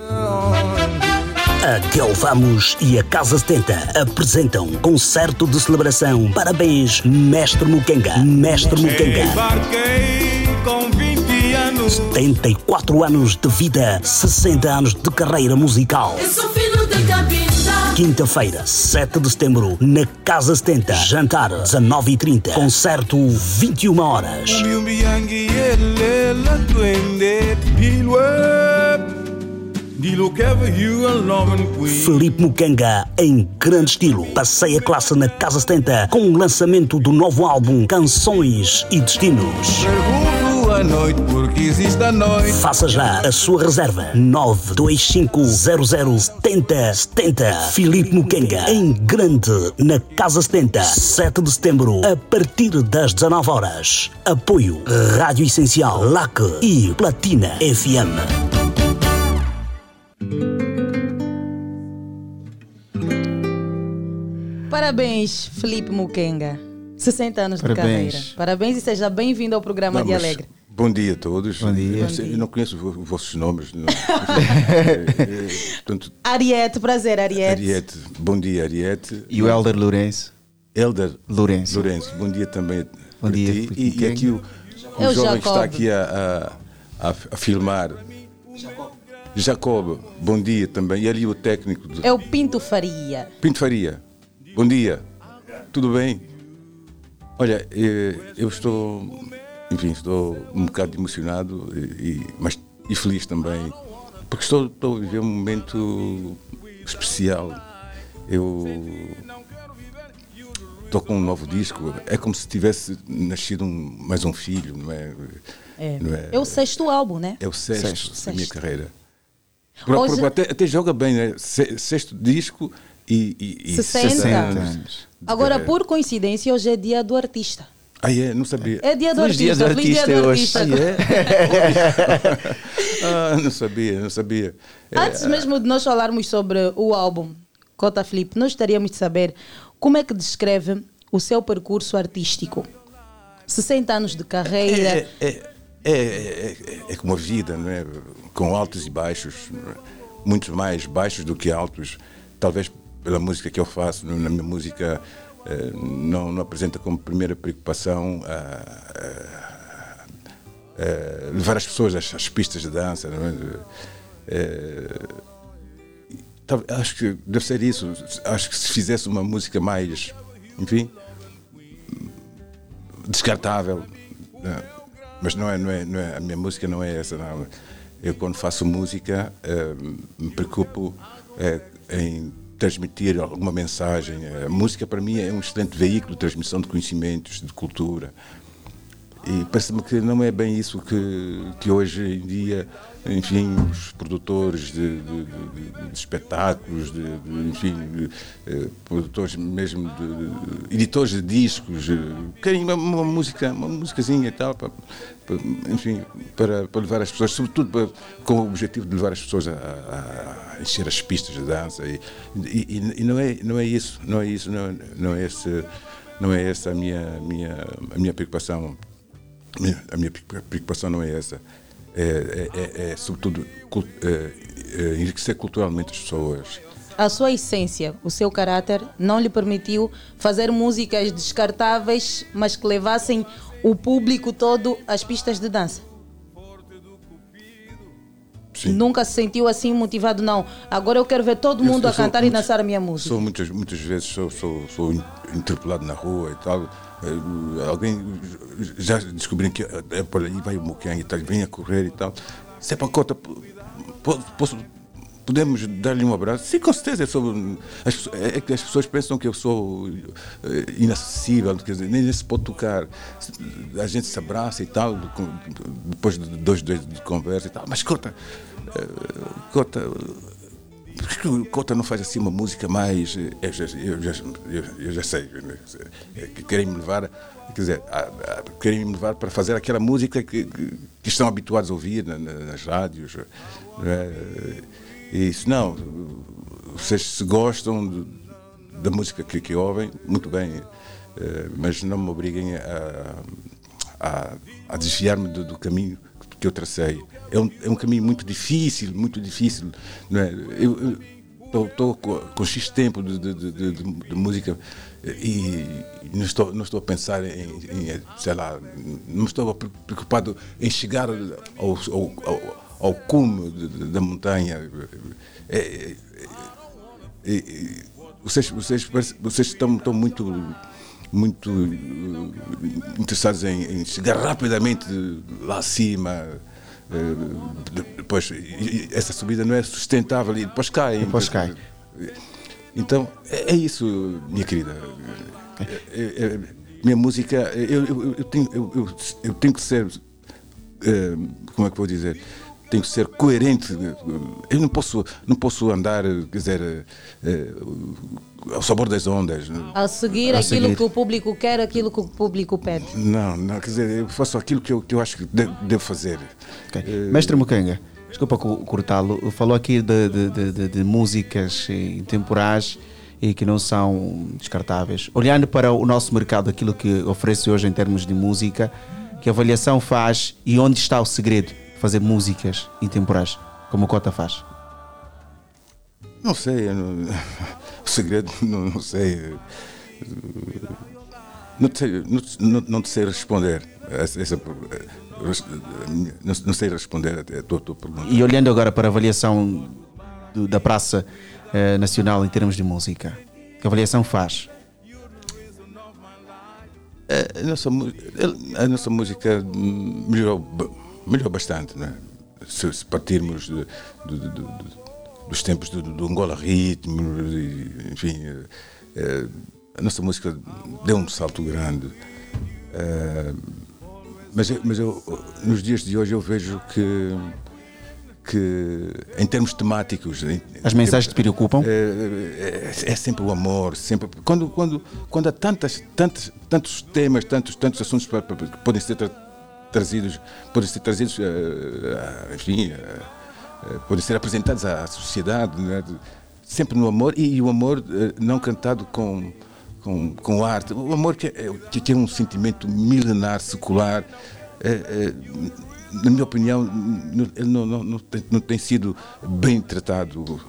A Vamos e a Casa 70 apresentam concerto de celebração. Parabéns, Mestre Mukenga. Mestre Mukenga. Embarquei com 20 anos. 74 anos de vida, 60 anos de carreira musical. Eu sou filho de cabinda. Quinta-feira, 7 de setembro, na Casa 70. Jantar, 19h30. Concerto, 21 horas. Felipe Mukenga, em grande estilo, passeia a classe na Casa 70 com o lançamento do novo álbum Canções e Destinos. Noite porque existe a noite. Faça já a sua reserva 925007070 Filipe Mukenga em grande na Casa 70 7 de setembro a partir das 19 horas Apoio Rádio Essencial LAC e Platina FM Parabéns, Felipe Mukenga. 60 anos de Parabéns. carreira. Parabéns e seja bem-vindo ao programa Dia mas Alegre. Bom dia a todos. Bom dia. Eu, Bom sei- dia. eu não conheço vo- vossos nomes. Não. Portanto, Ariete, prazer, Ariete. Ariete, bom dia, Ariete. E o Elder Lourenço. Elder Lourenço. Lourenço, bom dia também. Bom dia, ti. E, e aqui o, o jovem que está Jacob. aqui a, a, a, a filmar. Jacob, bom dia também. E ali o técnico do É o Pinto Faria. Pinto Faria, bom dia. Tudo bem? Olha, eh, eu estou, enfim, estou um bocado emocionado e, mas, e feliz também, porque estou, estou a viver um momento especial. Eu estou com um novo disco, é como se tivesse nascido um- mais um filho, não é? É. Não é? É o sexto álbum, né? É o sexto, da minha Sexto. carreira. Por- Hoje- por- até, até joga bem, né? Se- Sexto disco e, e, e 60. anos. de Agora, por coincidência, hoje é dia do artista. Ah, é? Não sabia. É dia do dia artista. do Feliz dia artista do hoje. artista. ah, não sabia, não sabia. É, Antes mesmo de nós falarmos sobre o álbum Cota Felipe, nós gostaríamos de saber como é que descreve o seu percurso artístico. 60 anos de carreira. É, é, é, é, é como a vida, não é? Com altos e baixos, não é? muitos mais baixos do que altos. Talvez pela música que eu faço, na minha música não, não apresenta como primeira preocupação a, a- a levar as pessoas às, às pistas de dança. não é? Eh, acho que deve ser isso. Acho que se fizesse uma música mais, enfim, descartável. né? Mas não é, não é, não é, a minha música não é essa. Não. Eu, quando faço música, eh, me preocupo eh, em transmitir alguma mensagem. A música, para mim, é um excelente veículo de transmissão de conhecimentos, de cultura. E parece-me que não é bem isso que, que hoje em dia, enfim, os produtores de, de- de- de espetáculos, de, enfim, eh, produtores mesmo de, editores de discos, eh, querem uma, uma música, uma musicazinha e tal, para, para- enfim, para, para levar as pessoas, sobretudo para- com o objetivo de levar as pessoas a- a encher as pistas de dança. E, e- e não, é, não é isso, não é isso, não, não é esse, não é essa a minha, minha, a minha preocupação. A minha- preocupação não é essa. É, é- é- é, sobretudo, é, é, enriquecer culturalmente as pessoas. A sua essência, o seu caráter, não lhe permitiu fazer músicas descartáveis, mas que levassem o público todo às pistas de dança. Nunca se sentiu assim motivado, não. Agora eu quero ver todo mundo eu a sou cantar e dançar a minha música. Sou muitas, muitas vezes sou, sou, sou in- interpelado na rua e tal. Eh, Alguém já descobriu que é por aí vai o Mukang e tal, vem a correr e tal. Se é para posso, podemos dar-lhe um abraço? Sim, com certeza. Sou, as, pessoas- é que as pessoas pensam que eu sou eh, inacessível, quer dizer, nem se pode tocar. A gente se abraça e tal, depois de dois dias de conversa e tal. Mas Cota, Cota, por que o Cota não faz assim uma música mais. eh, Eu já, eu já, eu, já sei. né? É que Querem me levar. Quer dizer, querem me levar para fazer aquela música que, que, que estão habituados a ouvir na- na- nas rádios. não é? E isso não. Vocês se gostam de- da música que, que ouvem, muito bem. eh, Mas não me obriguem a, a, a desviar-me do, do caminho que eu tracei. É um, é um caminho muito difícil, muito difícil. Não é? Eu estou com, X tempo de, de, de, de- música e não estou, não estou a pensar em, em, sei lá, não estou preocupado em chegar ao, ao, ao, ao cume da montanha. É, é, é, é, vocês, vocês, vocês estão, estão muito muito eh, interessados em, em chegar rapidamente lá acima. eh, de- Depois, essa subida não é sustentável e depois cai. Depois cai. Então, é, é isso, minha querida. É- é- é- minha música, eu, eu, eu tenho, eu tenho que ser, eh, como é que vou dizer? Tenho que ser coerente. Eu não posso, não posso andar, quer dizer, eh, ao sabor das ondas. A seguir A aquilo seguir. que o público quer, aquilo que o público pede. Não, não, quer dizer, eu faço aquilo que eu, que eu acho que de- devo fazer. Eh, Mestre Mukanga, desculpa co- cortá-lo, falou aqui de, de, de- de- de músicas eh, temporais e que não são descartáveis. Olhando para o nosso mercado, aquilo que oferece hoje em termos de música, que avaliação faz e onde está o segredo fazer músicas intemporais, como o Cota faz? Não sei, não- o segredo, não, não sei. eh, Não sei, não, não, sei responder. Essa, essa, eh, não, não sei responder a tua, tua pergunta. E olhando agora para a avaliação do- da Praça eh, Nacional em termos de música, que avaliação faz? A- A nossa, a nossa música melhorou, melhorou bastante, não é? Se, se partirmos de- de- de- dos tempos do, do Angola Ritmo, enfim, eh, a nossa música deu um salto grande. Eh, mas eu- mas eu, nos dias de hoje eu vejo que, que em termos temáticos. em- As mensagens te preocupam? é, é- é sempre o amor, sempre quando quando quando há tantas tantos tantos temas, tantos tantos assuntos que podem ser tra- trazidos, podem ser trazidos, eh, eh, enfim, eh, podem ser apresentados à sociedade, né, sempre no amor e, o amor não cantado com com, com arte, o amor que é, que- que é um sentimento milenar, secular. eh, eh, na minha opinião, não, não, não, tem, não tem sido bem tratado.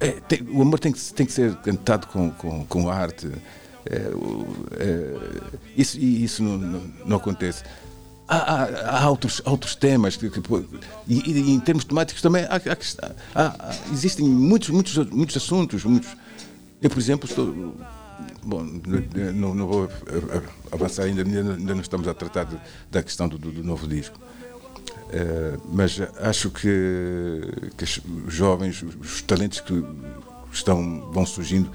É, tem- o amor tem que, tem que ser cantado com, com, com arte. É, é, isso isso não, não, não acontece. Há, há- outros, outros temas que, que e, e em termos temáticos também há, há- existem muitos, muitos, muitos assuntos. Muitos. Eu, por exemplo, estou. Bom, não, não vou avançar ainda, ainda não estamos a tratar de- da questão do, do- novo disco. Eh, mas acho que, que os jovens, os- os talentos que estão, vão surgindo,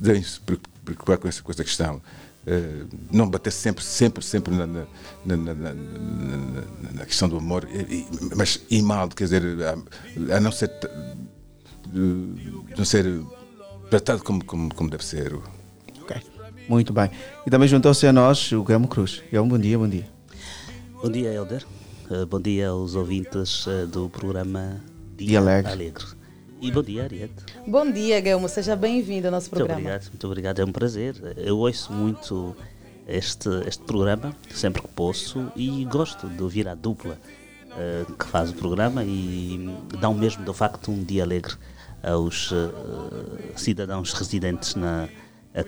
devem se pre- preocupar com essa, com essa questão. Eh, não bater sempre, sempre, sempre na, na, na, na- na- na- na questão do amor, e- e- mas ir mal, quer dizer, a, a não ser, de- não ser tratado como, como, como deve ser. Muito bem. E também juntou-se a nós o Guilherme Cruz. Guilherme, bom dia, bom dia. Bom dia, Helder. Eh, bom dia aos ouvintes eh, do programa Dia, Dia Alegre. Alegre. E bom dia, Ariete. Bom dia, Guilherme. Seja bem-vindo ao nosso Muito programa. obrigado, muito obrigado. É um prazer. Eu ouço muito este, este programa, sempre que posso, e gosto de ouvir a dupla eh, que faz o programa e dá o mesmo do facto um dia alegre aos eh, cidadãos residentes na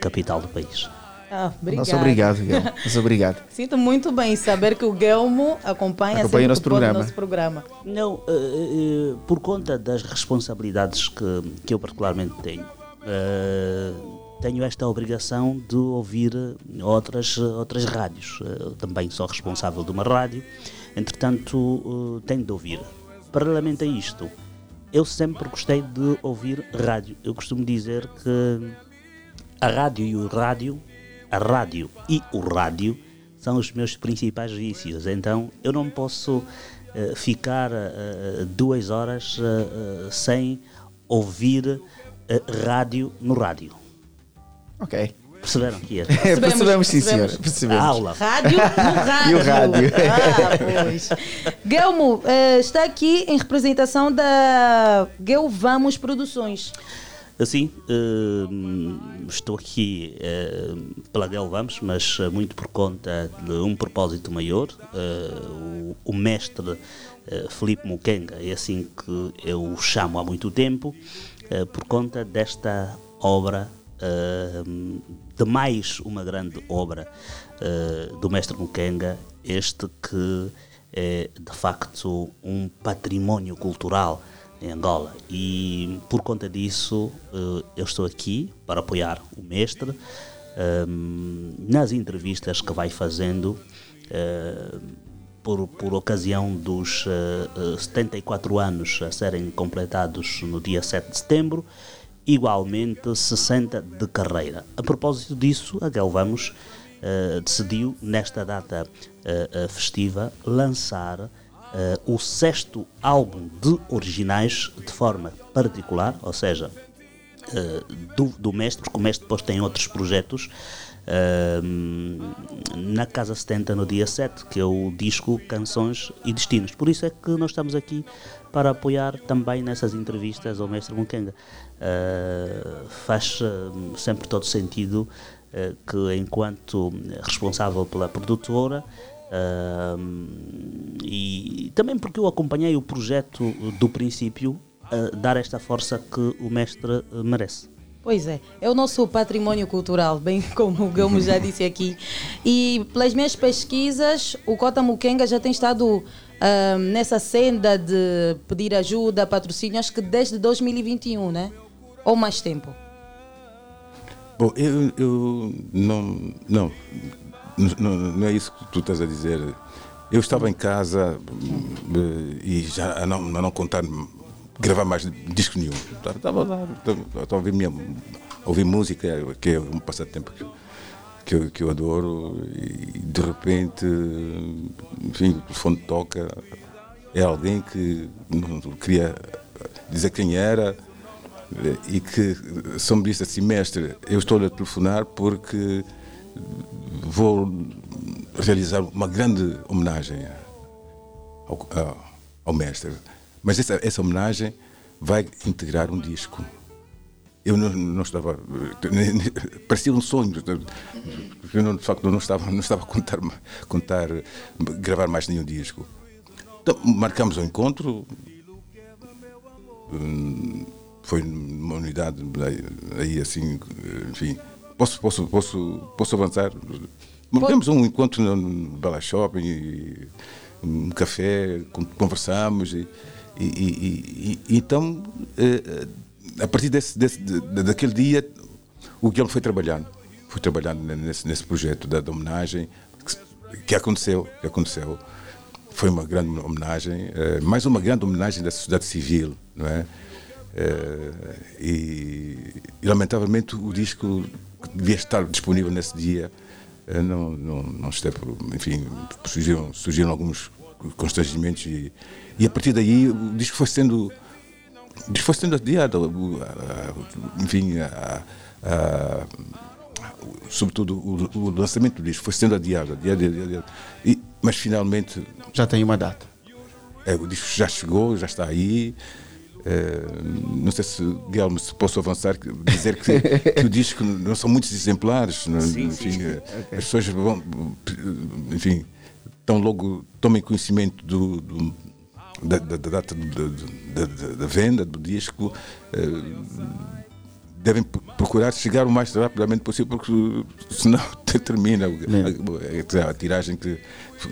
capital do país. Ah, obrigado. Nosso obrigado, Guilherme. Nosso obrigado. Sinto muito bem saber que o Guilherme acompanha, Acompanha sempre o nosso programa. nosso programa. Não, eh, eh, por conta das responsabilidades que, que eu particularmente tenho, eh, tenho esta obrigação de ouvir outras, outras rádios. Eu também sou responsável de uma rádio, entretanto, tenho de ouvir. Paralelamente a isto, eu sempre gostei de ouvir rádio. Eu costumo dizer que a rádio e o rádio, a rádio e o rádio são os meus principais vícios. Então eu não posso eh, ficar eh, duas horas eh, sem ouvir rádio no rádio. Ok. Perceberam que é? Percebemos, Percebemos, sim, senhor. Percebemos. A aula. Rádio no rádio. E o rádio. Ah, pois. Eh, está aqui em representação da Guel Vamos Produções. Assim, eh, estou aqui eh, pela Del Vamos, mas eh, muito por conta de um propósito maior. Eh, o, o mestre eh, Felipe Mukenga, é assim que eu o chamo há muito tempo, por conta desta obra, eh, de mais uma grande obra do mestre Mukenga, este que é de facto um património cultural em Angola. E por conta disso, eh, eu estou aqui para apoiar o mestre ehm, nas entrevistas que vai fazendo. eh, por, por ocasião dos eh, eh, 74 anos a serem completados no dia 7 de setembro, igualmente 60 de carreira. A propósito disso, a Galvamos eh, decidiu, nesta data eh, eh, festiva, lançar eh, o sexto álbum de originais de forma particular, ou seja, eh, do, do mestre, porque o mestre depois tem outros projetos. eh, na Casa 70 no dia 7, que é o disco Canções e Destinos. Por isso é que nós estamos aqui para apoiar também nessas entrevistas ao mestre Munkenga. Eh, faz eh, sempre todo sentido eh, que enquanto responsável pela produtora Ahm, e também porque eu acompanhei o projeto do princípio a dar esta força que o mestre eh, merece. Pois é, é o nosso património cultural, bem como o Guilherme já disse aqui. E pelas minhas pesquisas, o Cota Mukenga já tem estado ah, nessa senda de pedir ajuda, patrocínio, acho que desde 2021, né? Ou mais tempo. Bom, eu, eu não, não, não, não é isso que tu estás a dizer. Eu estava em casa eh, e já a não, a não contar gravar mais disco nenhum. Estava lá, estava a ouvir, minha, ouvir música, que é um passatempo que, que, eu, que eu adoro, e de repente, enfim, o telefone toca, é alguém que não queria dizer quem era e que só me disse assim, mestre, eu estou a telefonar porque vou realizar uma grande homenagem ao, ao, mestre. Mas essa, essa homenagem vai integrar um disco. Eu não, não estava. Parecia um sonho. Eu, não, de facto, não estava, não estava a contar, contar, gravar mais nenhum disco. Então, marcamos o encontro. Hum, Foi numa unidade aí, assim, enfim, posso, posso, posso, posso avançar? Temos um encontro no, no Bela Shopping, e, um café, con- conversamos e, e- e- então eh, a partir desse, desse- de- de- daquele dia o Guilherme foi trabalhando, foi trabalhando nesse, nesse projeto da, da homenagem que, que aconteceu, que aconteceu. Foi uma grande homenagem, eh, mais uma grande homenagem da sociedade civil, não é? Eh, e, e, lamentavelmente o disco que devia estar disponível nesse dia eh, não, não, não esteve, enfim, surgiram, surgiram alguns constrangimentos e, e a partir daí o disco foi sendo o disco foi sendo adiado, enfim, a- a- sobretudo o, o lançamento do disco foi sendo adiado, adiado, adiado, adiado. E- mas finalmente já tem uma data. É, o disco já chegou, já está aí. Eh, não sei se, Guilherme, se posso avançar, dizer que, que o disco não são muitos exemplares. não- Sim, enfim, sim. eh, As pessoas vão, enfim, tão logo tomem conhecimento do, do- da, da- da data do- da, da- da venda do disco. eh, devem pro- procurar chegar o mais rapidamente possível, porque senão termina a, a- a tiragem que.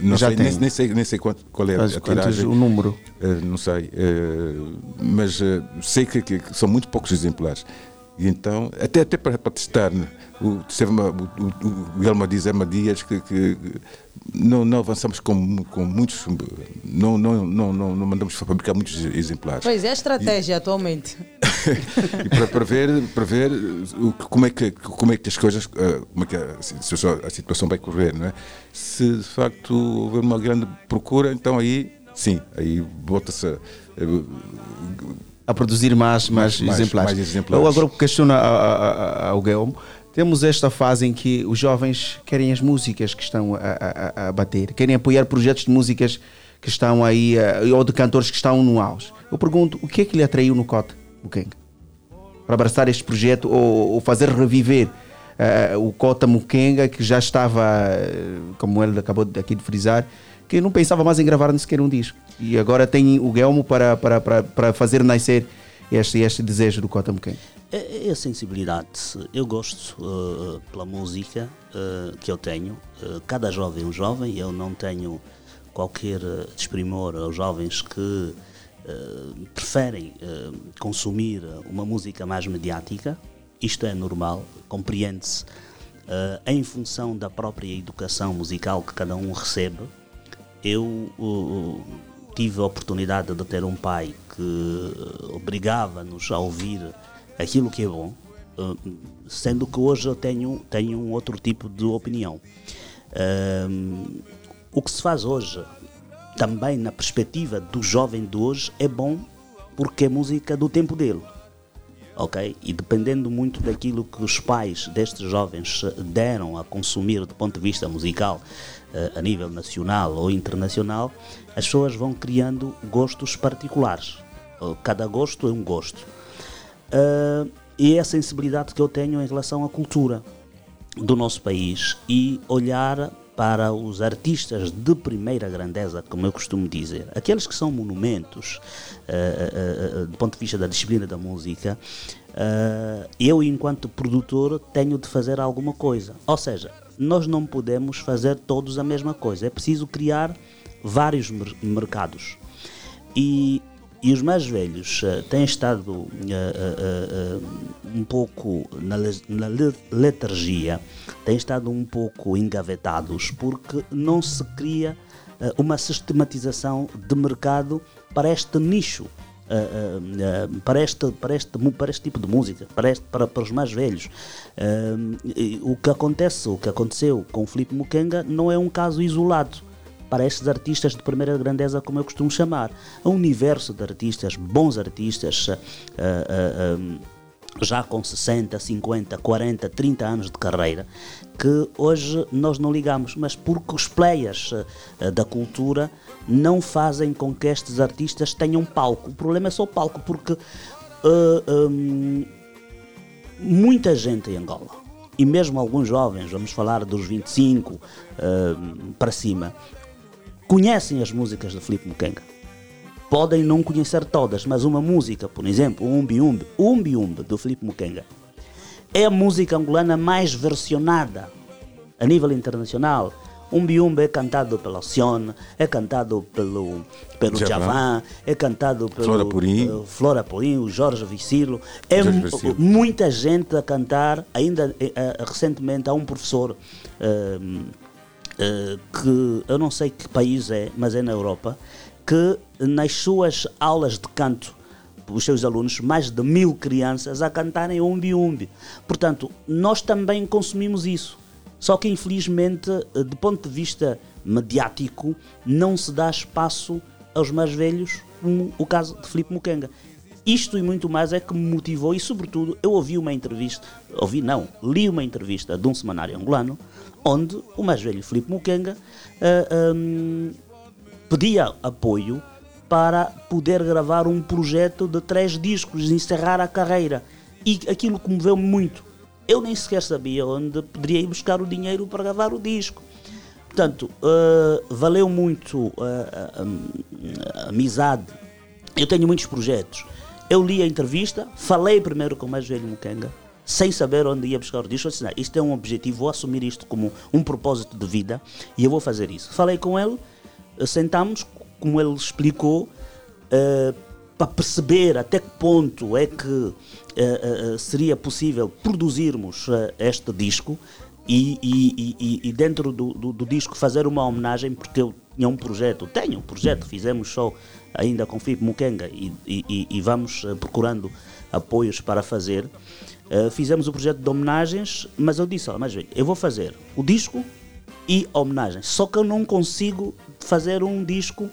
Não Já sei, tem. nem, nem sei, nem sei quanto, qual é a tiragem. o número? Eh, não sei. eh, mas eh, sei que- que são muito poucos exemplares. E então, até, até para, para testar, né? o, teve uma, o, Guilherme diz Emma Dias que, que não, não avançamos com, com muitos, não, não, não, não, não mandamos fabricar muitos exemplares. Pois é a estratégia atualmente. e para, para ver, para ver o como, é que, como é que as coisas, eh, como é que a situação, a situação vai correr, não é? Se de facto houver uma grande procura, então aí sim, aí volta-se a, produzir mais, mais, Mais- exemplares. mais exemplares. Eu agora questiono ao Guilherme. Temos esta fase em que os jovens querem as músicas que estão a, a- a- bater, querem apoiar projetos de músicas que estão aí, eh, ou de cantores que estão no auge. Eu pergunto, o que é que lhe atraiu no Cota, o Kenga? Para abraçar este projeto ou, ou fazer reviver eh, o Cota Mukenga, que já estava, como ele acabou aqui de frisar, que não pensava mais em gravar nem sequer um disco. E agora tem o Guilherme para, para, para, para fazer nascer este, este desejo do Cota Mukenga. É, é a sensibilidade. Eu gosto eh, pela música eh, que eu tenho. Eh, cada jovem é um jovem. Eu não tenho qualquer desprimor aos jovens que preferem consumir uma música mais mediática. Isto é normal, compreende-se em função da própria educação musical que cada um recebe. Eu uh, tive a oportunidade de ter um pai que uh, obrigava-nos a ouvir aquilo que é bom, uh, sendo que hoje eu tenho, tenho um outro tipo de opinião. Um, o que se faz hoje, também na perspectiva do jovem de hoje, é bom porque é música do tempo dele. Ok? E dependendo muito daquilo que os pais destes jovens eh, deram a consumir do ponto de vista musical eh, a nível nacional ou internacional, as pessoas vão criando gostos particulares. Eh, Cada gosto é um gosto. Eh, e é a sensibilidade que eu tenho em relação à cultura do nosso país e olhar para os artistas de primeira grandeza, como eu costumo dizer, aqueles que são monumentos eh, eh, eh, do ponto de vista da disciplina da música, eh, eu, enquanto produtor, tenho de fazer alguma coisa. Ou seja, nós não podemos fazer todos a mesma coisa, é preciso criar vários mer- mercados. E, e os mais velhos eh, têm estado eh, eh, um pouco na, na le- letargia, têm estado um pouco engavetados porque não se cria uma sistematização de mercado para este nicho. Eh, eh, para, este, para, este, para este tipo de música, para, este, para, para os mais velhos. Eh, o que acontece, o que aconteceu com o Filipe Mukenga não é um caso isolado para estes artistas de primeira grandeza, como eu costumo chamar. Há um universo de artistas, bons artistas, já com 60, 50, 40, 30 anos de carreira, que hoje nós não ligamos, mas porque os players ah, da cultura não fazem com que estes artistas tenham palco. O problema é só o palco, porque ah, hum, muita gente em Angola, e mesmo alguns jovens, vamos falar dos 25 ah, para cima, conhecem as músicas de Filipe Mukenga. Podem não conhecer todas, mas uma música, por exemplo, o Umbi Umbi, Umbi Umbi do Filipe Mukenga, É a música angolana mais versionada a nível internacional. Um biumba é cantado pela Alcione, é cantado pelo, pelo. Javan, é cantado pelo Flora Purim. eh, Flora Purim, o Jorge Vicilo. É Jorge Vicilo. muita gente a cantar. Ainda eh, recentemente há um professor eh, que eu não sei que país é, mas é na Europa, que nas suas aulas de canto os seus alunos, mais de mil crianças a cantarem umbi umbi. Portanto, nós também consumimos isso. Só que infelizmente, eh, do ponto de vista mediático, não se dá espaço aos mais velhos, como o caso de Filipe Mukenga. Isto e muito mais é que me motivou e, sobretudo, eu ouvi uma entrevista, ouvi não, li uma entrevista de um semanário angolano, onde o mais velho Filipe Mukenga ah, hum, pedia apoio para poder gravar um projeto de três discos encerrar a carreira. E aquilo comoveu-me muito. Eu nem sequer sabia onde poderia ir buscar o dinheiro para gravar o disco. Portanto, eh, valeu muito eh, a, a- a amizade. Eu tenho muitos projetos. Eu li a entrevista, falei primeiro com o mais velho Mukenga, sem saber onde ia buscar o disco. Eu disse, "Não, isto é um objetivo, vou assumir isto como um propósito de vida e eu vou fazer isso. Falei com ele, eh, sentamos, como ele explicou, eh, para perceber até que ponto é que eh, eh, seria possível produzirmos este disco e, e- e- e- dentro do, do- do disco fazer uma homenagem, porque eu tinha um projeto, tenho um projeto, fizemos só ainda com Filipe Mukenga e, vamos procurando apoios para fazer. Fizemos o projeto de homenagens, mas eu disse, "Olha, mas eu vou fazer o disco e homenagens, só que eu não consigo fazer um disco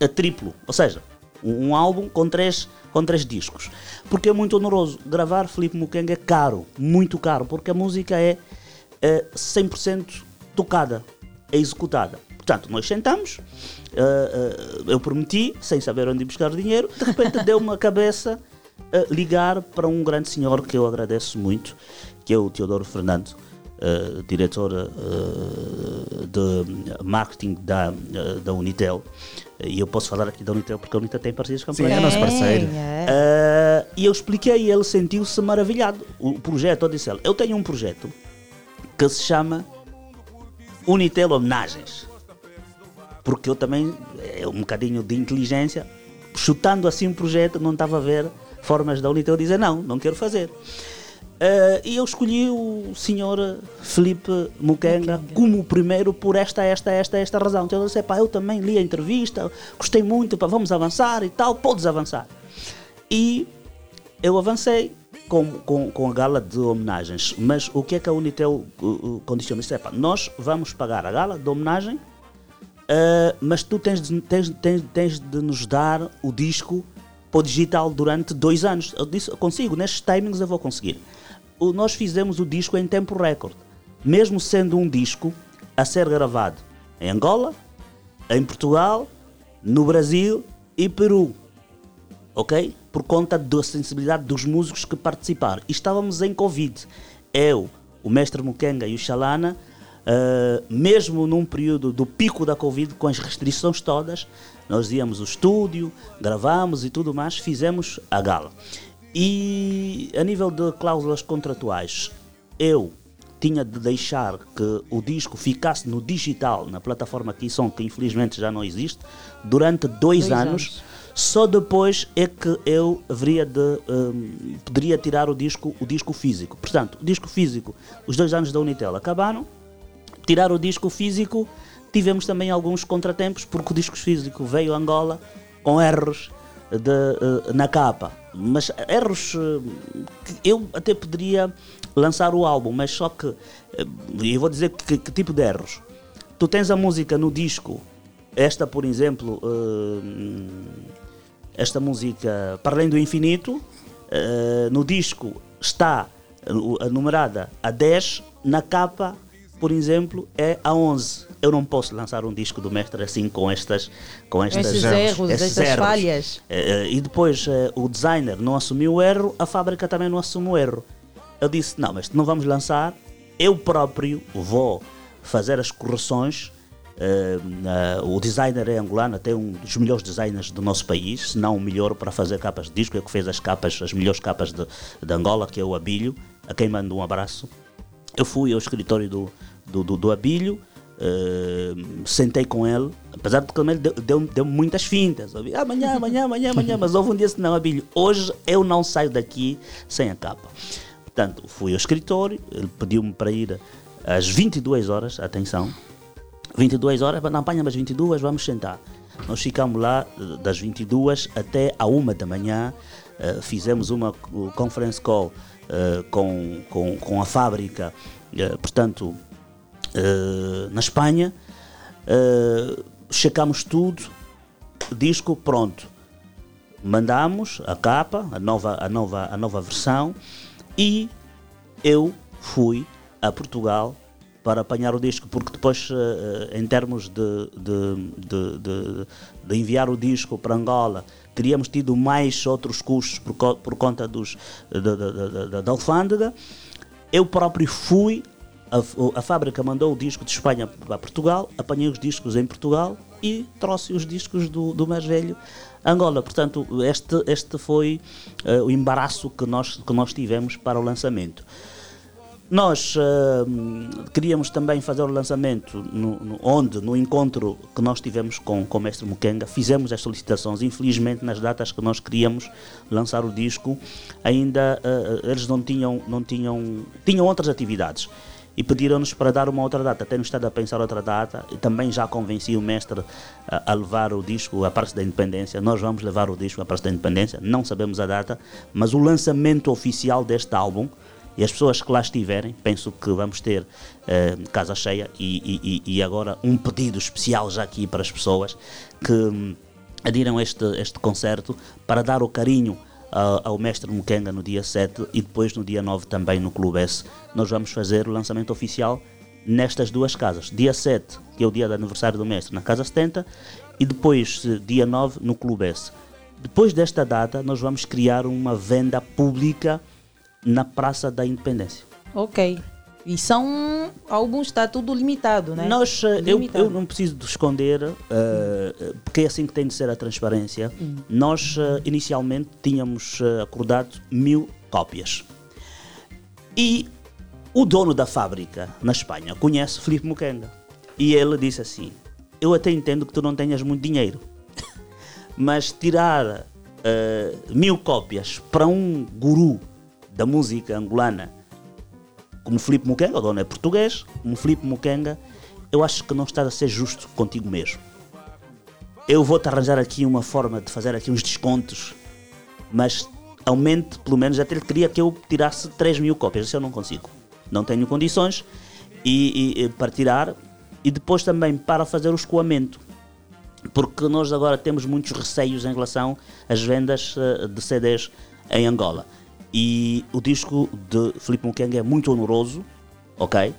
a triplo, ou seja, um, um álbum com três, com três discos. Porque é muito oneroso. Gravar Filipe Mukenga é caro, muito caro, porque a música é, é 100% tocada, é executada. Portanto, nós sentamos, eh, eh, eu prometi, sem saber onde buscar dinheiro, de repente deu-me a cabeça eh, ligar para um grande senhor que eu agradeço muito, que é o Teodoro Fernando, eh, diretor de marketing da, da Unitel. E eu posso falar aqui da Unitel porque a Unitel tem parcerias com a Sim, é nosso parceiro. Eh, e eu expliquei e ele sentiu-se maravilhado. O projeto, eu disse a ele, eu tenho um projeto que se chama Unitel Homenagens. Porque eu também, é um bocadinho de inteligência, chutando assim um projeto, não estava a ver formas da Unitel dizer não, não quero fazer. Eh, e eu escolhi o senhor Felipe Mukenga como o primeiro por esta, esta, esta, esta razão. Então eu disse, pá, eu também li a entrevista, gostei muito, pá, vamos avançar e tal, podes avançar. E eu avancei com, com, com a gala de homenagens, mas o que é que a Unitel uh, uh, condiciona? Disse, "Epá, nós vamos pagar a gala de homenagem, uh, mas tu tens de, tens, tens, tens de nos dar o disco para o digital durante dois anos. Eu disse, consigo, nestes timings eu vou conseguir. Nós fizemos o disco em tempo recorde, mesmo sendo um disco a ser gravado em Angola, em Portugal, no Brasil e Peru ok? Por conta da sensibilidade dos músicos que participaram. Estávamos em Covid. Eu, o mestre Mukenga e o Xalana, eh, mesmo num período do pico da Covid, com as restrições todas, nós íamos ao estúdio, gravamos e tudo mais, fizemos a gala. E a nível de cláusulas contratuais, eu tinha de deixar que o disco ficasse no digital, na plataforma Kisson, que infelizmente já não existe, durante dois, Dois anos. anos. Só depois é que eu haveria de hum, poderia tirar o disco, o disco físico. Portanto, o disco físico, os dois anos da Unitel acabaram. Tirar o disco físico, tivemos também alguns contratempos porque o disco físico veio a Angola com erros de, eh, na capa. Mas erros eh, que eu até poderia lançar o álbum, mas só que eh, eu vou dizer que, que tipo de erros. Tu tens a música no disco, esta por exemplo, eh, esta música Para Além do Infinito, eh, no disco está a numerada a 10, na capa, por exemplo, é a 11. Eu não posso lançar um disco do mestre assim com estas com estas Esses erros, esses estas falhas. Eh, eh, e depois eh, o designer não assumiu o erro, a fábrica também não assume o erro. Eu disse: não, mas não vamos lançar, eu próprio vou fazer as correções o designer é angolano, até um dos melhores designers do nosso país, se não o melhor para fazer capas de disco, é que fez as capas, as melhores capas de, de Angola, que é o Abílio, a quem mando um abraço. Eu fui ao escritório do, do, do, do Abílio, sentei com ele, apesar de que ele deu, deu, muitas fintas. sabe? Amanhã, amanhã, amanhã, amanhã, mas houve um dia assim, não, Abílio, hoje eu não saio daqui sem a capa. Portanto, fui ao escritório, ele pediu-me para ir às 22 horas, atenção, 22 horas, não apanha mais 22, vamos sentar. Nós ficamos lá das 22 até a 1 da manhã, eh, fizemos uma conference call eh, com, com, com a fábrica, eh, portanto, eh, na Espanha, checamos tudo, disco pronto. Mandamos a capa, a nova, a nova, a nova versão, e eu fui a Portugal para apanhar o disco, porque depois, eh, em termos de, de, de, de- de enviar o disco para Angola, teríamos tido mais outros custos por, por conta dos, da, da, da- da alfândega. Eu próprio fui, a, a fábrica mandou o disco de Espanha para Portugal, apanhei os discos em Portugal e trouxe os discos do, do mais velho Angola. Portanto, este, este foi eh, o embaraço que nós, que nós tivemos para o lançamento. Nós eh, queríamos também fazer o lançamento no, no- onde, no encontro que nós tivemos com, com o mestre Mukenga, fizemos as solicitações. Infelizmente, nas datas que nós queríamos lançar o disco, ainda eh, eles não tinham, não tinham, tinham outras atividades e pediram-nos para dar uma outra data. Temos estado a pensar outra data e também já convenci o mestre a, a levar o disco à Praça da Independência. Nós vamos levar o disco à Praça da Independência, não sabemos a data, mas o lançamento oficial deste álbum e as pessoas que lá estiverem, penso que vamos ter eh, casa cheia e, e- e- agora um pedido especial já aqui para as pessoas que hum, adiram este, este concerto para dar o carinho ao mestre Mukenga no dia 7 e depois no dia 9 também no Clube S. Nós vamos fazer o lançamento oficial nestas duas casas. Dia 7, que é o dia do aniversário do mestre, na Casa 70 e depois, eh, dia 9, no Clube S. Depois desta data, nós vamos criar uma venda pública na Praça da Independência. Ok. E são álbuns, está tudo limitado, né? Nós, eh, eu, Limitado. eu não preciso de esconder, eh, porque é assim que tem de ser a transparência. Hum. Nós, eh, inicialmente, tínhamos acordado mil cópias. E o dono da fábrica, na Espanha, conhece Filipe Mukenga. E ele disse assim: Eu até entendo que tu não tenhas muito dinheiro, mas tirar eh, mil cópias para um guru da música angolana como Filipe Mukenga, o dono é português, como Filipe Mukenga, eu acho que não estás a ser justo contigo mesmo. Eu vou-te arranjar aqui uma forma de fazer aqui uns descontos, mas aumente, pelo menos, até ele queria que eu tirasse 3 mil cópias, isso eu não consigo. Não tenho condições e, e- para tirar e depois também para fazer o escoamento. Porque nós agora temos muitos receios em relação às vendas eh, de CDs em Angola. E o disco de Filipe Mukenga é muito honoroso, ok?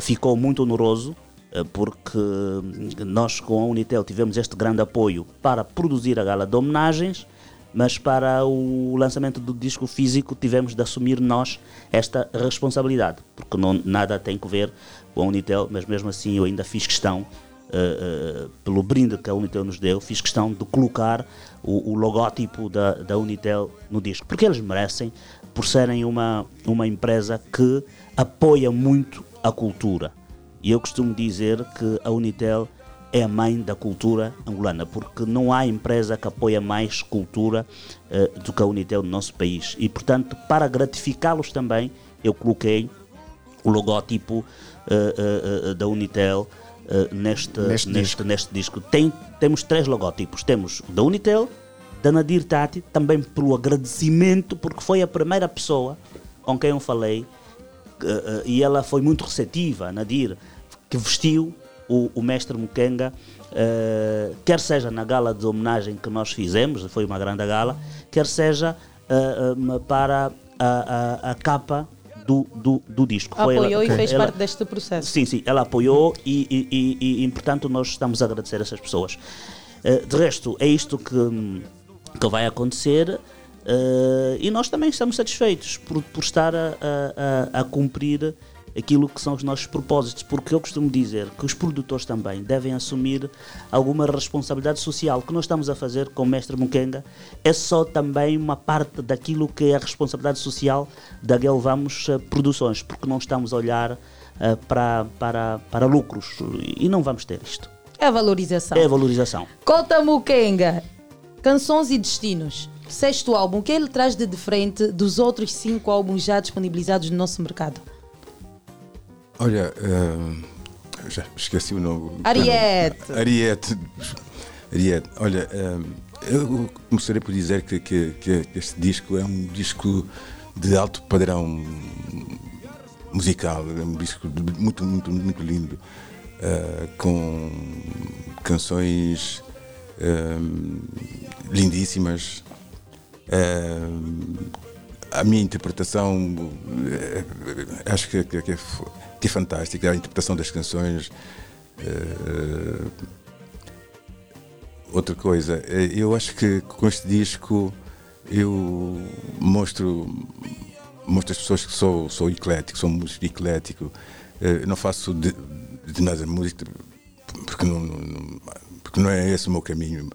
Ficou muito honoroso eh, porque hum, nós com a Unitel tivemos este grande apoio para produzir a gala de homenagens, mas para o lançamento do disco físico tivemos de assumir nós esta responsabilidade, porque não, nada tem que ver com a Unitel, mas mesmo assim eu ainda fiz questão Uh, uh, pelo brinde que a Unitel nos deu, fiz questão de colocar o, o logótipo da, da Unitel no disco, porque eles merecem, por serem uma, uma empresa que apoia muito a cultura. E eu costumo dizer que a Unitel é a mãe da cultura angolana, porque não há empresa que apoia mais cultura uh, do que a Unitel no nosso país. E, portanto, para gratificá-los também, eu coloquei o logótipo uh, da Unitel Uh, neste, Neste neste, neste, disco. Tem, temos três logótipos. Temos o da Unitel, da Nadir Tati, também pelo agradecimento, porque foi a primeira pessoa com quem eu falei uh, uh, e ela foi muito receptiva, a Nadir, que vestiu o, o mestre Mukenga, quer seja na gala de homenagem que nós fizemos, foi uma grande gala, quer seja para a, a, a capa do, do, do, disco. Apoiou ela, e fez ela, parte deste processo. Sim, sim, ela apoiou e, e, e, e, portanto, nós estamos a agradecer a essas pessoas. Uh, de resto, é isto que, que vai acontecer uh, e nós também estamos satisfeitos por, por estar a, a, a cumprir aquilo que são os nossos propósitos, porque eu costumo dizer que os produtores também devem assumir alguma responsabilidade social. O que nós estamos a fazer com o Mestre Mukenga é só também uma parte daquilo que é a responsabilidade social da Vamos Produções, porque não estamos a olhar eh, para, para, para lucros e não vamos ter isto. É a valorização. É a valorização. Cota Mukenga, Canções e Destinos. Sexto álbum, o que ele traz de diferente dos outros cinco álbuns já disponibilizados no nosso mercado? Olha, eh, já esqueci o nome. Ariete. Ariete. Ariete. Olha, eh, eu começaria por dizer que, que, que este disco é um disco de alto padrão musical, é um disco muito, muito, muito lindo, eh, com canções lindíssimas. A minha interpretação acho que, que- que é, que é fantástica, a interpretação das canções. eh, outra coisa, eh, eu acho que com este disco eu mostro, mostro pessoas que sou, sou eclético, sou músico eclético. Eh, não faço de, de nada música porque não, não- porque não é esse o meu caminho.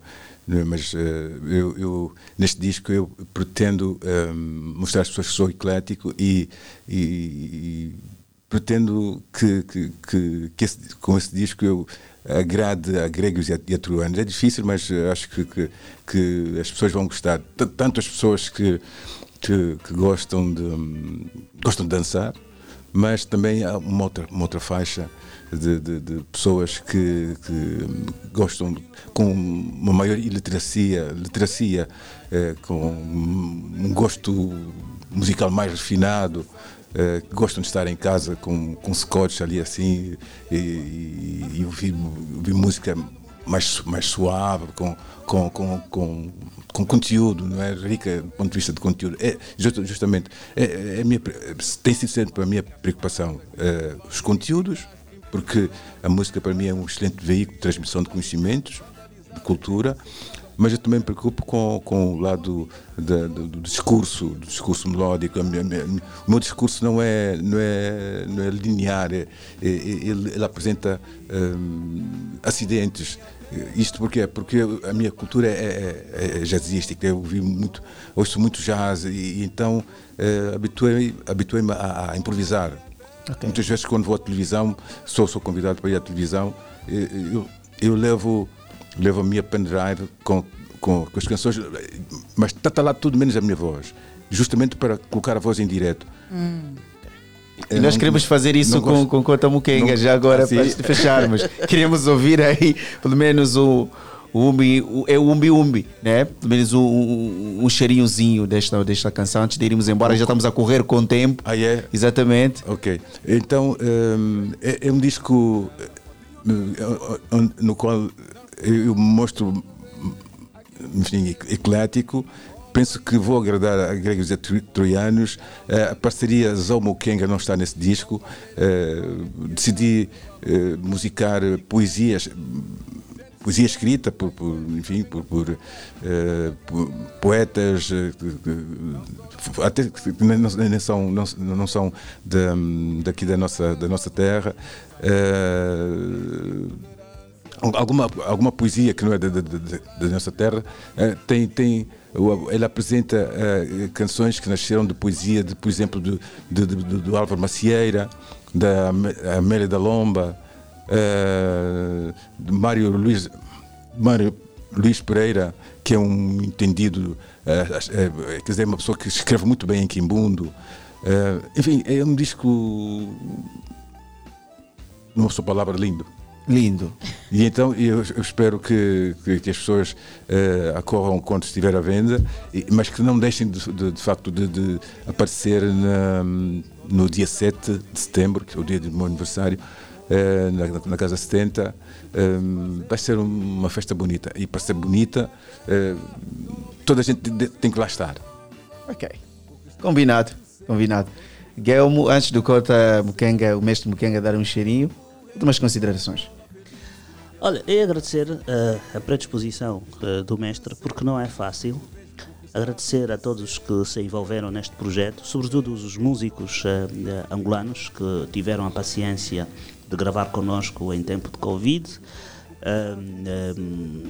é? Mas eh, eu, eu, neste disco eu pretendo eh, mostrar às pessoas que sou eclético e- e pretendo que, que, que, que esse- com esse disco eu agrade a gregos e a, a troanos. É difícil, mas acho que, que, que as pessoas vão gostar. Tanto as pessoas que, que, que gostam, de, gostam de dançar, mas também há uma outra, uma outra faixa de, de- de pessoas que, que gostam com uma maior iliteracia, literacia, eh, com um gosto musical mais refinado, eh, que gostam de estar em casa com, com scotch ali assim e, e, e ouvir, ouvir música mais, mais suave, com, com, com, com, com conteúdo, não é? Rica do ponto de vista de conteúdo. É, justa- justamente, é, é minha, tem sido sempre a minha preocupação. eh, os conteúdos, porque a música para mim é um excelente veículo de transmissão de conhecimentos, de cultura, mas eu também me preocupo com, com o lado da- do, do discurso, do discurso melódico. O meu discurso não é, não é, não é linear, é- é- ele, ele apresenta hum, acidentes. Isto porque Porque a minha cultura é, é, é jazzística, eu ouvi muito, ouço muito jazz e, e então habituei- habituei-me a, a improvisar. Muitas vezes quando vou à televisão, sou, sou convidado para ir à televisão, eh, eu, eu levo, levo a minha pendrive com, com, com as canções, mas está lá tudo menos a minha voz, justamente para colocar a voz em direto. E nós queremos fazer isso com, gosto- com Conta Mukenga não- já agora assim- para fecharmos. Queremos ouvir aí pelo menos o, o umbi, o, é o umbi umbi, né? Pelo menos um, um, um cheirinhozinho desta, desta canção antes de irmos embora. Já estamos a correr com o tempo. Ah, é? Exatamente. Ok. Então, hum, é, é um disco hum, hum, no qual eu mostro, enfim, ec- eclético. Penso que vou agradar a gregos e tro- troianos. Eh, A parceria Zomo Kenga não está nesse disco. Eh, Decidi eh, musicar poesias poesia escrita por, por, enfim por, por, eh, po- poetas que- até que não- são não, não são da, daqui da nossa da nossa terra Eh, alguma alguma poesia que não é da, da- nossa terra eh, tem tem ele apresenta eh, canções que nasceram de poesia de por exemplo do, do, do Álvaro Macieira da Amé- Amélia da Lomba eh, de Mário Luís Mário Luís Pereira que é um entendido quer dizer uma pessoa que escreve muito bem em quimbundo enfim é um disco não sou palavra lindo Lindo. e então eu, eu espero que, que, que as pessoas eh, acorram quando estiver à venda, e- mas que não deixem de, de, de facto de, de aparecer na- no dia 7 de setembro, que é o dia do meu aniversário, eh, na, na Casa 70. Eh, vai ser uma festa bonita. E para ser bonita, eh, toda a gente tem que lá estar. Ok. Combinado. Combinado. Guilherme, antes do Cota Mukenga, o mestre Mukenga dar um cheirinho, últimas considerações. Olha, é agradecer eh, a predisposição eh, do mestre, porque não é fácil. agradecer a todos que se envolveram neste projeto, sobretudo os músicos eh, angolanos que tiveram a paciência de gravar connosco em tempo de Covid. Um,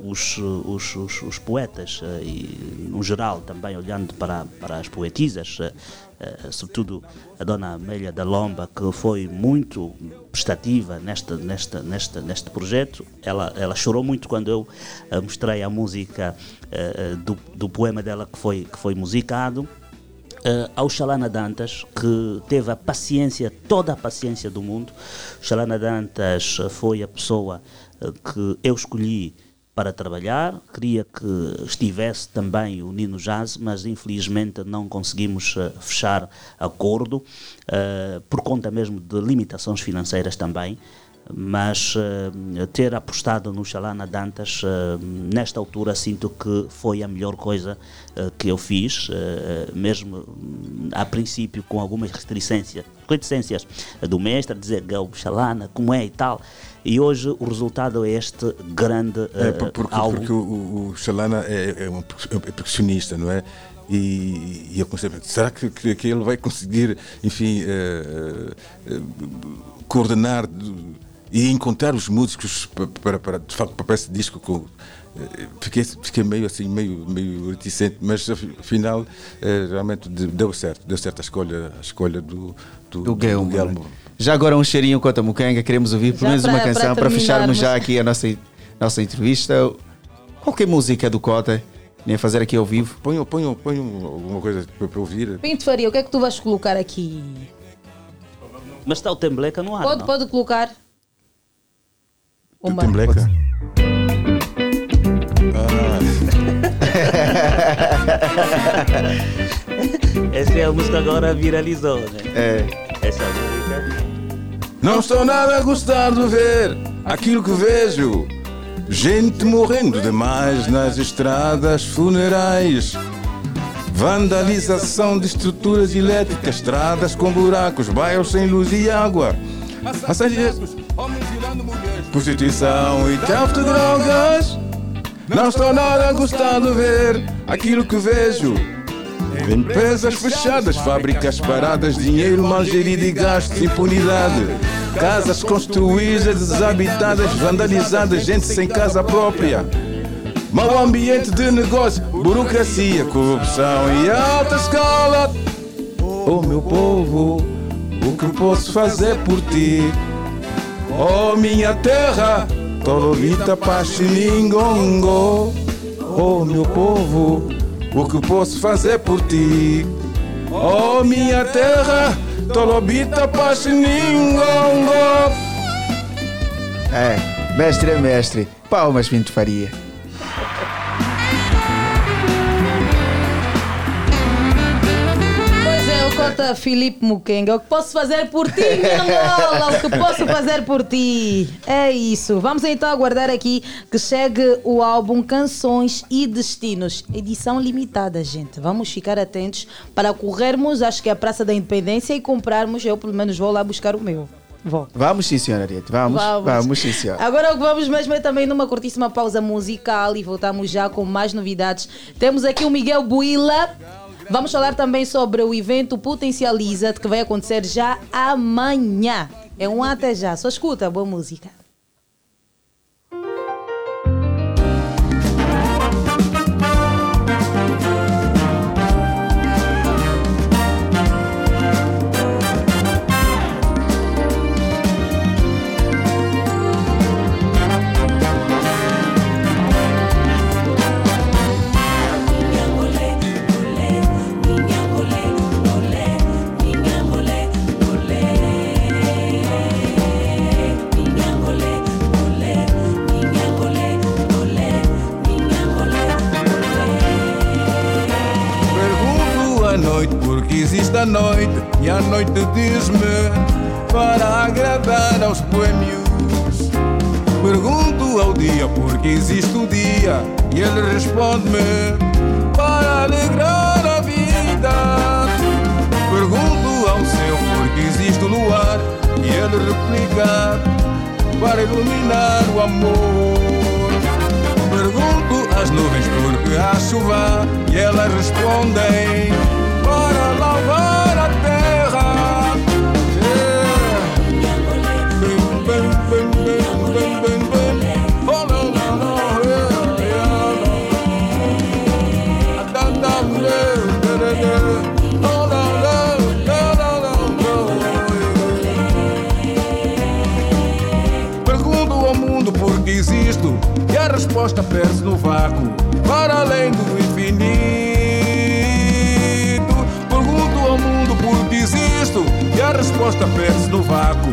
os, os, os, os poetas, eh, e no geral também olhando para, para as poetisas, eh, sobretudo a dona Amélia da Lomba, que foi muito prestativa nesta, nesta, nesta, neste projeto. Ela, ela chorou muito quando eu eh, mostrei a música eh, eh, do, do poema dela que foi, que foi musicado. Uh, ao Xalana Dantas, que teve a paciência, toda a paciência do mundo. Xalana Dantas foi a pessoa que eu escolhi para trabalhar. Queria que estivesse também o Nino Jazz, mas infelizmente não conseguimos uh, fechar acordo, uh, por conta mesmo de limitações financeiras também. Mas uh, ter apostado no Xalana Dantas, uh, nesta altura, sinto que foi a melhor coisa uh, que eu fiz, uh, mesmo hum, a princípio com algumas reticências, reticências do mestre, dizer que é o Xalana, como é e tal. E hoje o resultado é este grande uh, É, por- porque, álbum. porque o, o, Xalana é, é um é percussionista, não é? E, e eu pensar, será que, que, que ele vai conseguir, enfim, eh, eh, coordenar de- e encontrar os músicos pa- para, para, de facto, para esse disco? Com, eh, fiquei, fiquei meio assim, meio, meio reticente, mas af- afinal, eh, realmente de- deu certo, deu certo a escolha, a escolha do, do, Do Guilherme. Guilherme. Já agora um cheirinho Cota Mukenga, queremos ouvir pelo Já menos uma canção para para fecharmos já aqui a nossa, nossa entrevista. Qualquer música do Cota, nem fazer aqui ao vivo. Ponham, ponham, ponham alguma coisa para, para ouvir. Pinto Faria, o que é que tu vais colocar aqui? Mas está o Tembleca no ar. Pode, não? pode colocar. Uma. Tembleca? Essa é a música agora viralizou, né? É. Essa música. Não estou nada a gostar de ver aquilo que vejo. Gente morrendo demais nas estradas funerais. Vandalização de estruturas elétricas, estradas com buracos, bairros sem luz e água. Passageiros, prostituição e tráfico de drogas. Não estou nada a gostar de ver aquilo que vejo. Empresas fechadas, fábricas paradas, dinheiro mal gerido e gastos, impunidade. Casas construídas, desabitadas, vandalizadas, gente sem casa própria. Mau ambiente de negócio, burocracia, corrupção e alta escala. Oh meu povo, o que posso fazer por ti? Oh minha terra, Tololita Paxiningongo. Oh meu povo, o que posso fazer por ti? Oh minha terra, Tolobita Paxiningongo. É, mestre é mestre. Palmas, Pinto Faria. Cota Filipe Mukenga. O que posso fazer por ti, minha Angola? O que posso fazer por ti? É isso. Vamos então aguardar aqui que chegue o álbum Canções e Destinos. Edição limitada, gente. Vamos ficar atentos para corrermos, acho que é a Praça da Independência e comprarmos. Eu, pelo menos, vou lá buscar o meu. Vou. Vamos sim, senhora Ariete. Vamos. Vamos, sim, senhora. Agora o que vamos mesmo é também numa curtíssima pausa musical e voltamos já com mais novidades. Temos aqui o Miguel Buila. Vamos falar também sobre o evento Potencializa, que vai acontecer já amanhã. É um até já. Só escuta, boa música. Existe a noite e a noite diz-me para agradar aos poémios. Pergunto ao dia porque existe o dia e ele responde-me para alegrar a vida. Pergunto ao céu porque existe o luar e ele replica para iluminar o amor. Pergunto às nuvens porque há chuva e elas respondem lavar a terra. Pergunto ao mundo por que existo e a resposta perde-se no vácuo. Para além do resposta perde no vácuo,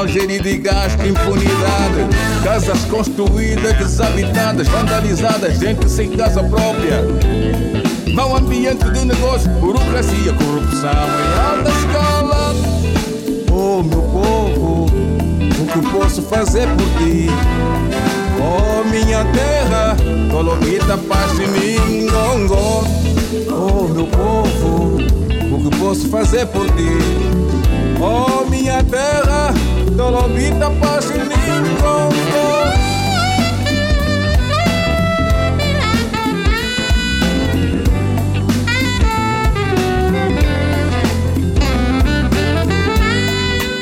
dinheiro mal gerido e gasto, impunidade. Casas construídas, desabitadas, vandalizadas, gente sem casa própria. Mau ambiente de negócio, burocracia, corrupção em alta escala. Oh, meu povo, o que posso fazer por ti? Oh, minha terra, Colomita, paz e mingongo. Oh, meu povo, o que posso fazer por ti? Oh, minha terra, Colomita, paz e mingongo.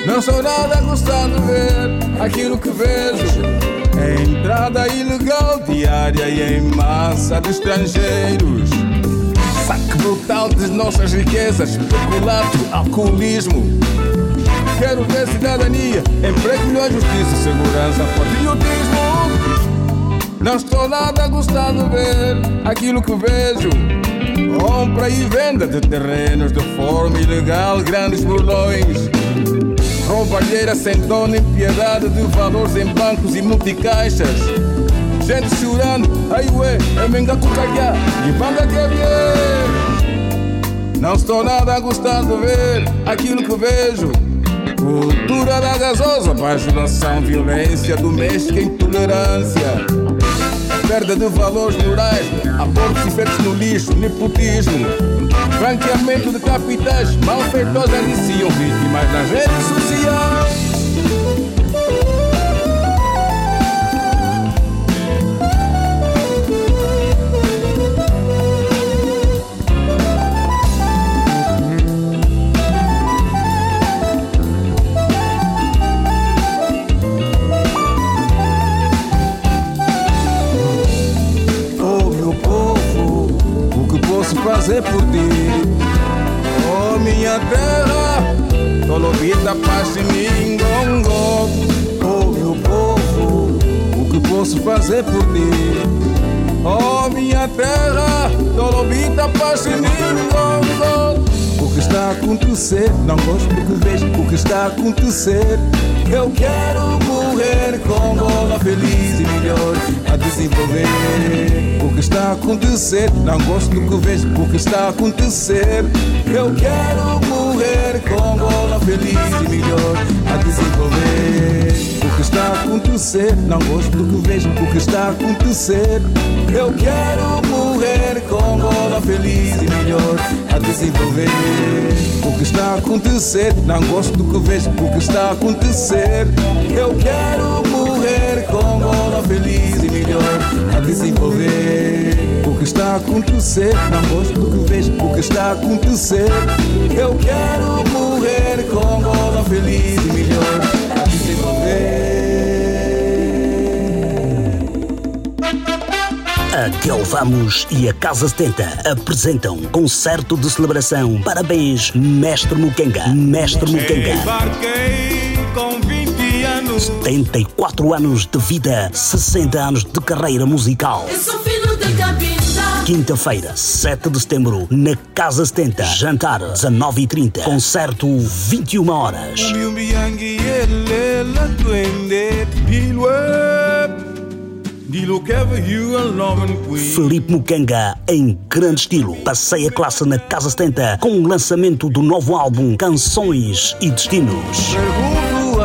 Não sou nada gostando de ver aquilo que vejo. É entrada ilegal diária e em massa de estrangeiros. Saque brutal das nossas riquezas, peculato, alcoolismo. Quero ver cidadania, emprego, melhor justiça, segurança, patriotismo. Não estou nada gostando de ver aquilo que vejo. Compra e venda de terrenos de forma ilegal, grandes burlões. Roubalheira sem dono e piedade de valores em bancos e multicaixas. Gente chorando, ai ué, é menga cucaiá e banda que é Não estou nada a gostar de ver aquilo que vejo. Cultura da gasosa, bajulação, violência doméstica, intolerância. Perda de valores morais, abortos feitos no lixo, nepotismo. Branqueamento de capitais, malfeitores aliciam vítimas nas redes sociais. Toda vida paz em mim, gongo. Oh, meu povo, o que posso fazer por ti? Oh, minha terra, toda vida paz em mim, gongo. O que está a acontecer, não gosto do que vejo, o que está a acontecer. Eu quero morrer com bola feliz e melhor a desenvolver. O que está a acontecer, não gosto do que vejo, o que está a acontecer. Eu quero morrer bola feliz e melhor a desenvolver. O que está a acontecer, não gosto do que vejo, o que está a acontecer. Eu quero morrer com bola feliz e melhor a desenvolver. O que está a acontecer, não gosto do que vejo, o que está a acontecer. Eu quero morrer com bola feliz e melhor a desenvolver. O que está a acontecer, não gosto do que vejo, o que está a acontecer. Eu quero morrer com bola feliz e melhor a desenvolver. A Tel Vamos e a Casa 70 apresentam concerto de celebração. Parabéns, Mestre Mukenga. Mestre Mukenga. Embarquei com 20 anos. 74 anos de vida, 60 anos de carreira musical. Eu sou filho de cabinda. Quinta-feira, 7 de setembro, na Casa 70. Jantar, 19h30. Concerto, 21 horas. Queen Felipe Mucanga em grande estilo. Passei a classe na Casa 70 com o lançamento do novo álbum Canções e Destinos.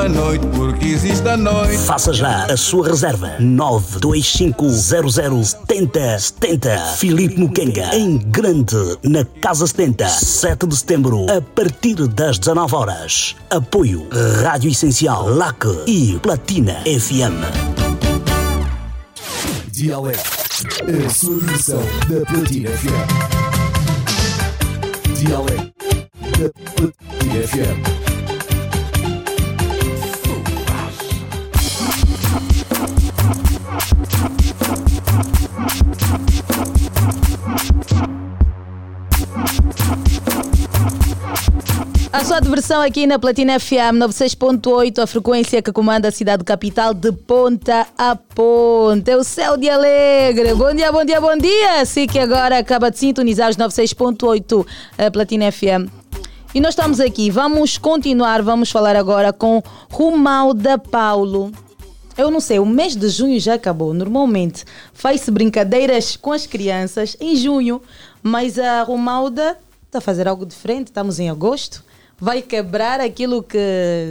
A noite porque existe a noite. Faça já a sua reserva. 925007070 Filipe Mukenga em grande na Casa 70 7 de setembro a partir das 19 horas. Apoio Rádio Essencial LAC e Platina FM Dialeto, a sua versão da Platina FM. Dialeto da Platina FM. A sua diversão aqui na Platina FM 96.8, a frequência que comanda a cidade capital de ponta a ponta. É o céu de alegre. Bom dia, bom dia, bom dia. Sim que agora acaba de sintonizar os 96.8 a Platina FM. E nós estamos aqui, vamos continuar, vamos falar agora com Romalda Paulo. Eu não sei, o mês de junho já acabou. Normalmente faz-se brincadeiras com as crianças em junho, mas a Romalda está a fazer algo diferente. Estamos em agosto. Vai quebrar aquilo que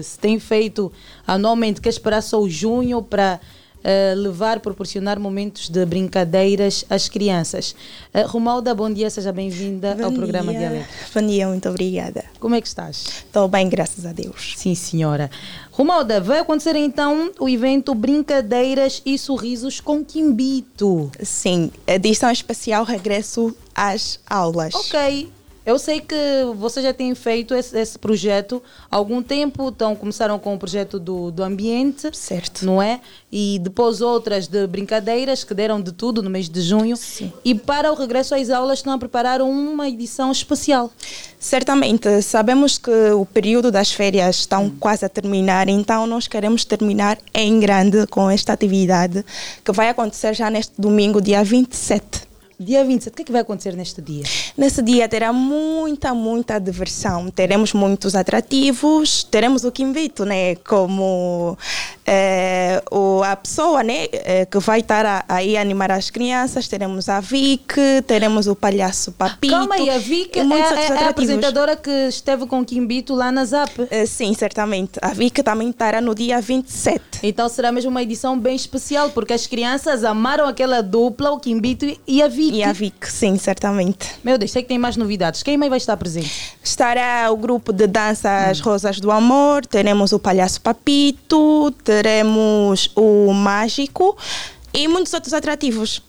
se tem feito anualmente, que é esperar só o junho para eh, levar, proporcionar momentos de brincadeiras às crianças. Eh, Romalda, bom dia, seja bem-vinda ao programa dia. Dialeto. Bom dia, muito obrigada. Como é que estás? Estou bem, graças a Deus. Sim, senhora. Romalda, vai acontecer então o evento Brincadeiras e Sorrisos com Quimbito. Sim, edição especial regresso às aulas. Ok. Eu sei que vocês já têm feito esse, esse projeto há algum tempo, então começaram com o projeto do, do ambiente, certo. não é? E depois outras de brincadeiras que deram de tudo no mês de junho. E para o regresso às aulas estão a preparar uma edição especial. Certamente, sabemos que o período das férias estão quase a terminar, então nós queremos terminar em grande com esta atividade que vai acontecer já neste domingo, dia 27. Dia 27, o que é que vai acontecer neste dia? Nesse dia terá muita, muita diversão. Teremos muitos atrativos, teremos o Quimbito, né? Como eh, o, a pessoa né? eh, que vai estar a- aí a animar as crianças. Teremos a Vic, teremos o palhaço Papito. Calma aí, a Vic é, é- é a apresentadora que esteve com o Quimbito lá na ZAP. Eh, sim, certamente. A Vic também estará no dia 27. Então será mesmo uma edição bem especial, porque as crianças amaram aquela dupla, o Quimbito e a Vic. E a Vic, sim, certamente. Meu Deus, sei que tem mais novidades. Quem mais vai estar presente? Estará o grupo de dança As Rosas do Amor, teremos o Palhaço Papito, teremos o Mágico e muitos outros atrativos.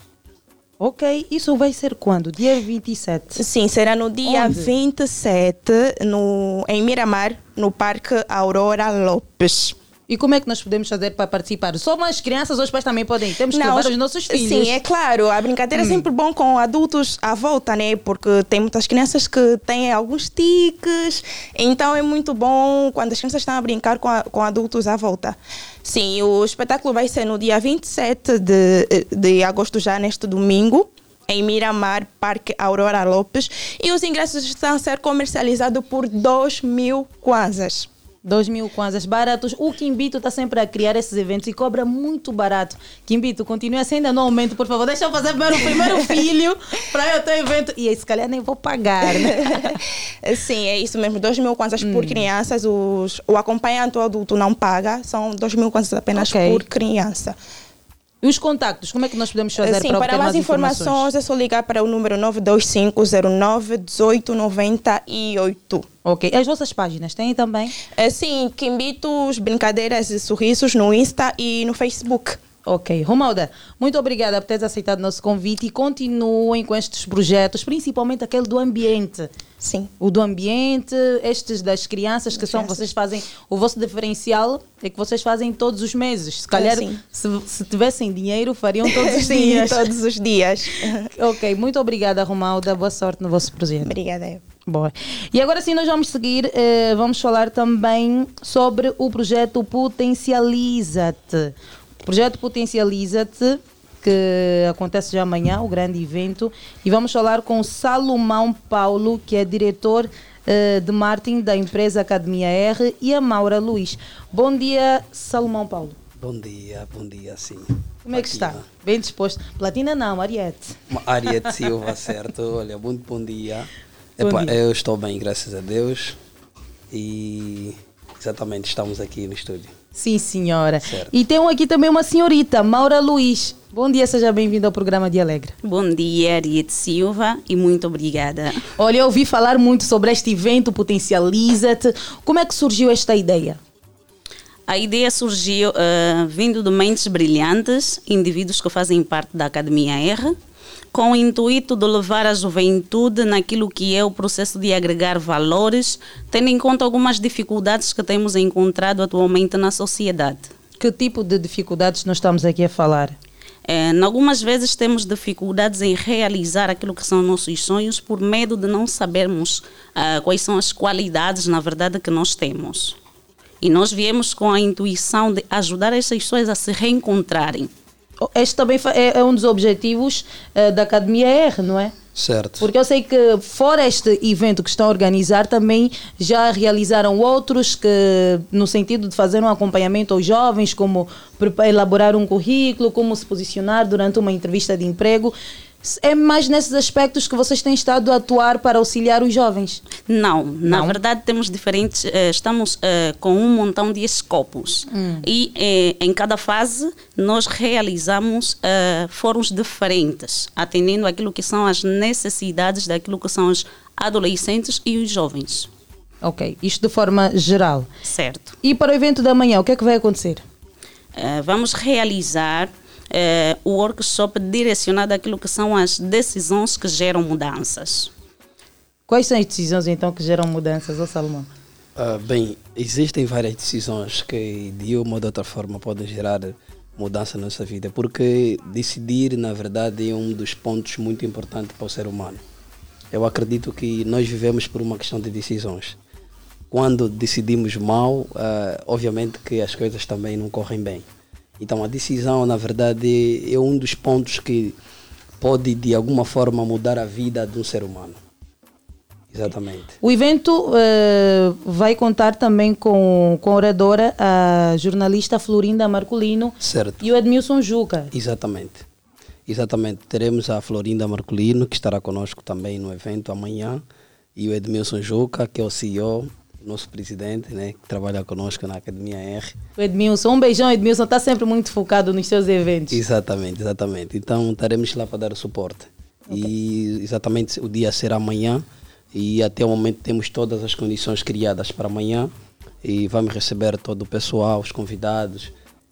Ok, isso vai ser quando? Dia 27? Sim, será no dia Onde? 27, no, em Miramar, no Parque Aurora Lopes. E como é que nós podemos fazer para participar? Só mais crianças ou os pais também podem? Temos que Não, levar os- os nossos filhos. Sim, é claro. A brincadeira é Hum. sempre bom com adultos à volta, né? Porque tem muitas crianças que têm alguns tiques. Então é muito bom quando as crianças estão a brincar com, a- com adultos à volta. Sim, o espetáculo vai ser no dia 27 de, de agosto, já neste domingo. Em Miramar, Parque Aurora Lopes. E os ingressos estão a ser comercializados por 2 mil kwanzas. 2 mil kwanzas baratos. O Kimbito está sempre a criar esses eventos e cobra muito barato. Kimbito, continue assim, ainda no aumento, por favor. Deixa eu fazer primeiro o primeiro filho para eu ter evento. E aí, se calhar nem vou pagar, né? Sim, é isso mesmo. 2 mil kwanzas Hum. por crianças. Os, o acompanhante o adulto não paga. São 2 mil kwanzas apenas Ok. por criança. E os contactos, como é que nós podemos fazer Sim, para para mais mais informações, é só ligar para o número 925091898. Ok. As vossas páginas têm também? Sim, Quimbitos, Brincadeiras e Sorrisos no Insta e no Facebook. Ok. Romalda, muito obrigada por teres aceitado o nosso convite e continuem com estes projetos, principalmente aquele do ambiente. Sim. O do ambiente, estes das crianças que são, crianças. vocês fazem, o vosso diferencial é que vocês fazem todos os meses. Se calhar, sim. se, se tivessem dinheiro, fariam todos os Sim, dias. todos os dias. ok, muito obrida, Romalda. Boa sorte no vosso projeto. Obrigada. eu. Boa. E agora sim, nós vamos seguir, eh, vamos falar também sobre o projeto Potencializa-te. O projeto Potencializa-te, que acontece já amanhã, o grande evento, e vamos falar com Salomão Paulo, que é diretor eh, de marketing da empresa Academia R, e a Maura Luiz. Bom dia, Salomão Paulo. Bom dia, bom dia, sim. Como é que está? Bem disposto? Platina não, Ariete. Ariete Silva, certo? Olha, muito bom dia. Bom Epá, dia. Eu estou bem, graças a Deus. E exatamente, estamos aqui no estúdio. Sim, senhora. Certo. E tem aqui também uma senhorita, Maura Luiz. Bom dia, seja bem-vinda ao programa de Alegre. Bom dia, Ariete Silva, e muito obrigada. Olha, eu ouvi falar muito sobre este evento Potencializa-te. Como é que surgiu esta ideia? A ideia surgiu eh, vindo de mentes brilhantes, indivíduos que fazem parte da Academia R, com o intuito de levar a juventude naquilo que é o processo de agregar valores, tendo em conta algumas dificuldades que temos encontrado atualmente na sociedade. Que tipo de dificuldades nós estamos aqui a falar? É, algumas vezes temos dificuldades em realizar aquilo que são nossos sonhos por medo de não sabermos ah, quais são as qualidades, na verdade, que nós temos. E nós viemos com a intuição de ajudar essas pessoas a se reencontrarem. Este também é, é um dos objetivos eh, da Academia R, não é? Certo. Porque eu sei que fora este evento que estão a organizar, também já realizaram outros que no sentido de fazer um acompanhamento aos jovens, como elaborar um currículo, como se posicionar durante uma entrevista de emprego. É mais nesses aspectos que vocês têm estado a atuar para auxiliar os jovens? Não, na verdade temos diferentes, eh, estamos eh, com um montão de escopos Hum. e eh, em cada fase nós realizamos fóruns diferentes, atendendo aquilo que são as necessidades daquilo que são os adolescentes e os jovens. Ok, isto de forma geral. Certo. E para o evento da manhã, o que é que vai acontecer? Vamos realizar eh, o workshop direcionado àquilo que são as decisões que geram mudanças. Quais são as decisões então que geram mudanças, ô Salomão? Ah, bem, existem várias decisões que de uma ou de outra forma podem gerar mudança na nossa vida, porque decidir, na verdade, é um dos pontos muito importantes para o ser humano. Eu acredito que nós vivemos por uma questão de decisões. Quando decidimos mal, ah, obviamente que as coisas também não correm bem. Então a decisão, na verdade, é um dos pontos que pode de alguma forma mudar a vida de um ser humano. Exatamente. O evento eh, vai contar também com, com a oradora, a jornalista Florinda Marcolino Certo. e o Edmilson Juca. Exatamente. Exatamente. Teremos a Florinda Marcolino, que estará conosco também no evento amanhã, e o Edmilson Juca, que é o CEO, nosso presidente, né, que trabalha conosco na Academia R. O Edmilson, um beijão, Edmilson, está sempre muito focado nos seus eventos. Exatamente, exatamente. Então estaremos lá para dar o suporte. E exatamente o dia será amanhã e até o momento temos todas as condições criadas para amanhã e vamos receber todo o pessoal, os convidados,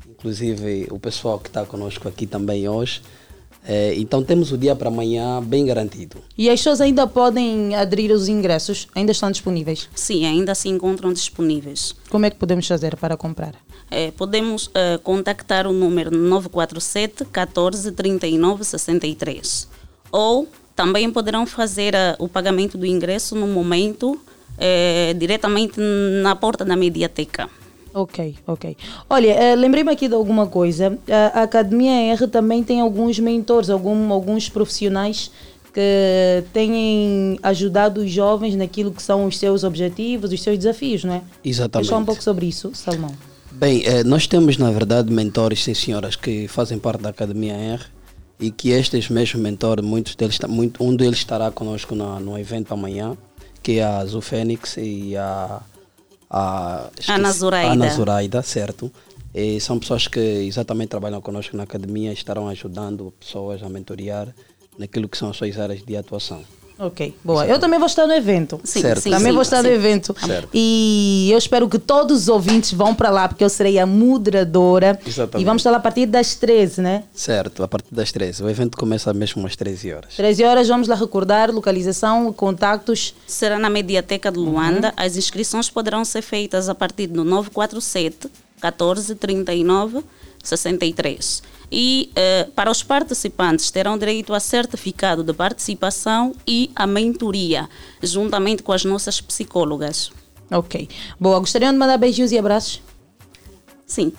inclusive o pessoal que está conosco aqui também hoje. Eh, então temos o dia para amanhã bem garantido. E as pessoas ainda podem aderir aos ingressos? Ainda estão disponíveis? Sim, ainda se encontram disponíveis. Como é que podemos fazer para comprar? Eh, podemos eh, contactar o número 947 14 39 63 ou também poderão fazer eh, o pagamento do ingresso no momento eh, diretamente na porta da mediateca. Ok, ok. Olha, eh, lembrei-me aqui de alguma coisa. A Academia R também tem alguns mentores, algum, alguns profissionais que têm ajudado os jovens naquilo que são os seus objetivos, os seus desafios, não é? Exatamente. Falar um pouco sobre isso, Salmão? Bem, eh, nós temos na verdade mentores, sim senhoras, que fazem parte da Academia R e que estes mesmos mentores, muitos deles, muito, um deles estará conosco na, no evento amanhã, que é a Azul Fênix e a, a Ana Zoraida. Ana certo? E são pessoas que exatamente trabalham conosco na academia e estarão ajudando pessoas a mentorear naquilo que são as suas áreas de atuação. Ok, boa. Eu também vou estar no evento. Sim, Certo. sim, Também sim, vou estar no evento. Certo. E eu espero que todos os ouvintes vão para lá, porque eu serei a moderadora. Exatamente. E vamos estar lá a partir das 13, né? Certo, a partir das 13. O evento começa mesmo às 13 horas. 13 horas, vamos lá recordar localização, contactos. Será na Mediateca de Luanda. As inscrições poderão ser feitas a partir do 947 14 39 63. E eh, para os participantes terão direito a certificado de participação e a mentoria, juntamente com as nossas psicólogas. Ok. Boa, gostariam de mandar beijos e abraços? Sim.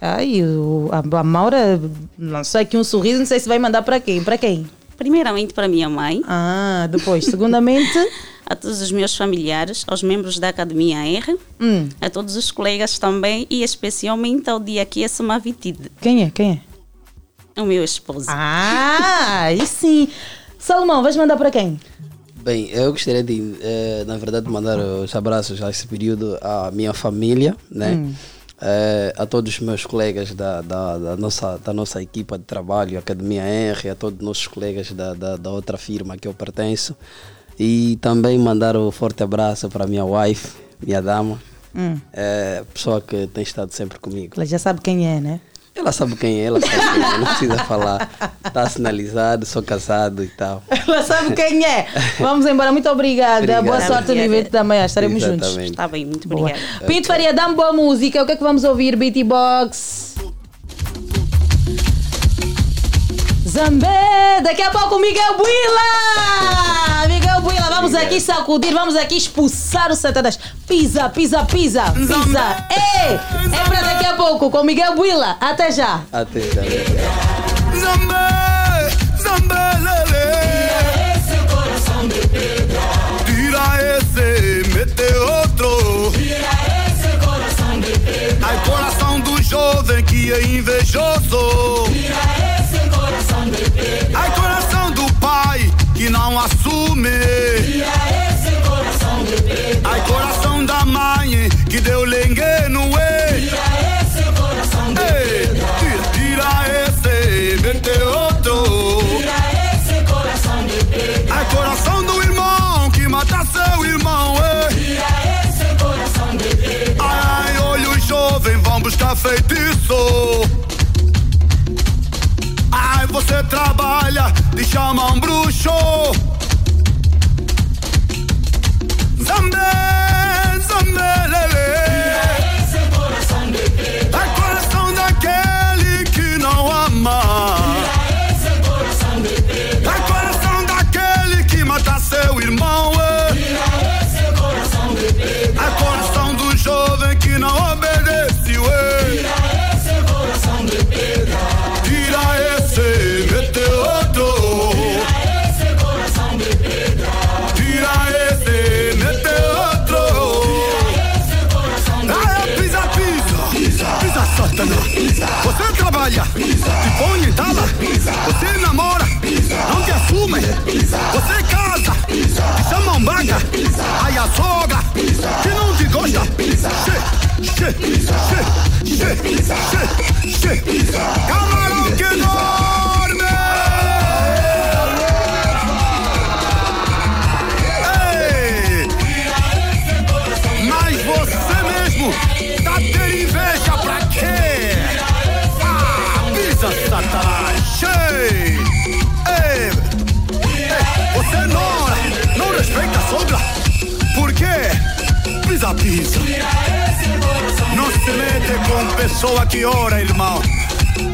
Ai, o, a, a Maura lançou aqui um sorriso, não sei se vai mandar para quem? Para quem? Primeiramente para minha mãe. Ah, depois, segundamente. a todos os meus familiares, aos membros da Academia R, Hum. a todos os colegas também e especialmente ao dia que é Samavitide, Quem é? Quem é? O meu esposo. Ah, aí sim. Salomão, vais mandar para quem? Bem, eu gostaria de, eh, na verdade, mandar os abraços a esse período à minha família, né? Hum. Eh, a todos os meus colegas da, da, da nossa, da nossa equipa de trabalho, Academia R, a todos os nossos colegas da, da, da outra firma que eu pertenço. E também mandar um forte abraço para a minha wife, minha dama, Hum. eh, pessoa que tem estado sempre comigo. Ela já sabe quem é, né? Ela sabe quem é, ela sabe quem é, não precisa falar. Está sinalizado, sou casado e tal. Ela sabe quem é. Vamos embora. Muito obrigada. Obrigado. Boa sorte no evento da manhã. Estaremos juntos. Exatamente. Está bem, muito Boa. obrigada. Pinto Faria, dá-me boa música. O que é que vamos ouvir? Beatty Box. Zambé, daqui a pouco Miguel Buila! Aqui sacudir, vamos aqui expulsar o Satanás. Pisa, pisa, pisa, pisa. Ei, é pra daqui a pouco com Miguel Buila. Até já. Até já. Zambé, Zambé, lele. Tira esse coração de pedra. Tira esse, mete outro. Tira esse coração de pedra. Ai, coração do jovem que é invejoso. Feitiço. Ai, você trabalha, te chama um bruxo. Você casa, te chama um baga. Aí a sogra, que não te gosta. Che, che, che, che, che, che. Camarão que dorme. Pisa, pisa. Não se mete com pessoa que ora, irmão.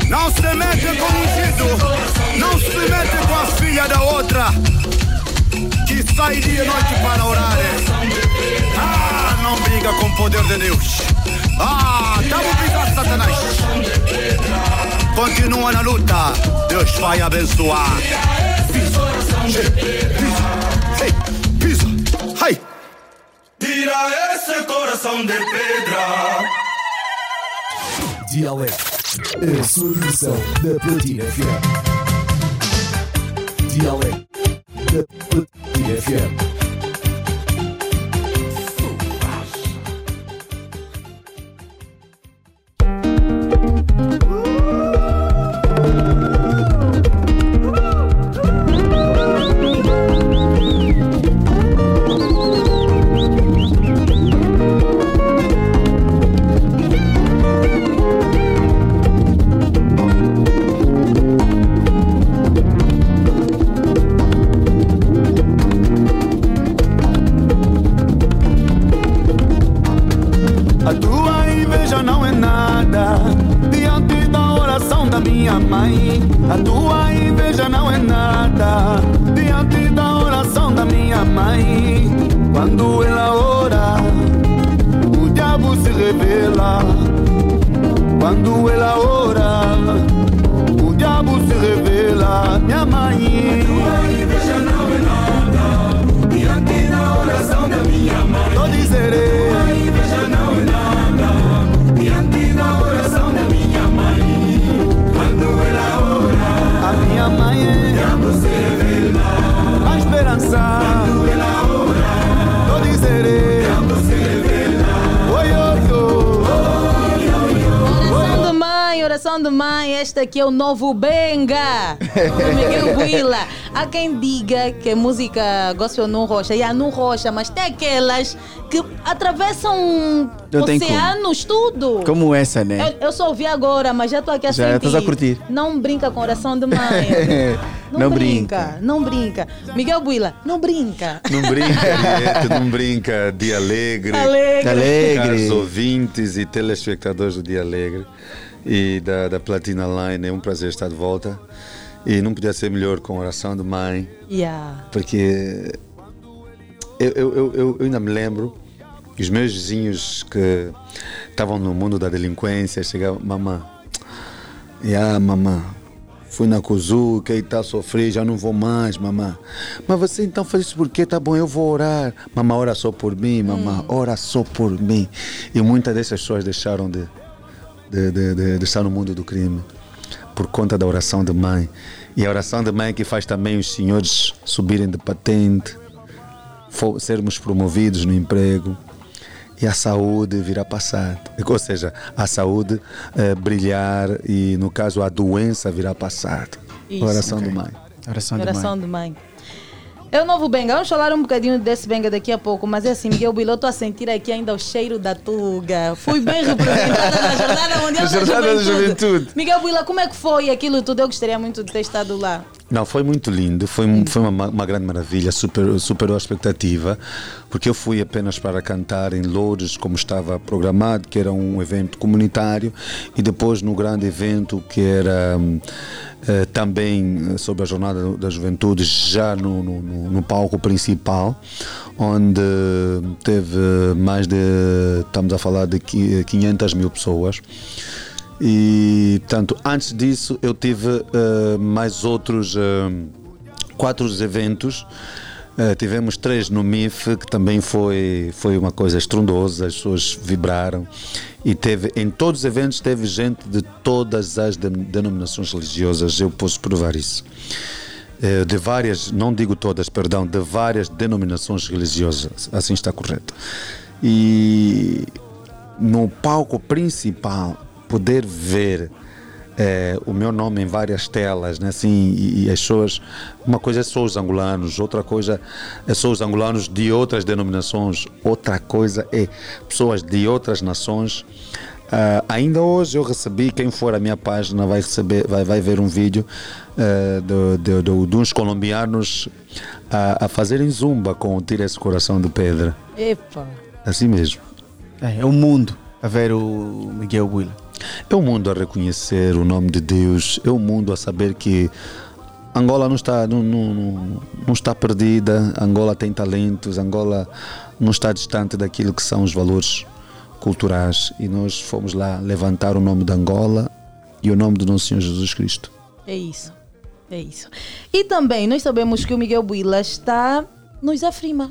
Não se mete com ungido. Não se mete com a filha da outra. Que sai dia e noite para orar. Ah, não briga com o poder de Deus. Ah, tamo brigando, Satanás. Continua na luta. Deus vai abençoar. Tira esse coração de pedra. Dialeto, a sua versão da Platina FM. Dialeto da Platina FM. Mãe, oração de mãe. Este aqui é o novo Benga do Miguel Buila. Há quem diga que a música gospel não rocha, e há não rocha, mas tem aquelas que atravessam Não oceanos, tudo. Como essa, né? Eu, eu só ouvi agora, mas já estou aqui a Já sentir. estás a curtir. Não brinca com oração de mãe. Não, Não brinca, não brinca. Miguel Buila, não brinca. Não brinca, não brinca, Dia Alegre. Alegre. Alegre. Caros ouvintes e telespectadores do Dia Alegre e da, da Platina Line, é um prazer estar de volta. E não podia ser melhor com oração de mãe, Yeah. porque eu, eu, eu, eu ainda me lembro que os meus vizinhos que estavam no mundo da delinquência chegavam, mamã, yeah, mamã, fui na que está a sofrer, já não vou mais, mamã. Mas você então faz isso por quê? Tá bom, eu vou orar. Mamã, ora só por mim, mamã, ora só por mim. E muitas dessas pessoas deixaram de, de, de, de, de estar no mundo do crime por conta da oração de mãe. E a oração de mãe que faz também os senhores subirem de patente, sermos promovidos no emprego e a saúde vir a passar. Ou seja, a saúde eh, brilhar e, no caso, a doença vir a passar. Isso. Oração Ok. de mãe. Oração Oração de mãe. É o novo Benga. Vamos falar um bocadinho desse Benga daqui a pouco, mas é assim, Miguel Bilo, estou a sentir aqui ainda o cheiro da tuga. Fui bem representada na Jornada Mundial Na Jornada da da Juventude. Juventude. Miguel Bilo, como é que foi aquilo tudo? Eu gostaria muito de ter estado lá. Não, foi muito lindo, foi, foi uma, uma grande maravilha, super, superou a expectativa, porque eu fui apenas para cantar em Lourdes, como estava programado, que era um evento comunitário, e depois no grande evento que era hum, eh, também eh, sobre a Jornada da Juventude, já no, no, no- palco principal, onde teve mais de, estamos a falar de qui- 500 mil pessoas. E, portanto, antes disso eu tive eh, mais outros eh, quatro eventos. Eh, tivemos três no MIF, que também foi, foi uma coisa estrondosa, as pessoas vibraram. E teve, em todos os eventos teve gente de todas as de- denominações religiosas, eu posso provar isso. Eh, de várias, não digo todas, perdão, de várias denominações religiosas, assim está correto. E no palco principal poder ver eh, o meu nome em várias telas, né? assim, e, e as pessoas, uma coisa é só os angolanos, outra coisa é só os angolanos de outras denominações, outra coisa é pessoas de outras nações. Ah, ainda hoje eu recebi, quem for à minha página vai receber, vai, vai ver um vídeo eh, do- do- do- de uns colombianos a, a fazerem zumba com o Tira esse coração de pedra. Epa. Assim mesmo. É, é um mundo a ver o Miguel Willa. É o mundo a reconhecer o nome de Deus, é o mundo a saber que Angola não está, não, não, não- está perdida, Angola tem talentos, Angola não está distante daquilo que são os valores culturais e nós fomos lá levantar o nome de Angola e o nome do nosso Senhor Jesus Cristo. É isso. É isso. E também nós sabemos que o Miguel Buila está nos Afrima.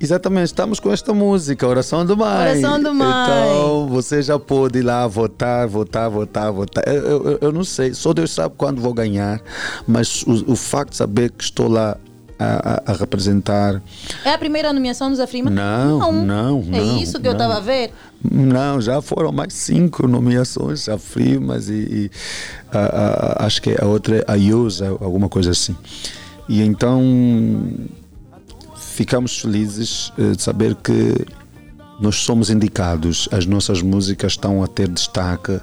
Exatamente, estamos com esta música, Oração do Mãe. Oração do Mãe. Então você já pode ir lá votar, votar, votar, votar. Eu, eu- eu- eu não sei, só Deus sabe quando vou ganhar, mas o, o facto de saber que estou lá a, a- a representar. É a primeira nomeação dos Afrima? Não, não, É não, isso que eu não. estava a ver. Não, já foram mais cinco nomeações, a Frimas e, e a- acho que a outra é a Yusa, alguma coisa assim. E então ficamos felizes eh, de saber que nós somos indicados, as nossas músicas estão a ter destaque,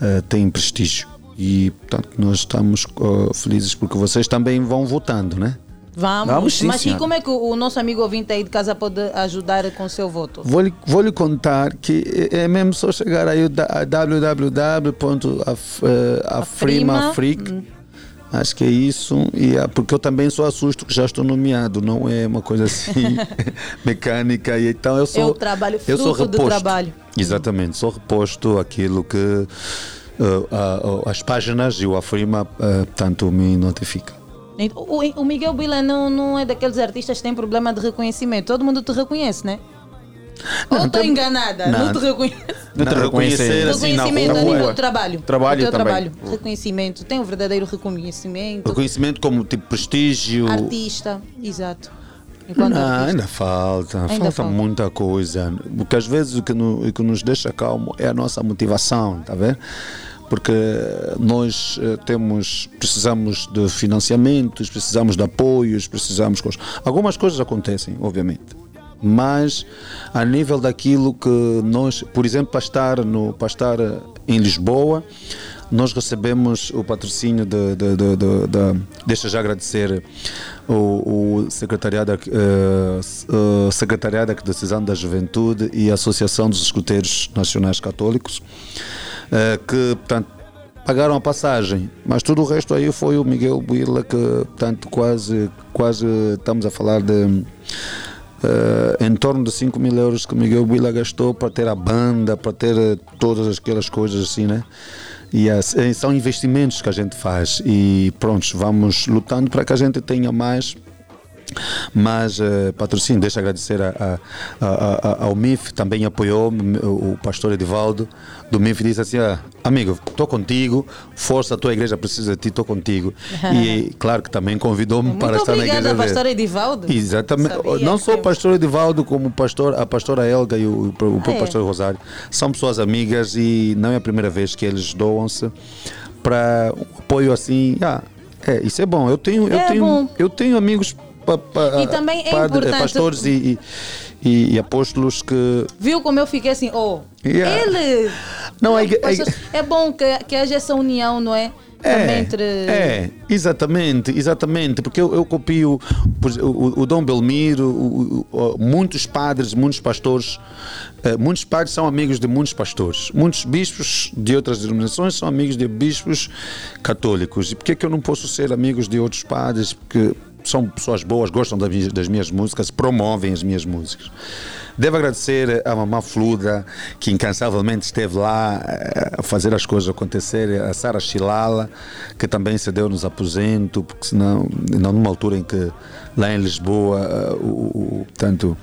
eh, têm prestígio. E portanto nós estamos eh, felizes porque vocês também vão votando, né? Vamos. Vamos sim, Mas e senhora. como é que o nosso amigo ouvinte aí de casa pode ajudar com o seu voto? Vou lhe, vou lhe contar que é é mesmo só chegar aí a www.afrimafric. Acho que é isso, e porque eu também sou assusto que já estou nomeado, não é uma coisa assim mecânica. E então eu sou. É o trabalho, eu sou reposto. trabalho. Exatamente, sou reposto aquilo que uh, a- a- as páginas e o Afrima uh, tanto me notifica. O, o Miguel Bila não, não é daqueles artistas que têm problema de reconhecimento. Todo mundo te reconhece, né? Ou estou enganada? Não, Não. te reconheço. Não te reconhecer assim na Reconhecimento a nível de trabalho. Trabalho também. trabalho. Reconhecimento. Tem um verdadeiro reconhecimento. Reconhecimento como tipo prestígio. Artista. Exato. Enquanto Não, artista. ainda falta, Ainda falta, falta. muita coisa. Porque às vezes o que, no- o que nos deixa calmo é a nossa motivação, tá vendo? Porque nós eh, temos, precisamos de financiamentos, precisamos de apoios, precisamos. coisas. Algumas coisas acontecem, obviamente. Mas a nível daquilo que nós, por exemplo, para estar, no, para estar eh, em Lisboa, nós recebemos o patrocínio de, de, de, de- de- deixa já agradecer o, o secretariado, s- eh, secretariado da Decisão da Juventude e a Associação dos Escuteiros Nacionais Católicos, eh, que portanto pagaram a passagem, mas tudo o resto aí foi o Miguel Buila que portanto quase quase estamos a falar de eh, em torno de 5 mil euros que o Miguel Buila gastou para ter a banda, para ter eh, todas aquelas coisas assim, né? E as- eh, são investimentos que a gente faz e pronto, vamos lutando para que a gente tenha mais mas eh, patrocínio, deixa agradecer a- a- a- ao MIF, também apoiou o pastor Edivaldo do MIF disse assim: ah, amigo, estou contigo, força, a tua igreja precisa de ti, estou contigo. e claro que também convidou-me para estar na igreja. pastor Edivaldo. Exatamente. Sabia Não só o pastor Edivaldo, como pastor, a pastora Elga e o, o, o Ah, é? pastor Rosário. São pessoas amigas e não é a primeira vez que eles doam-se para um apoio assim. Ah, é, isso é bom. Eu tenho, eu É tenho, bom. eu tenho amigos pa, pa, E também é padre- importante- pastores e, e, e- apóstolos que Viu como eu fiquei assim, oh, Yeah. ele. Não, é Pastor, é bom que, que haja essa união, não é? Também entre. É, exatamente, exatamente, porque eu, eu copio exemplo, o, o Dom Belmiro, o- o- o- muitos padres, muitos pastores, eh, muitos padres são amigos de muitos pastores, muitos bispos de outras denominações são amigos de bispos católicos. E por que que eu não posso ser amigos de outros padres? Porque são pessoas boas, gostam das minhas, músicas, promovem as minhas músicas. Devo agradecer a Mamá Fluda, que incansavelmente esteve lá eh, a fazer as coisas acontecerem, a Sara Chilala, que também cedeu-nos aposento, porque senão, não numa altura em que lá em Lisboa, eh, o, o, tanto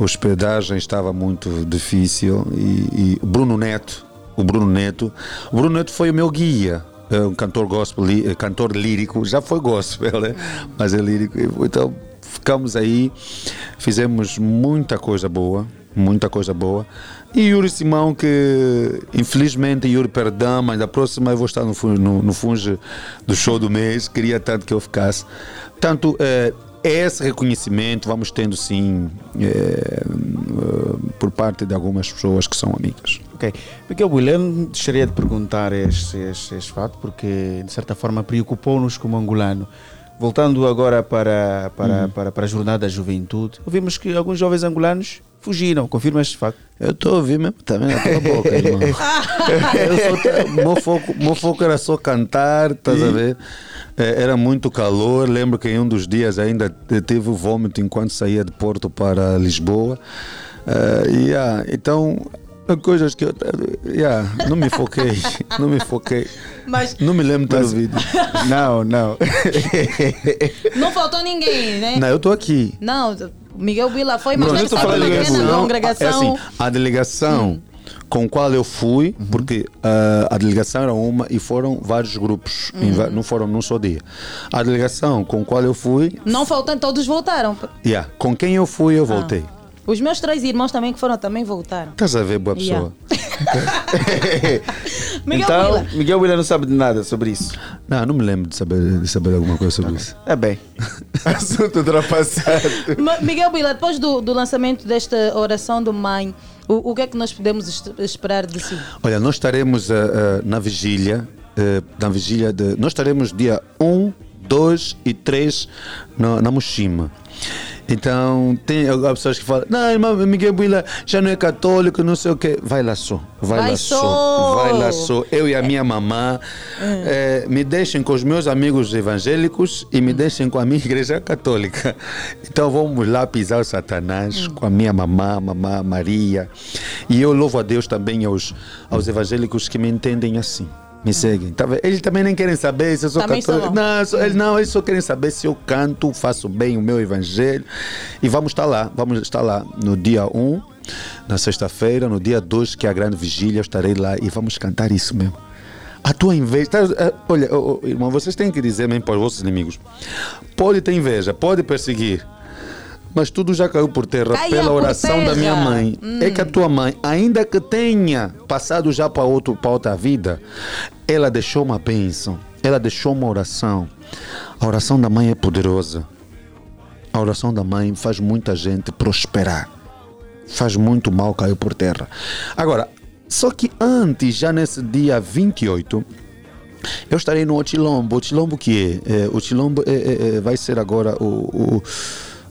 a hospedagem estava muito difícil, e, e Bruno Neto, o Bruno Neto, o Bruno Neto foi o meu guia, um cantor gospel, eh, cantor lírico, já foi gospel, né? mas é lírico. Então ficamos aí, fizemos muita coisa boa, muita coisa boa. E Yuri Simão, que infelizmente Yuri perdão, mas da próxima eu vou estar no, no, no funge do show do mês, queria tanto que eu ficasse. Portanto, eh, esse reconhecimento vamos tendo sim eh, eh, por parte de algumas pessoas que são amigas. Ok. Miguel William, gostaria de perguntar este, este, este fato, porque de certa forma preocupou-nos como angolano. Voltando agora para, para, Uhum. para, para a Jornada da Juventude, ouvimos que alguns jovens angolanos fugiram. Confirma este facto. Eu estou a ouvir mesmo também na tua boca, irmão. Eu só, meu, foco, meu foco era só cantar, estás a ver? Eh, Era muito calor. Lembro que em um dos dias ainda te- tive o vômito enquanto saía de Porto para Lisboa. Eh, yeah, então, coisas que eu. Yeah, não me foquei. Não me foquei. Mas Não me lembro de ter ouvido. Não, não. não faltou ninguém, né? Não, eu estou aqui. Não, Miguel Vila foi, mas Não, eu estar falando delegação. congregação. É assim, a delegação com qual eu fui, porque ah, a delegação era uma e foram vários grupos, em va- não foram num só dia. A delegação com qual eu fui, Não faltando, todos voltaram. yeah, com quem eu fui, eu voltei. Os meus três irmãos também que foram também voltaram. Estás a ver, boa Yeah. pessoa? Miguel então, Vila. Miguel Willa não sabe de nada sobre isso. Não, não me lembro de saber, de saber alguma coisa sobre isso. É bem. Assunto ultrapassado. Miguel Vila, depois do, do lançamento desta oração do mãe, o, o que é que nós podemos esperar de si? Olha, nós estaremos ah, ah, na vigília, eh, na vigília de. Nós estaremos dia 1, 2 e 3 na, na Moshima. Então, tem pessoas que falam, não, irmão Miguel Buila já não é católico, não sei o quê. Vai lá só, vai, Vai lá só. só, vai lá só. Eu e a minha mamã, eh, me deixem com os meus amigos evangélicos e me deixem com a minha igreja católica. Então vamos lá pisar o Satanás com a minha mamã, mamã Maria. E eu louvo a Deus também aos, aos evangélicos que me entendem assim. Me seguem. Tá? Eles também nem querem saber se eu sou Também católico. Não, só- eles, não, eles só querem saber se eu canto, faço bem o meu evangelho. E vamos estar lá, vamos estar lá no dia 1, na sexta-feira, no dia 2, que é a grande vigília, eu estarei lá e vamos cantar isso mesmo. A tua inveja. tá- eh, olha, oh, oh, irmão, vocês têm que dizer mesmo para os vossos inimigos: pode ter inveja, pode perseguir. Mas tudo já caiu por terra Caia pela oração da terra. minha mãe. Hum. É que a tua mãe, ainda que tenha passado já para, outro, para outra vida, ela deixou uma bênção, ela deixou uma oração. A oração da mãe é poderosa. A oração da mãe faz muita gente prosperar. Faz muito mal cair por terra. Agora, só que antes, já nesse dia 28, eu estarei no Otilombo. Otilombo que é? é o Otilombo é, é, é, vai ser agora o, o,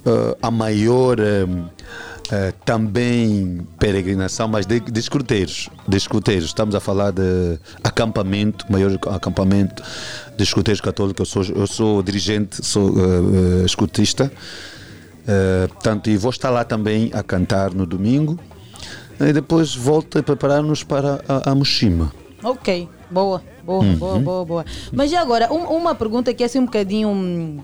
eh, a maior eh, também peregrinação, mas de, de escuteiros. De escuteiros. Estamos a falar de acampamento, maior acampamento de escuteiros católicos. Eu sou, eu sou dirigente, sou eh, escutista. Portanto, e vou estar lá também a cantar no domingo. E depois volto a preparar-nos para a, a Moshima. Ok, boa, boa, Uhum. boa, boa, boa. Mas agora, um- uma pergunta que é assim um bocadinho.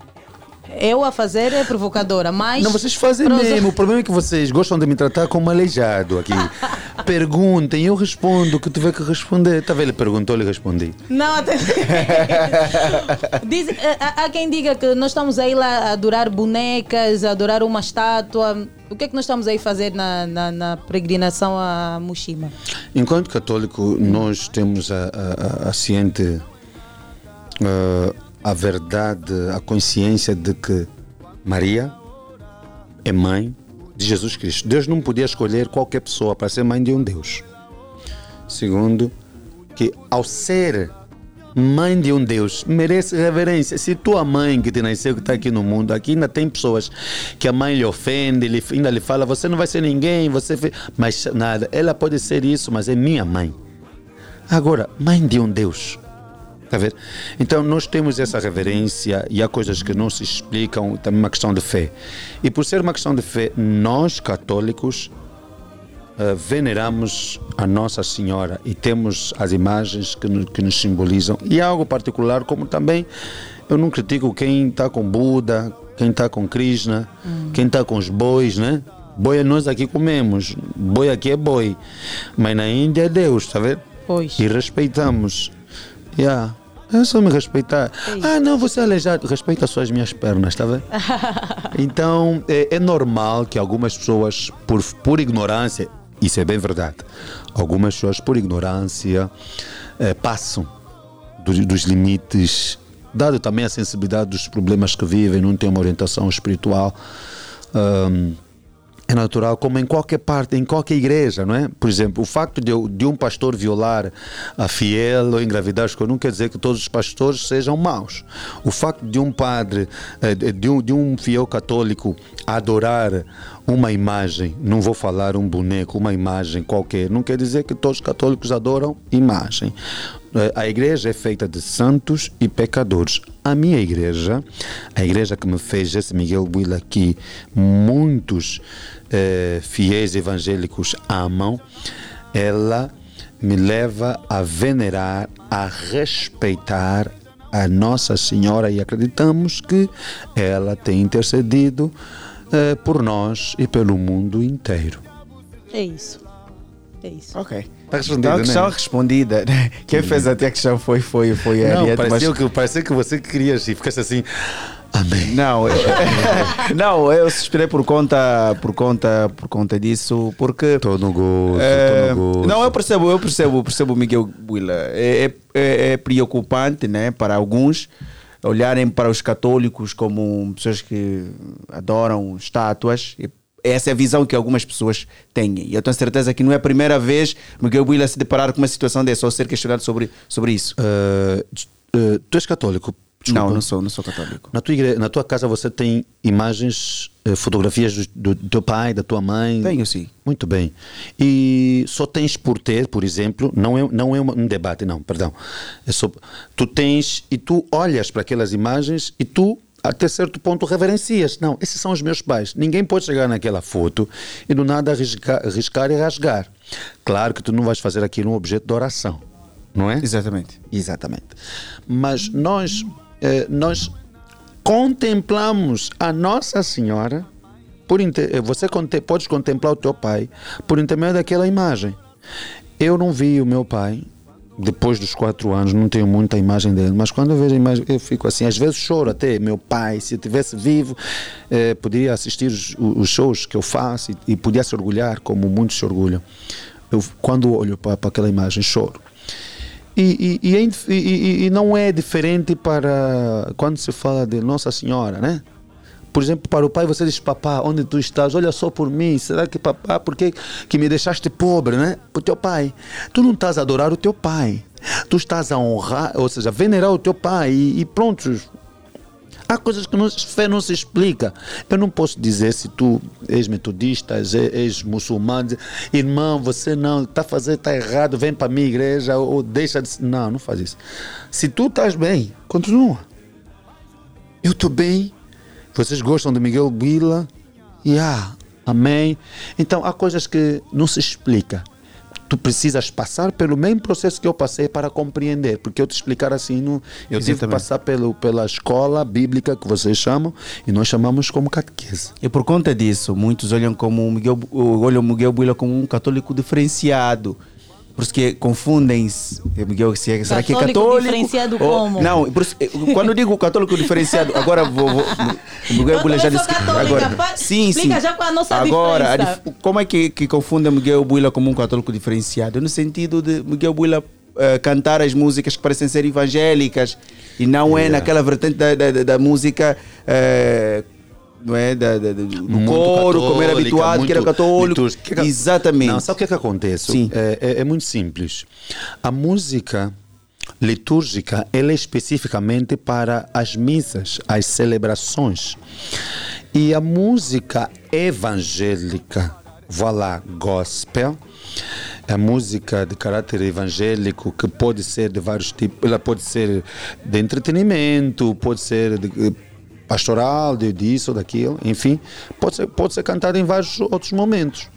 Eu a fazer é provocadora, mas. Não, vocês fazem Pros- mesmo. O problema é que vocês gostam de me tratar como aleijado aqui. Perguntem, eu respondo o que tiver que responder. Tá vendo? Ele perguntou, ele respondi. Não, até... Diz, eh, há, há quem diga que nós estamos aí lá a adorar bonecas, a adorar uma estátua. O que é que nós estamos aí a fazer na, na, na peregrinação a Mushima? Enquanto católico, nós temos a, a, a, a ciente, eh, a verdade, a consciência de que Maria é mãe de Jesus Cristo. Deus não podia escolher qualquer pessoa para ser mãe de um Deus. Segundo, que ao ser mãe de um Deus, merece reverência. Se tua mãe que te nasceu, que está aqui no mundo, aqui ainda tem pessoas que a mãe lhe ofende, lhe, ainda lhe fala, você não vai ser ninguém, você... fe-" Mas nada, ela pode ser isso, mas é minha mãe. Agora, mãe de um Deus. Tá vendo? Então nós temos essa reverência e há coisas que não se explicam, também uma questão de fé. E por ser uma questão de fé, nós católicos eh, veneramos a Nossa Senhora e temos as imagens que, no- que nos simbolizam. E algo particular, como também eu não critico quem está com Buda, quem está com Krishna, quem está com os bois, né? Boi nós aqui comemos, boi aqui é boi, mas na Índia é Deus, tá vendo? Pois. E respeitamos. Yeah. É só me respeitar. Ah, não, você é aleijado. Respeita só as minhas pernas, tá vendo? Então, é, é normal que algumas pessoas, por, por ignorância, isso é bem verdade, algumas pessoas, por ignorância, eh, passam dos, dos limites, dado também a sensibilidade dos problemas que vivem, não tem uma orientação espiritual. Ahm, é natural, como em qualquer parte, em qualquer igreja, não é? Por exemplo, o facto de, de um pastor violar a fiel ou engravidar, não quer dizer que todos os pastores sejam maus. O facto de um padre, eh, de um, de um fiel católico adorar uma imagem, não vou falar um boneco, uma imagem qualquer, não quer dizer que todos os católicos adoram imagem. A igreja é feita de santos e pecadores. A minha igreja, a igreja que me fez esse Miguel Buila que muitos eh, fiéis evangélicos amam, ela me leva a venerar, a respeitar a Nossa Senhora e acreditamos que ela tem intercedido eh, por nós e pelo mundo inteiro. É isso. É isso. Ok. Está respondido, Então, a questão né? respondida. Quem fez até a questão foi, foi, foi a Ariete, mas- pareceu, que, pareceu que você queria e ficasse assim. Amém. Não, eu, não, eu suspirei por conta, por conta, por conta disso, porque. Estou no gosto, Eh, tô no gosto. não, eu percebo, eu percebo, percebo Miguel Buila. É, é- é- é preocupante, né, para alguns olharem para os católicos como pessoas que adoram estátuas. E Essa é a visão que algumas pessoas têm. E eu tenho certeza que não é a primeira vez Miguel Buila se deparar com uma situação dessa ou ser questionado sobre, sobre isso. Eh, tu és católico? Desculpa. Não, não sou, não sou católico. Na tua, igre... na tua casa você tem imagens, eh, fotografias do, do teu pai, da tua mãe? Tenho, sim. Muito bem. E só tens por ter, por exemplo, não é, não é um debate, não, perdão. É só, tu tens e tu olhas para aquelas imagens e tu, até certo ponto, reverencias. Não, esses são os meus pais. Ninguém pode chegar naquela foto e do nada arriscar, arriscar e rasgar. Claro que tu não vais fazer aquilo um objeto de oração, não é? Exatamente. Exatamente. Mas nós, eh, nós contemplamos a Nossa Senhora, por eh, você conte, podes contemplar o teu pai por intermédio daquela imagem. Eu não vi o meu pai depois dos quatro anos, não tenho muita imagem dele, mas quando eu vejo a imagem, eu fico assim, às vezes choro até. Meu pai, se eu tivesse vivo, eh, poderia assistir os, os shows que eu faço e, e podia se orgulhar, como muitos se orgulham. Eu, quando olho para para aquela imagem, choro. E, é e- e- e não é diferente para quando se fala de Nossa Senhora, né? Por exemplo, para o pai você diz, papá, onde tu estás? Olha só por mim. Será que papá, por que, que me deixaste pobre, né? O teu pai. Tu não estás a adorar o teu pai. Tu estás a honrar, ou seja, venerar o teu pai e, e pronto. Há coisas que não, fé não se explica. Eu não posso dizer se tu és metodista, és, muçulmano, irmão, você não está fazendo, está errado, vem para a minha igreja ou deixa de. Não, não faz isso. Se tu estás bem, continua. Eu estou bem. Vocês gostam de Miguel Bila? Yeah, amém. Então há coisas que não se explica. Tu precisas passar pelo mesmo processo que eu passei para compreender, porque eu te explicar assim, não, eu tive que passar pelo, pela escola bíblica que vocês chamam e nós chamamos como catequese. E por conta disso, muitos olham como o Miguel, olham Miguel Buila como um católico diferenciado. Por isso que confundem-se. É Miguel, se é- será que é Católico católico? diferenciado Ou- como? Não, por isso, eh, quando eu digo católico diferenciado, agora vou. vou Miguel Eu Buila já disse católica, Agora, sim, sim. explica já é a nossa agora, a diferença. dif- como é que, que confunde Miguel Buila como um católico diferenciado? No sentido de Miguel Buila eh, cantar as músicas que parecem ser evangélicas e não é Yeah. naquela vertente da, da, da- música. eh, não é? Da, da- do Muito coro, como era habituado, que era católico. litúrgica. Exatamente. Não, sabe o que é que acontece? Sim. É, é- é muito simples. A música litúrgica ela é especificamente para as missas, as celebrações. E a música evangélica, vá lá, gospel, a música de caráter evangélico que pode ser de vários tipos, ela pode ser de entretenimento, pode ser de, pastoral, de disso, daquilo, enfim, pode ser, pode ser cantada em vários outros momentos.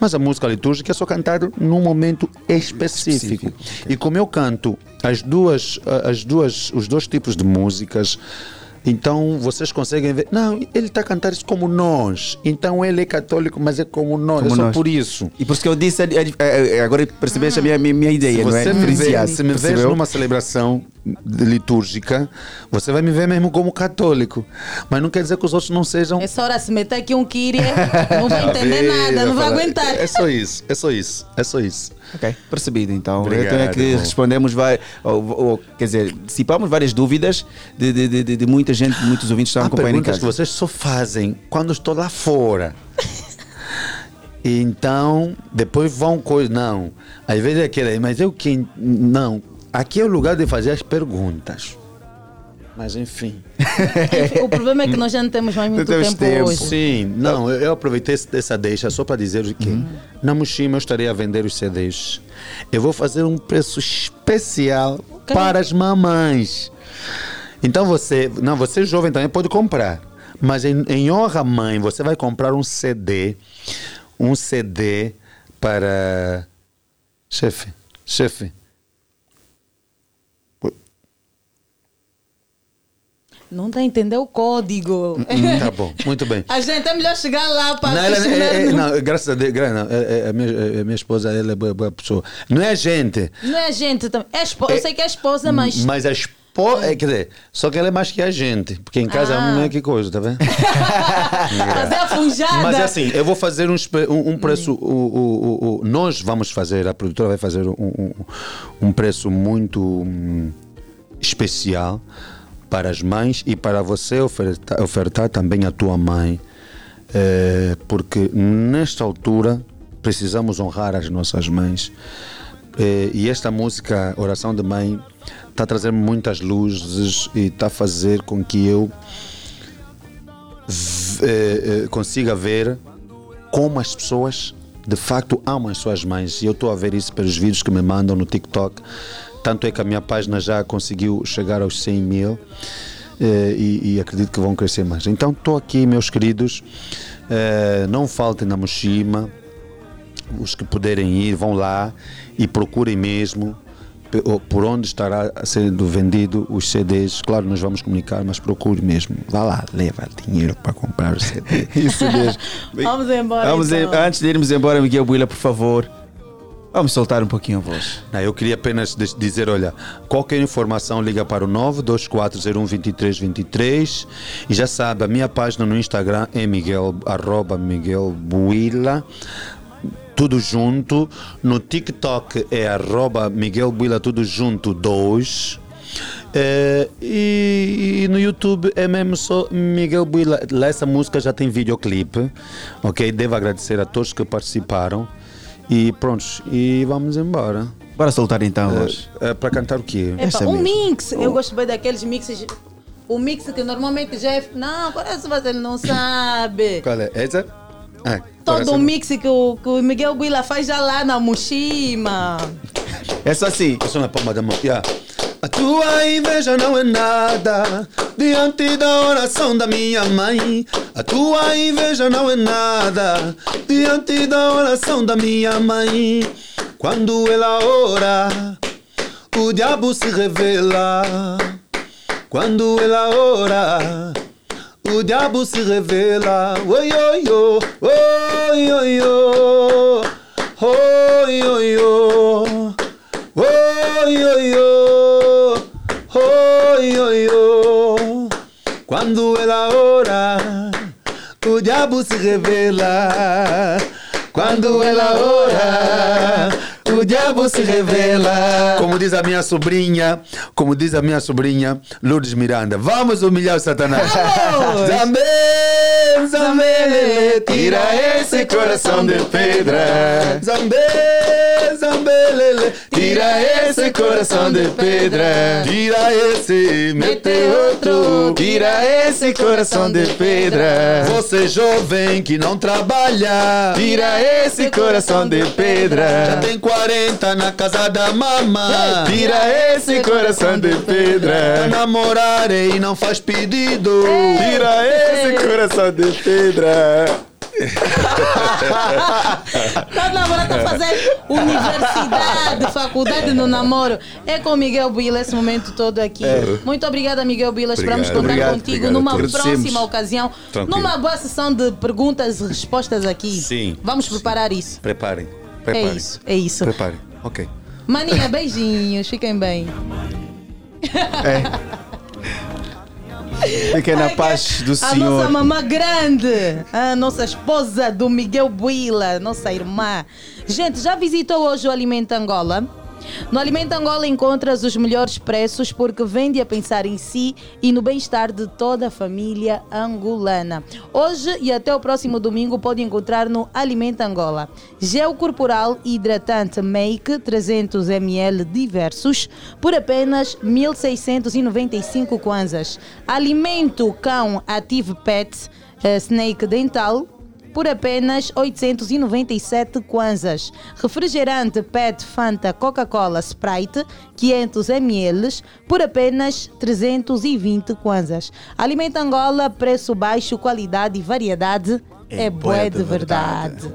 Mas a música litúrgica é só cantada num momento específico. E como eu canto as duas, as duas, os dois tipos de músicas, então vocês conseguem ver. Não, ele está a cantar isso como nós. Então ele é católico, mas é como nós. Como é só nós. por isso. E por isso que eu disse, é- é- é- agora percebeste a minha, minha, minha ideia, Se não é? você me vê, se me vês numa celebração litúrgica, você vai me ver mesmo como católico. Mas não quer dizer que os outros não sejam. Essa hora se meter aqui um Kyrie, não vai entender nada, não vai aguentar. É só isso, é só isso, é só isso. Ok, percebido então. Obrigado, então é que respondemos, vai, ou, ou, quer dizer, dissipamos várias dúvidas de, de, de, de- de muita gente, muitos ouvintes que estão acompanhando em perguntas casa. que vocês só fazem quando estou lá fora. Então, depois vão coisas. Não. Às vezes é aquele, mas eu quem. Não. Aqui é o lugar de fazer as perguntas. Mas enfim. O problema é que nós já não temos mais muito tempo, hoje. Sim, não, eu eu aproveitei essa deixa só para dizer o que na Mushima eu estarei a vender os CDs. Eu vou fazer um preço especial para as mamães. Então você, não, você jovem também pode comprar. Mas em, em honra à mãe, você vai comprar um CD, um CD para chefe, chefe. Não está a entender o código. Hum, Tá bom, muito bem. A gente é melhor chegar lá para Não, ela, é, é, no- não, graças a Deus, gra- não, é- é- a, minha, é- a minha esposa ela é boa, boa pessoa. Não é a gente, Não é gente também. É espo- Eu sei que é esposa, mas. mas a esposa. É, quer dizer, só que ela é mais que a gente, porque em casa Ah. não é que coisa, tá vendo? Fazer a funjada. Mas é assim, eu vou fazer um, um, um preço. O, o- o- nós vamos fazer, a produtora vai fazer um, um- preço muito hum, especial para as mães e para você ofertar, ofertar também a tua mãe. Eh, porque nesta altura precisamos honrar as nossas mães. Eh, e esta música, Oração de Mãe, está a trazer muitas luzes e está a fazer com que eu eh, consiga ver como as pessoas de facto amam as suas mães. E eu estou a ver isso pelos vídeos que me mandam no TikTok. Tanto é que a minha página já conseguiu chegar aos 100 mil eh, e, e acredito que vão crescer mais. Então estou aqui, meus queridos. eh, não faltem na Moshima. Os que puderem ir, vão lá e procurem mesmo por onde estará sendo vendido os CDs. Claro, nós vamos comunicar, mas procure mesmo. Vá lá, leva dinheiro para comprar o CD. Isso mesmo. Vamos embora. Vamos então. em- antes de irmos embora, Miguel Buila, por favor, vamos soltar um pouquinho a voz. Não, eu queria apenas dizer, olha, qualquer informação liga para o 924012323 e já sabe, a minha página no Instagram é Miguel, arroba Miguel Buila, tudo junto. No TikTok é arroba Miguel Buila, tudo junto, 2. e, e no YouTube é mesmo só Miguel Buila. Essa música já tem videoclipe, ok? Devo agradecer a todos que participaram. E prontos, e vamos embora. Bora soltar então a voz. para cantar o quê? Epa, um mix. Eu gosto bem daqueles mixes. O mix que normalmente já é. Não, agora se você não sabe. Qual é? Essa? Ah, Todo o mix que o, que o Miguel Guila faz já lá na Mushima. É só assim. Isso na palma da mão. Yeah. A tua inveja não é nada diante da oração da minha mãe. A tua inveja não é nada diante da oração da minha mãe. Quando ela ora, o diabo se revela. Quando ela ora, o diabo se revela. Oi, oi, oi, oi, oi, oi, oi, oi, oi. Oi, oi, Hoy, oh, hoy, oh, cuando es la hora, tu diablo se revela. Cuando es la hora, o diabo se revela. Como diz a minha sobrinha, como diz a minha sobrinha Lourdes Miranda, vamos humilhar o Satanás. Zambê, Zambê, tira esse coração de pedra. Zambê, Zambê, lele, tira esse coração de pedra. Tira esse, mete outro. Tira esse coração de pedra. Você jovem que não trabalha, tira esse coração de pedra. Já tem 40 na casa da mamãe. Tira esse coração de pedra. Tá namorar e não faz pedido. Tira esse coração de pedra. Tá namorando a fazer universidade, faculdade no namoro. É com o Miguel Bila esse momento todo aqui. É. Muito obrigada, Miguel Bila. Esperamos contar Obrigado, contigo obrigado numa próxima ocasião. Tranquilo. Numa boa sessão de perguntas e respostas aqui. Sim. Vamos preparar isso. Preparem. É Preparem. isso, é isso. Preparem. Ok. Maninha, beijinhos. Fiquem bem. Fiquem na paz do A nossa Senhor. mamã grande, a nossa esposa do Miguel Buila, nossa irmã. Gente, já visitou hoje o Alimento Angola? No Alimento Angola encontras os melhores preços porque vende a pensar em si e no bem-estar de toda a família angolana. Hoje e até o próximo domingo pode encontrar no Alimento Angola. Gel corporal hidratante Make 300 ml diversos por apenas 1695 kwanzas. Alimento cão Active Pet eh, Snake Dental por apenas 897 kwanzas. Refrigerante PET Fanta Coca-Cola Sprite 500 ml por apenas 320 kwanzas. Alimento Angola, preço baixo, qualidade e variedade. É, bué de verdade.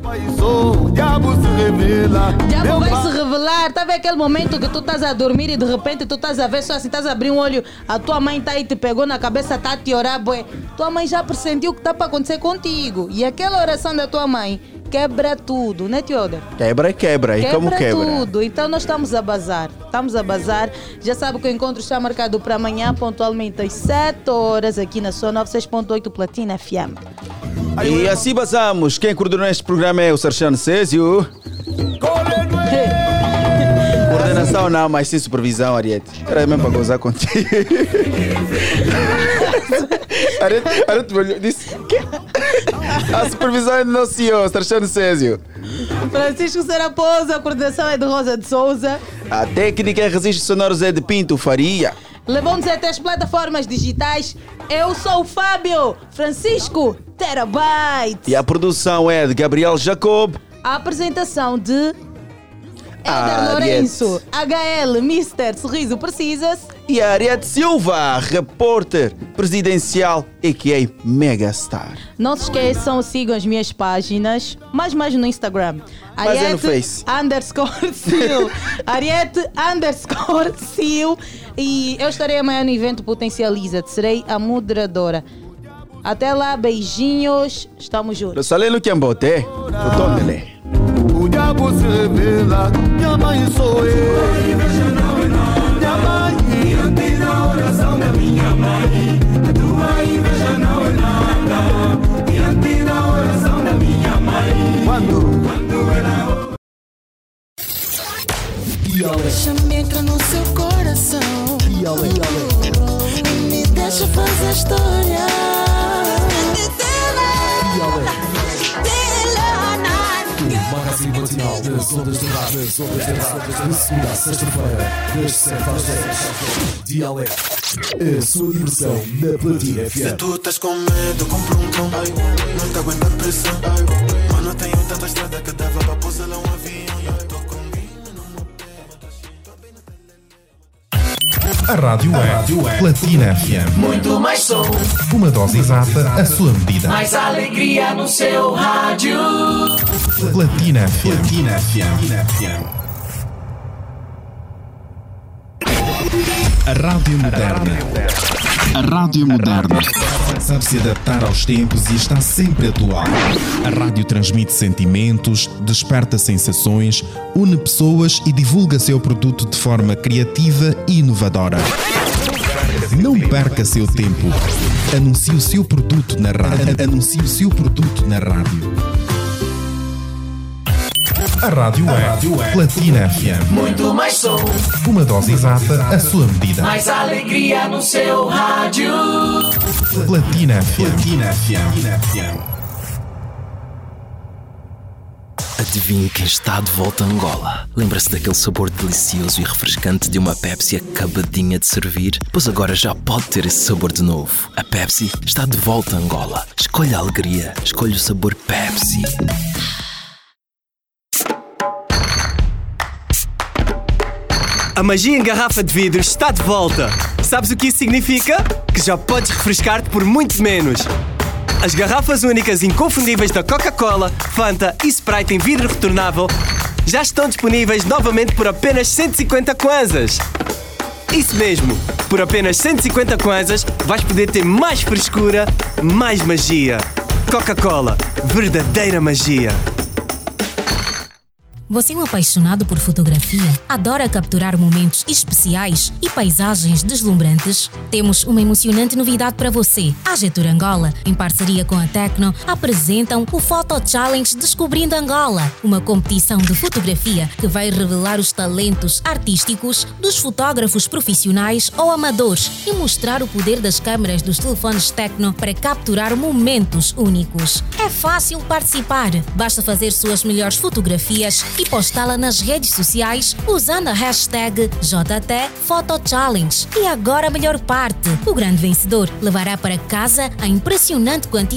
O diabo se revela. Diabo vai se revelar. Tá vendo aquele momento que tu estás a dormir e de repente tu estás a ver só assim, estás a abrir um olho, a tua mãe tá aí, te pegou na cabeça, tá a te orar, bué. Tua mãe já pressentiu o que tá para acontecer contigo. E aquela oração da tua mãe quebra tudo, né, Teodor? Quebra, quebra. E como quebra? tudo. Então nós estamos a bazar. Estamos a bazar. Já sabe que o encontro está marcado para amanhã, pontualmente às 7 horas, aqui na sua 96.8 Platina FM. E assim basamos. Quem coordenou este programa é o Sarchano Césio. Coordenação não, mas sim supervisão, Ariete. Era mesmo para gozar contigo. Ariete, Ariete me olhou disse: "Quê?" A supervisão é do nosso CEO, Sarchano Césio. Francisco Seraposa, a coordenação é de Rosa de Souza. A técnica e registros sonoros é de Pinto Faria. Levamos até as plataformas digitais. Eu sou o Fábio Francisco Terabyte. E a produção é de Gabriel Jacob. A apresentação de Ah, Éder Ariete. Lourenço, HL Mr. Sorriso Precisas. E a Ariete Silva, repórter presidencial, a.k.a. Megastar. Não se esqueçam, sigam as minhas páginas, mais mais no Instagram. Mas é no Face. underscore Sil. Ariete underscore Sil. E eu estarei amanhã no evento Potencializa-te. Serei a moderadora. Até lá, beijinhos. Estamos juntos. Salendo que ambote, o Tondele. O diabo se revela. Minha mãe sou eu. Minha mãe. Diante da oração da minha mãe. A tua inveja não é nada. Diante da oração da minha mãe. Quando? Quando ela. Deixa-me entrar no seu coração. E me deixa fazer história. Matinal das ondas de rádio, das ondas de rádio, de segunda a sexta-feira, das 7 às 10. Dialeto, a sua diversão na Platina Se FM. tu estás com medo, compra um cão. Não te aguenta a pressão. Mano, tenho tanta estrada que dava para pousar lá um avião. A rádio é Platina FM. Muito mais som, Uma dose exata, a sua medida. mais alegria no seu rádio. Platina FM. Platina FM. A rádio moderna. A rádio moderna. Sabe se adaptar aos tempos e está sempre atual. A rádio transmite sentimentos, desperta sensações, une pessoas e divulga seu produto de forma criativa e inovadora. Não perca seu tempo. Anuncie o seu produto na rádio. Anuncie o seu produto na rádio. A rádio é Platina FM. Muito mais som, Uma dose exata, a sua medida. mais alegria no seu rádio. Platina FM. Platina FM. Adivinhe quem está de volta a Angola? Lembra-se daquele sabor delicioso e refrescante de uma Pepsi acabadinha de servir? Pois agora já pode ter esse sabor de novo. A Pepsi está de volta a Angola. Escolha a alegria, escolha o sabor Pepsi. A magia em garrafa de vidro está de volta. Sabes o que isso significa? Que já podes refrescar-te por muito menos. As garrafas únicas inconfundíveis da Coca-Cola, Fanta e Sprite em vidro retornável já estão disponíveis novamente por apenas 150 kwanzas. Isso mesmo, por apenas 150 kwanzas vais poder ter mais frescura, mais magia. Coca-Cola, verdadeira magia. Você é um apaixonado por fotografia? Adora capturar momentos especiais e paisagens deslumbrantes? Temos uma emocionante novidade para você. A Getur Angola, em parceria com a Tecno, apresentam o Photo Challenge Descobrindo Angola, uma competição de fotografia que vai revelar os talentos artísticos dos fotógrafos profissionais ou amadores e mostrar o poder das câmeras dos telefones Tecno para capturar momentos únicos. É fácil participar. Basta fazer suas melhores fotografias e postá-la nas redes sociais usando a hashtag JTPhotoChallenge. E agora a melhor parte: o grande vencedor levará para casa a impressionante quantia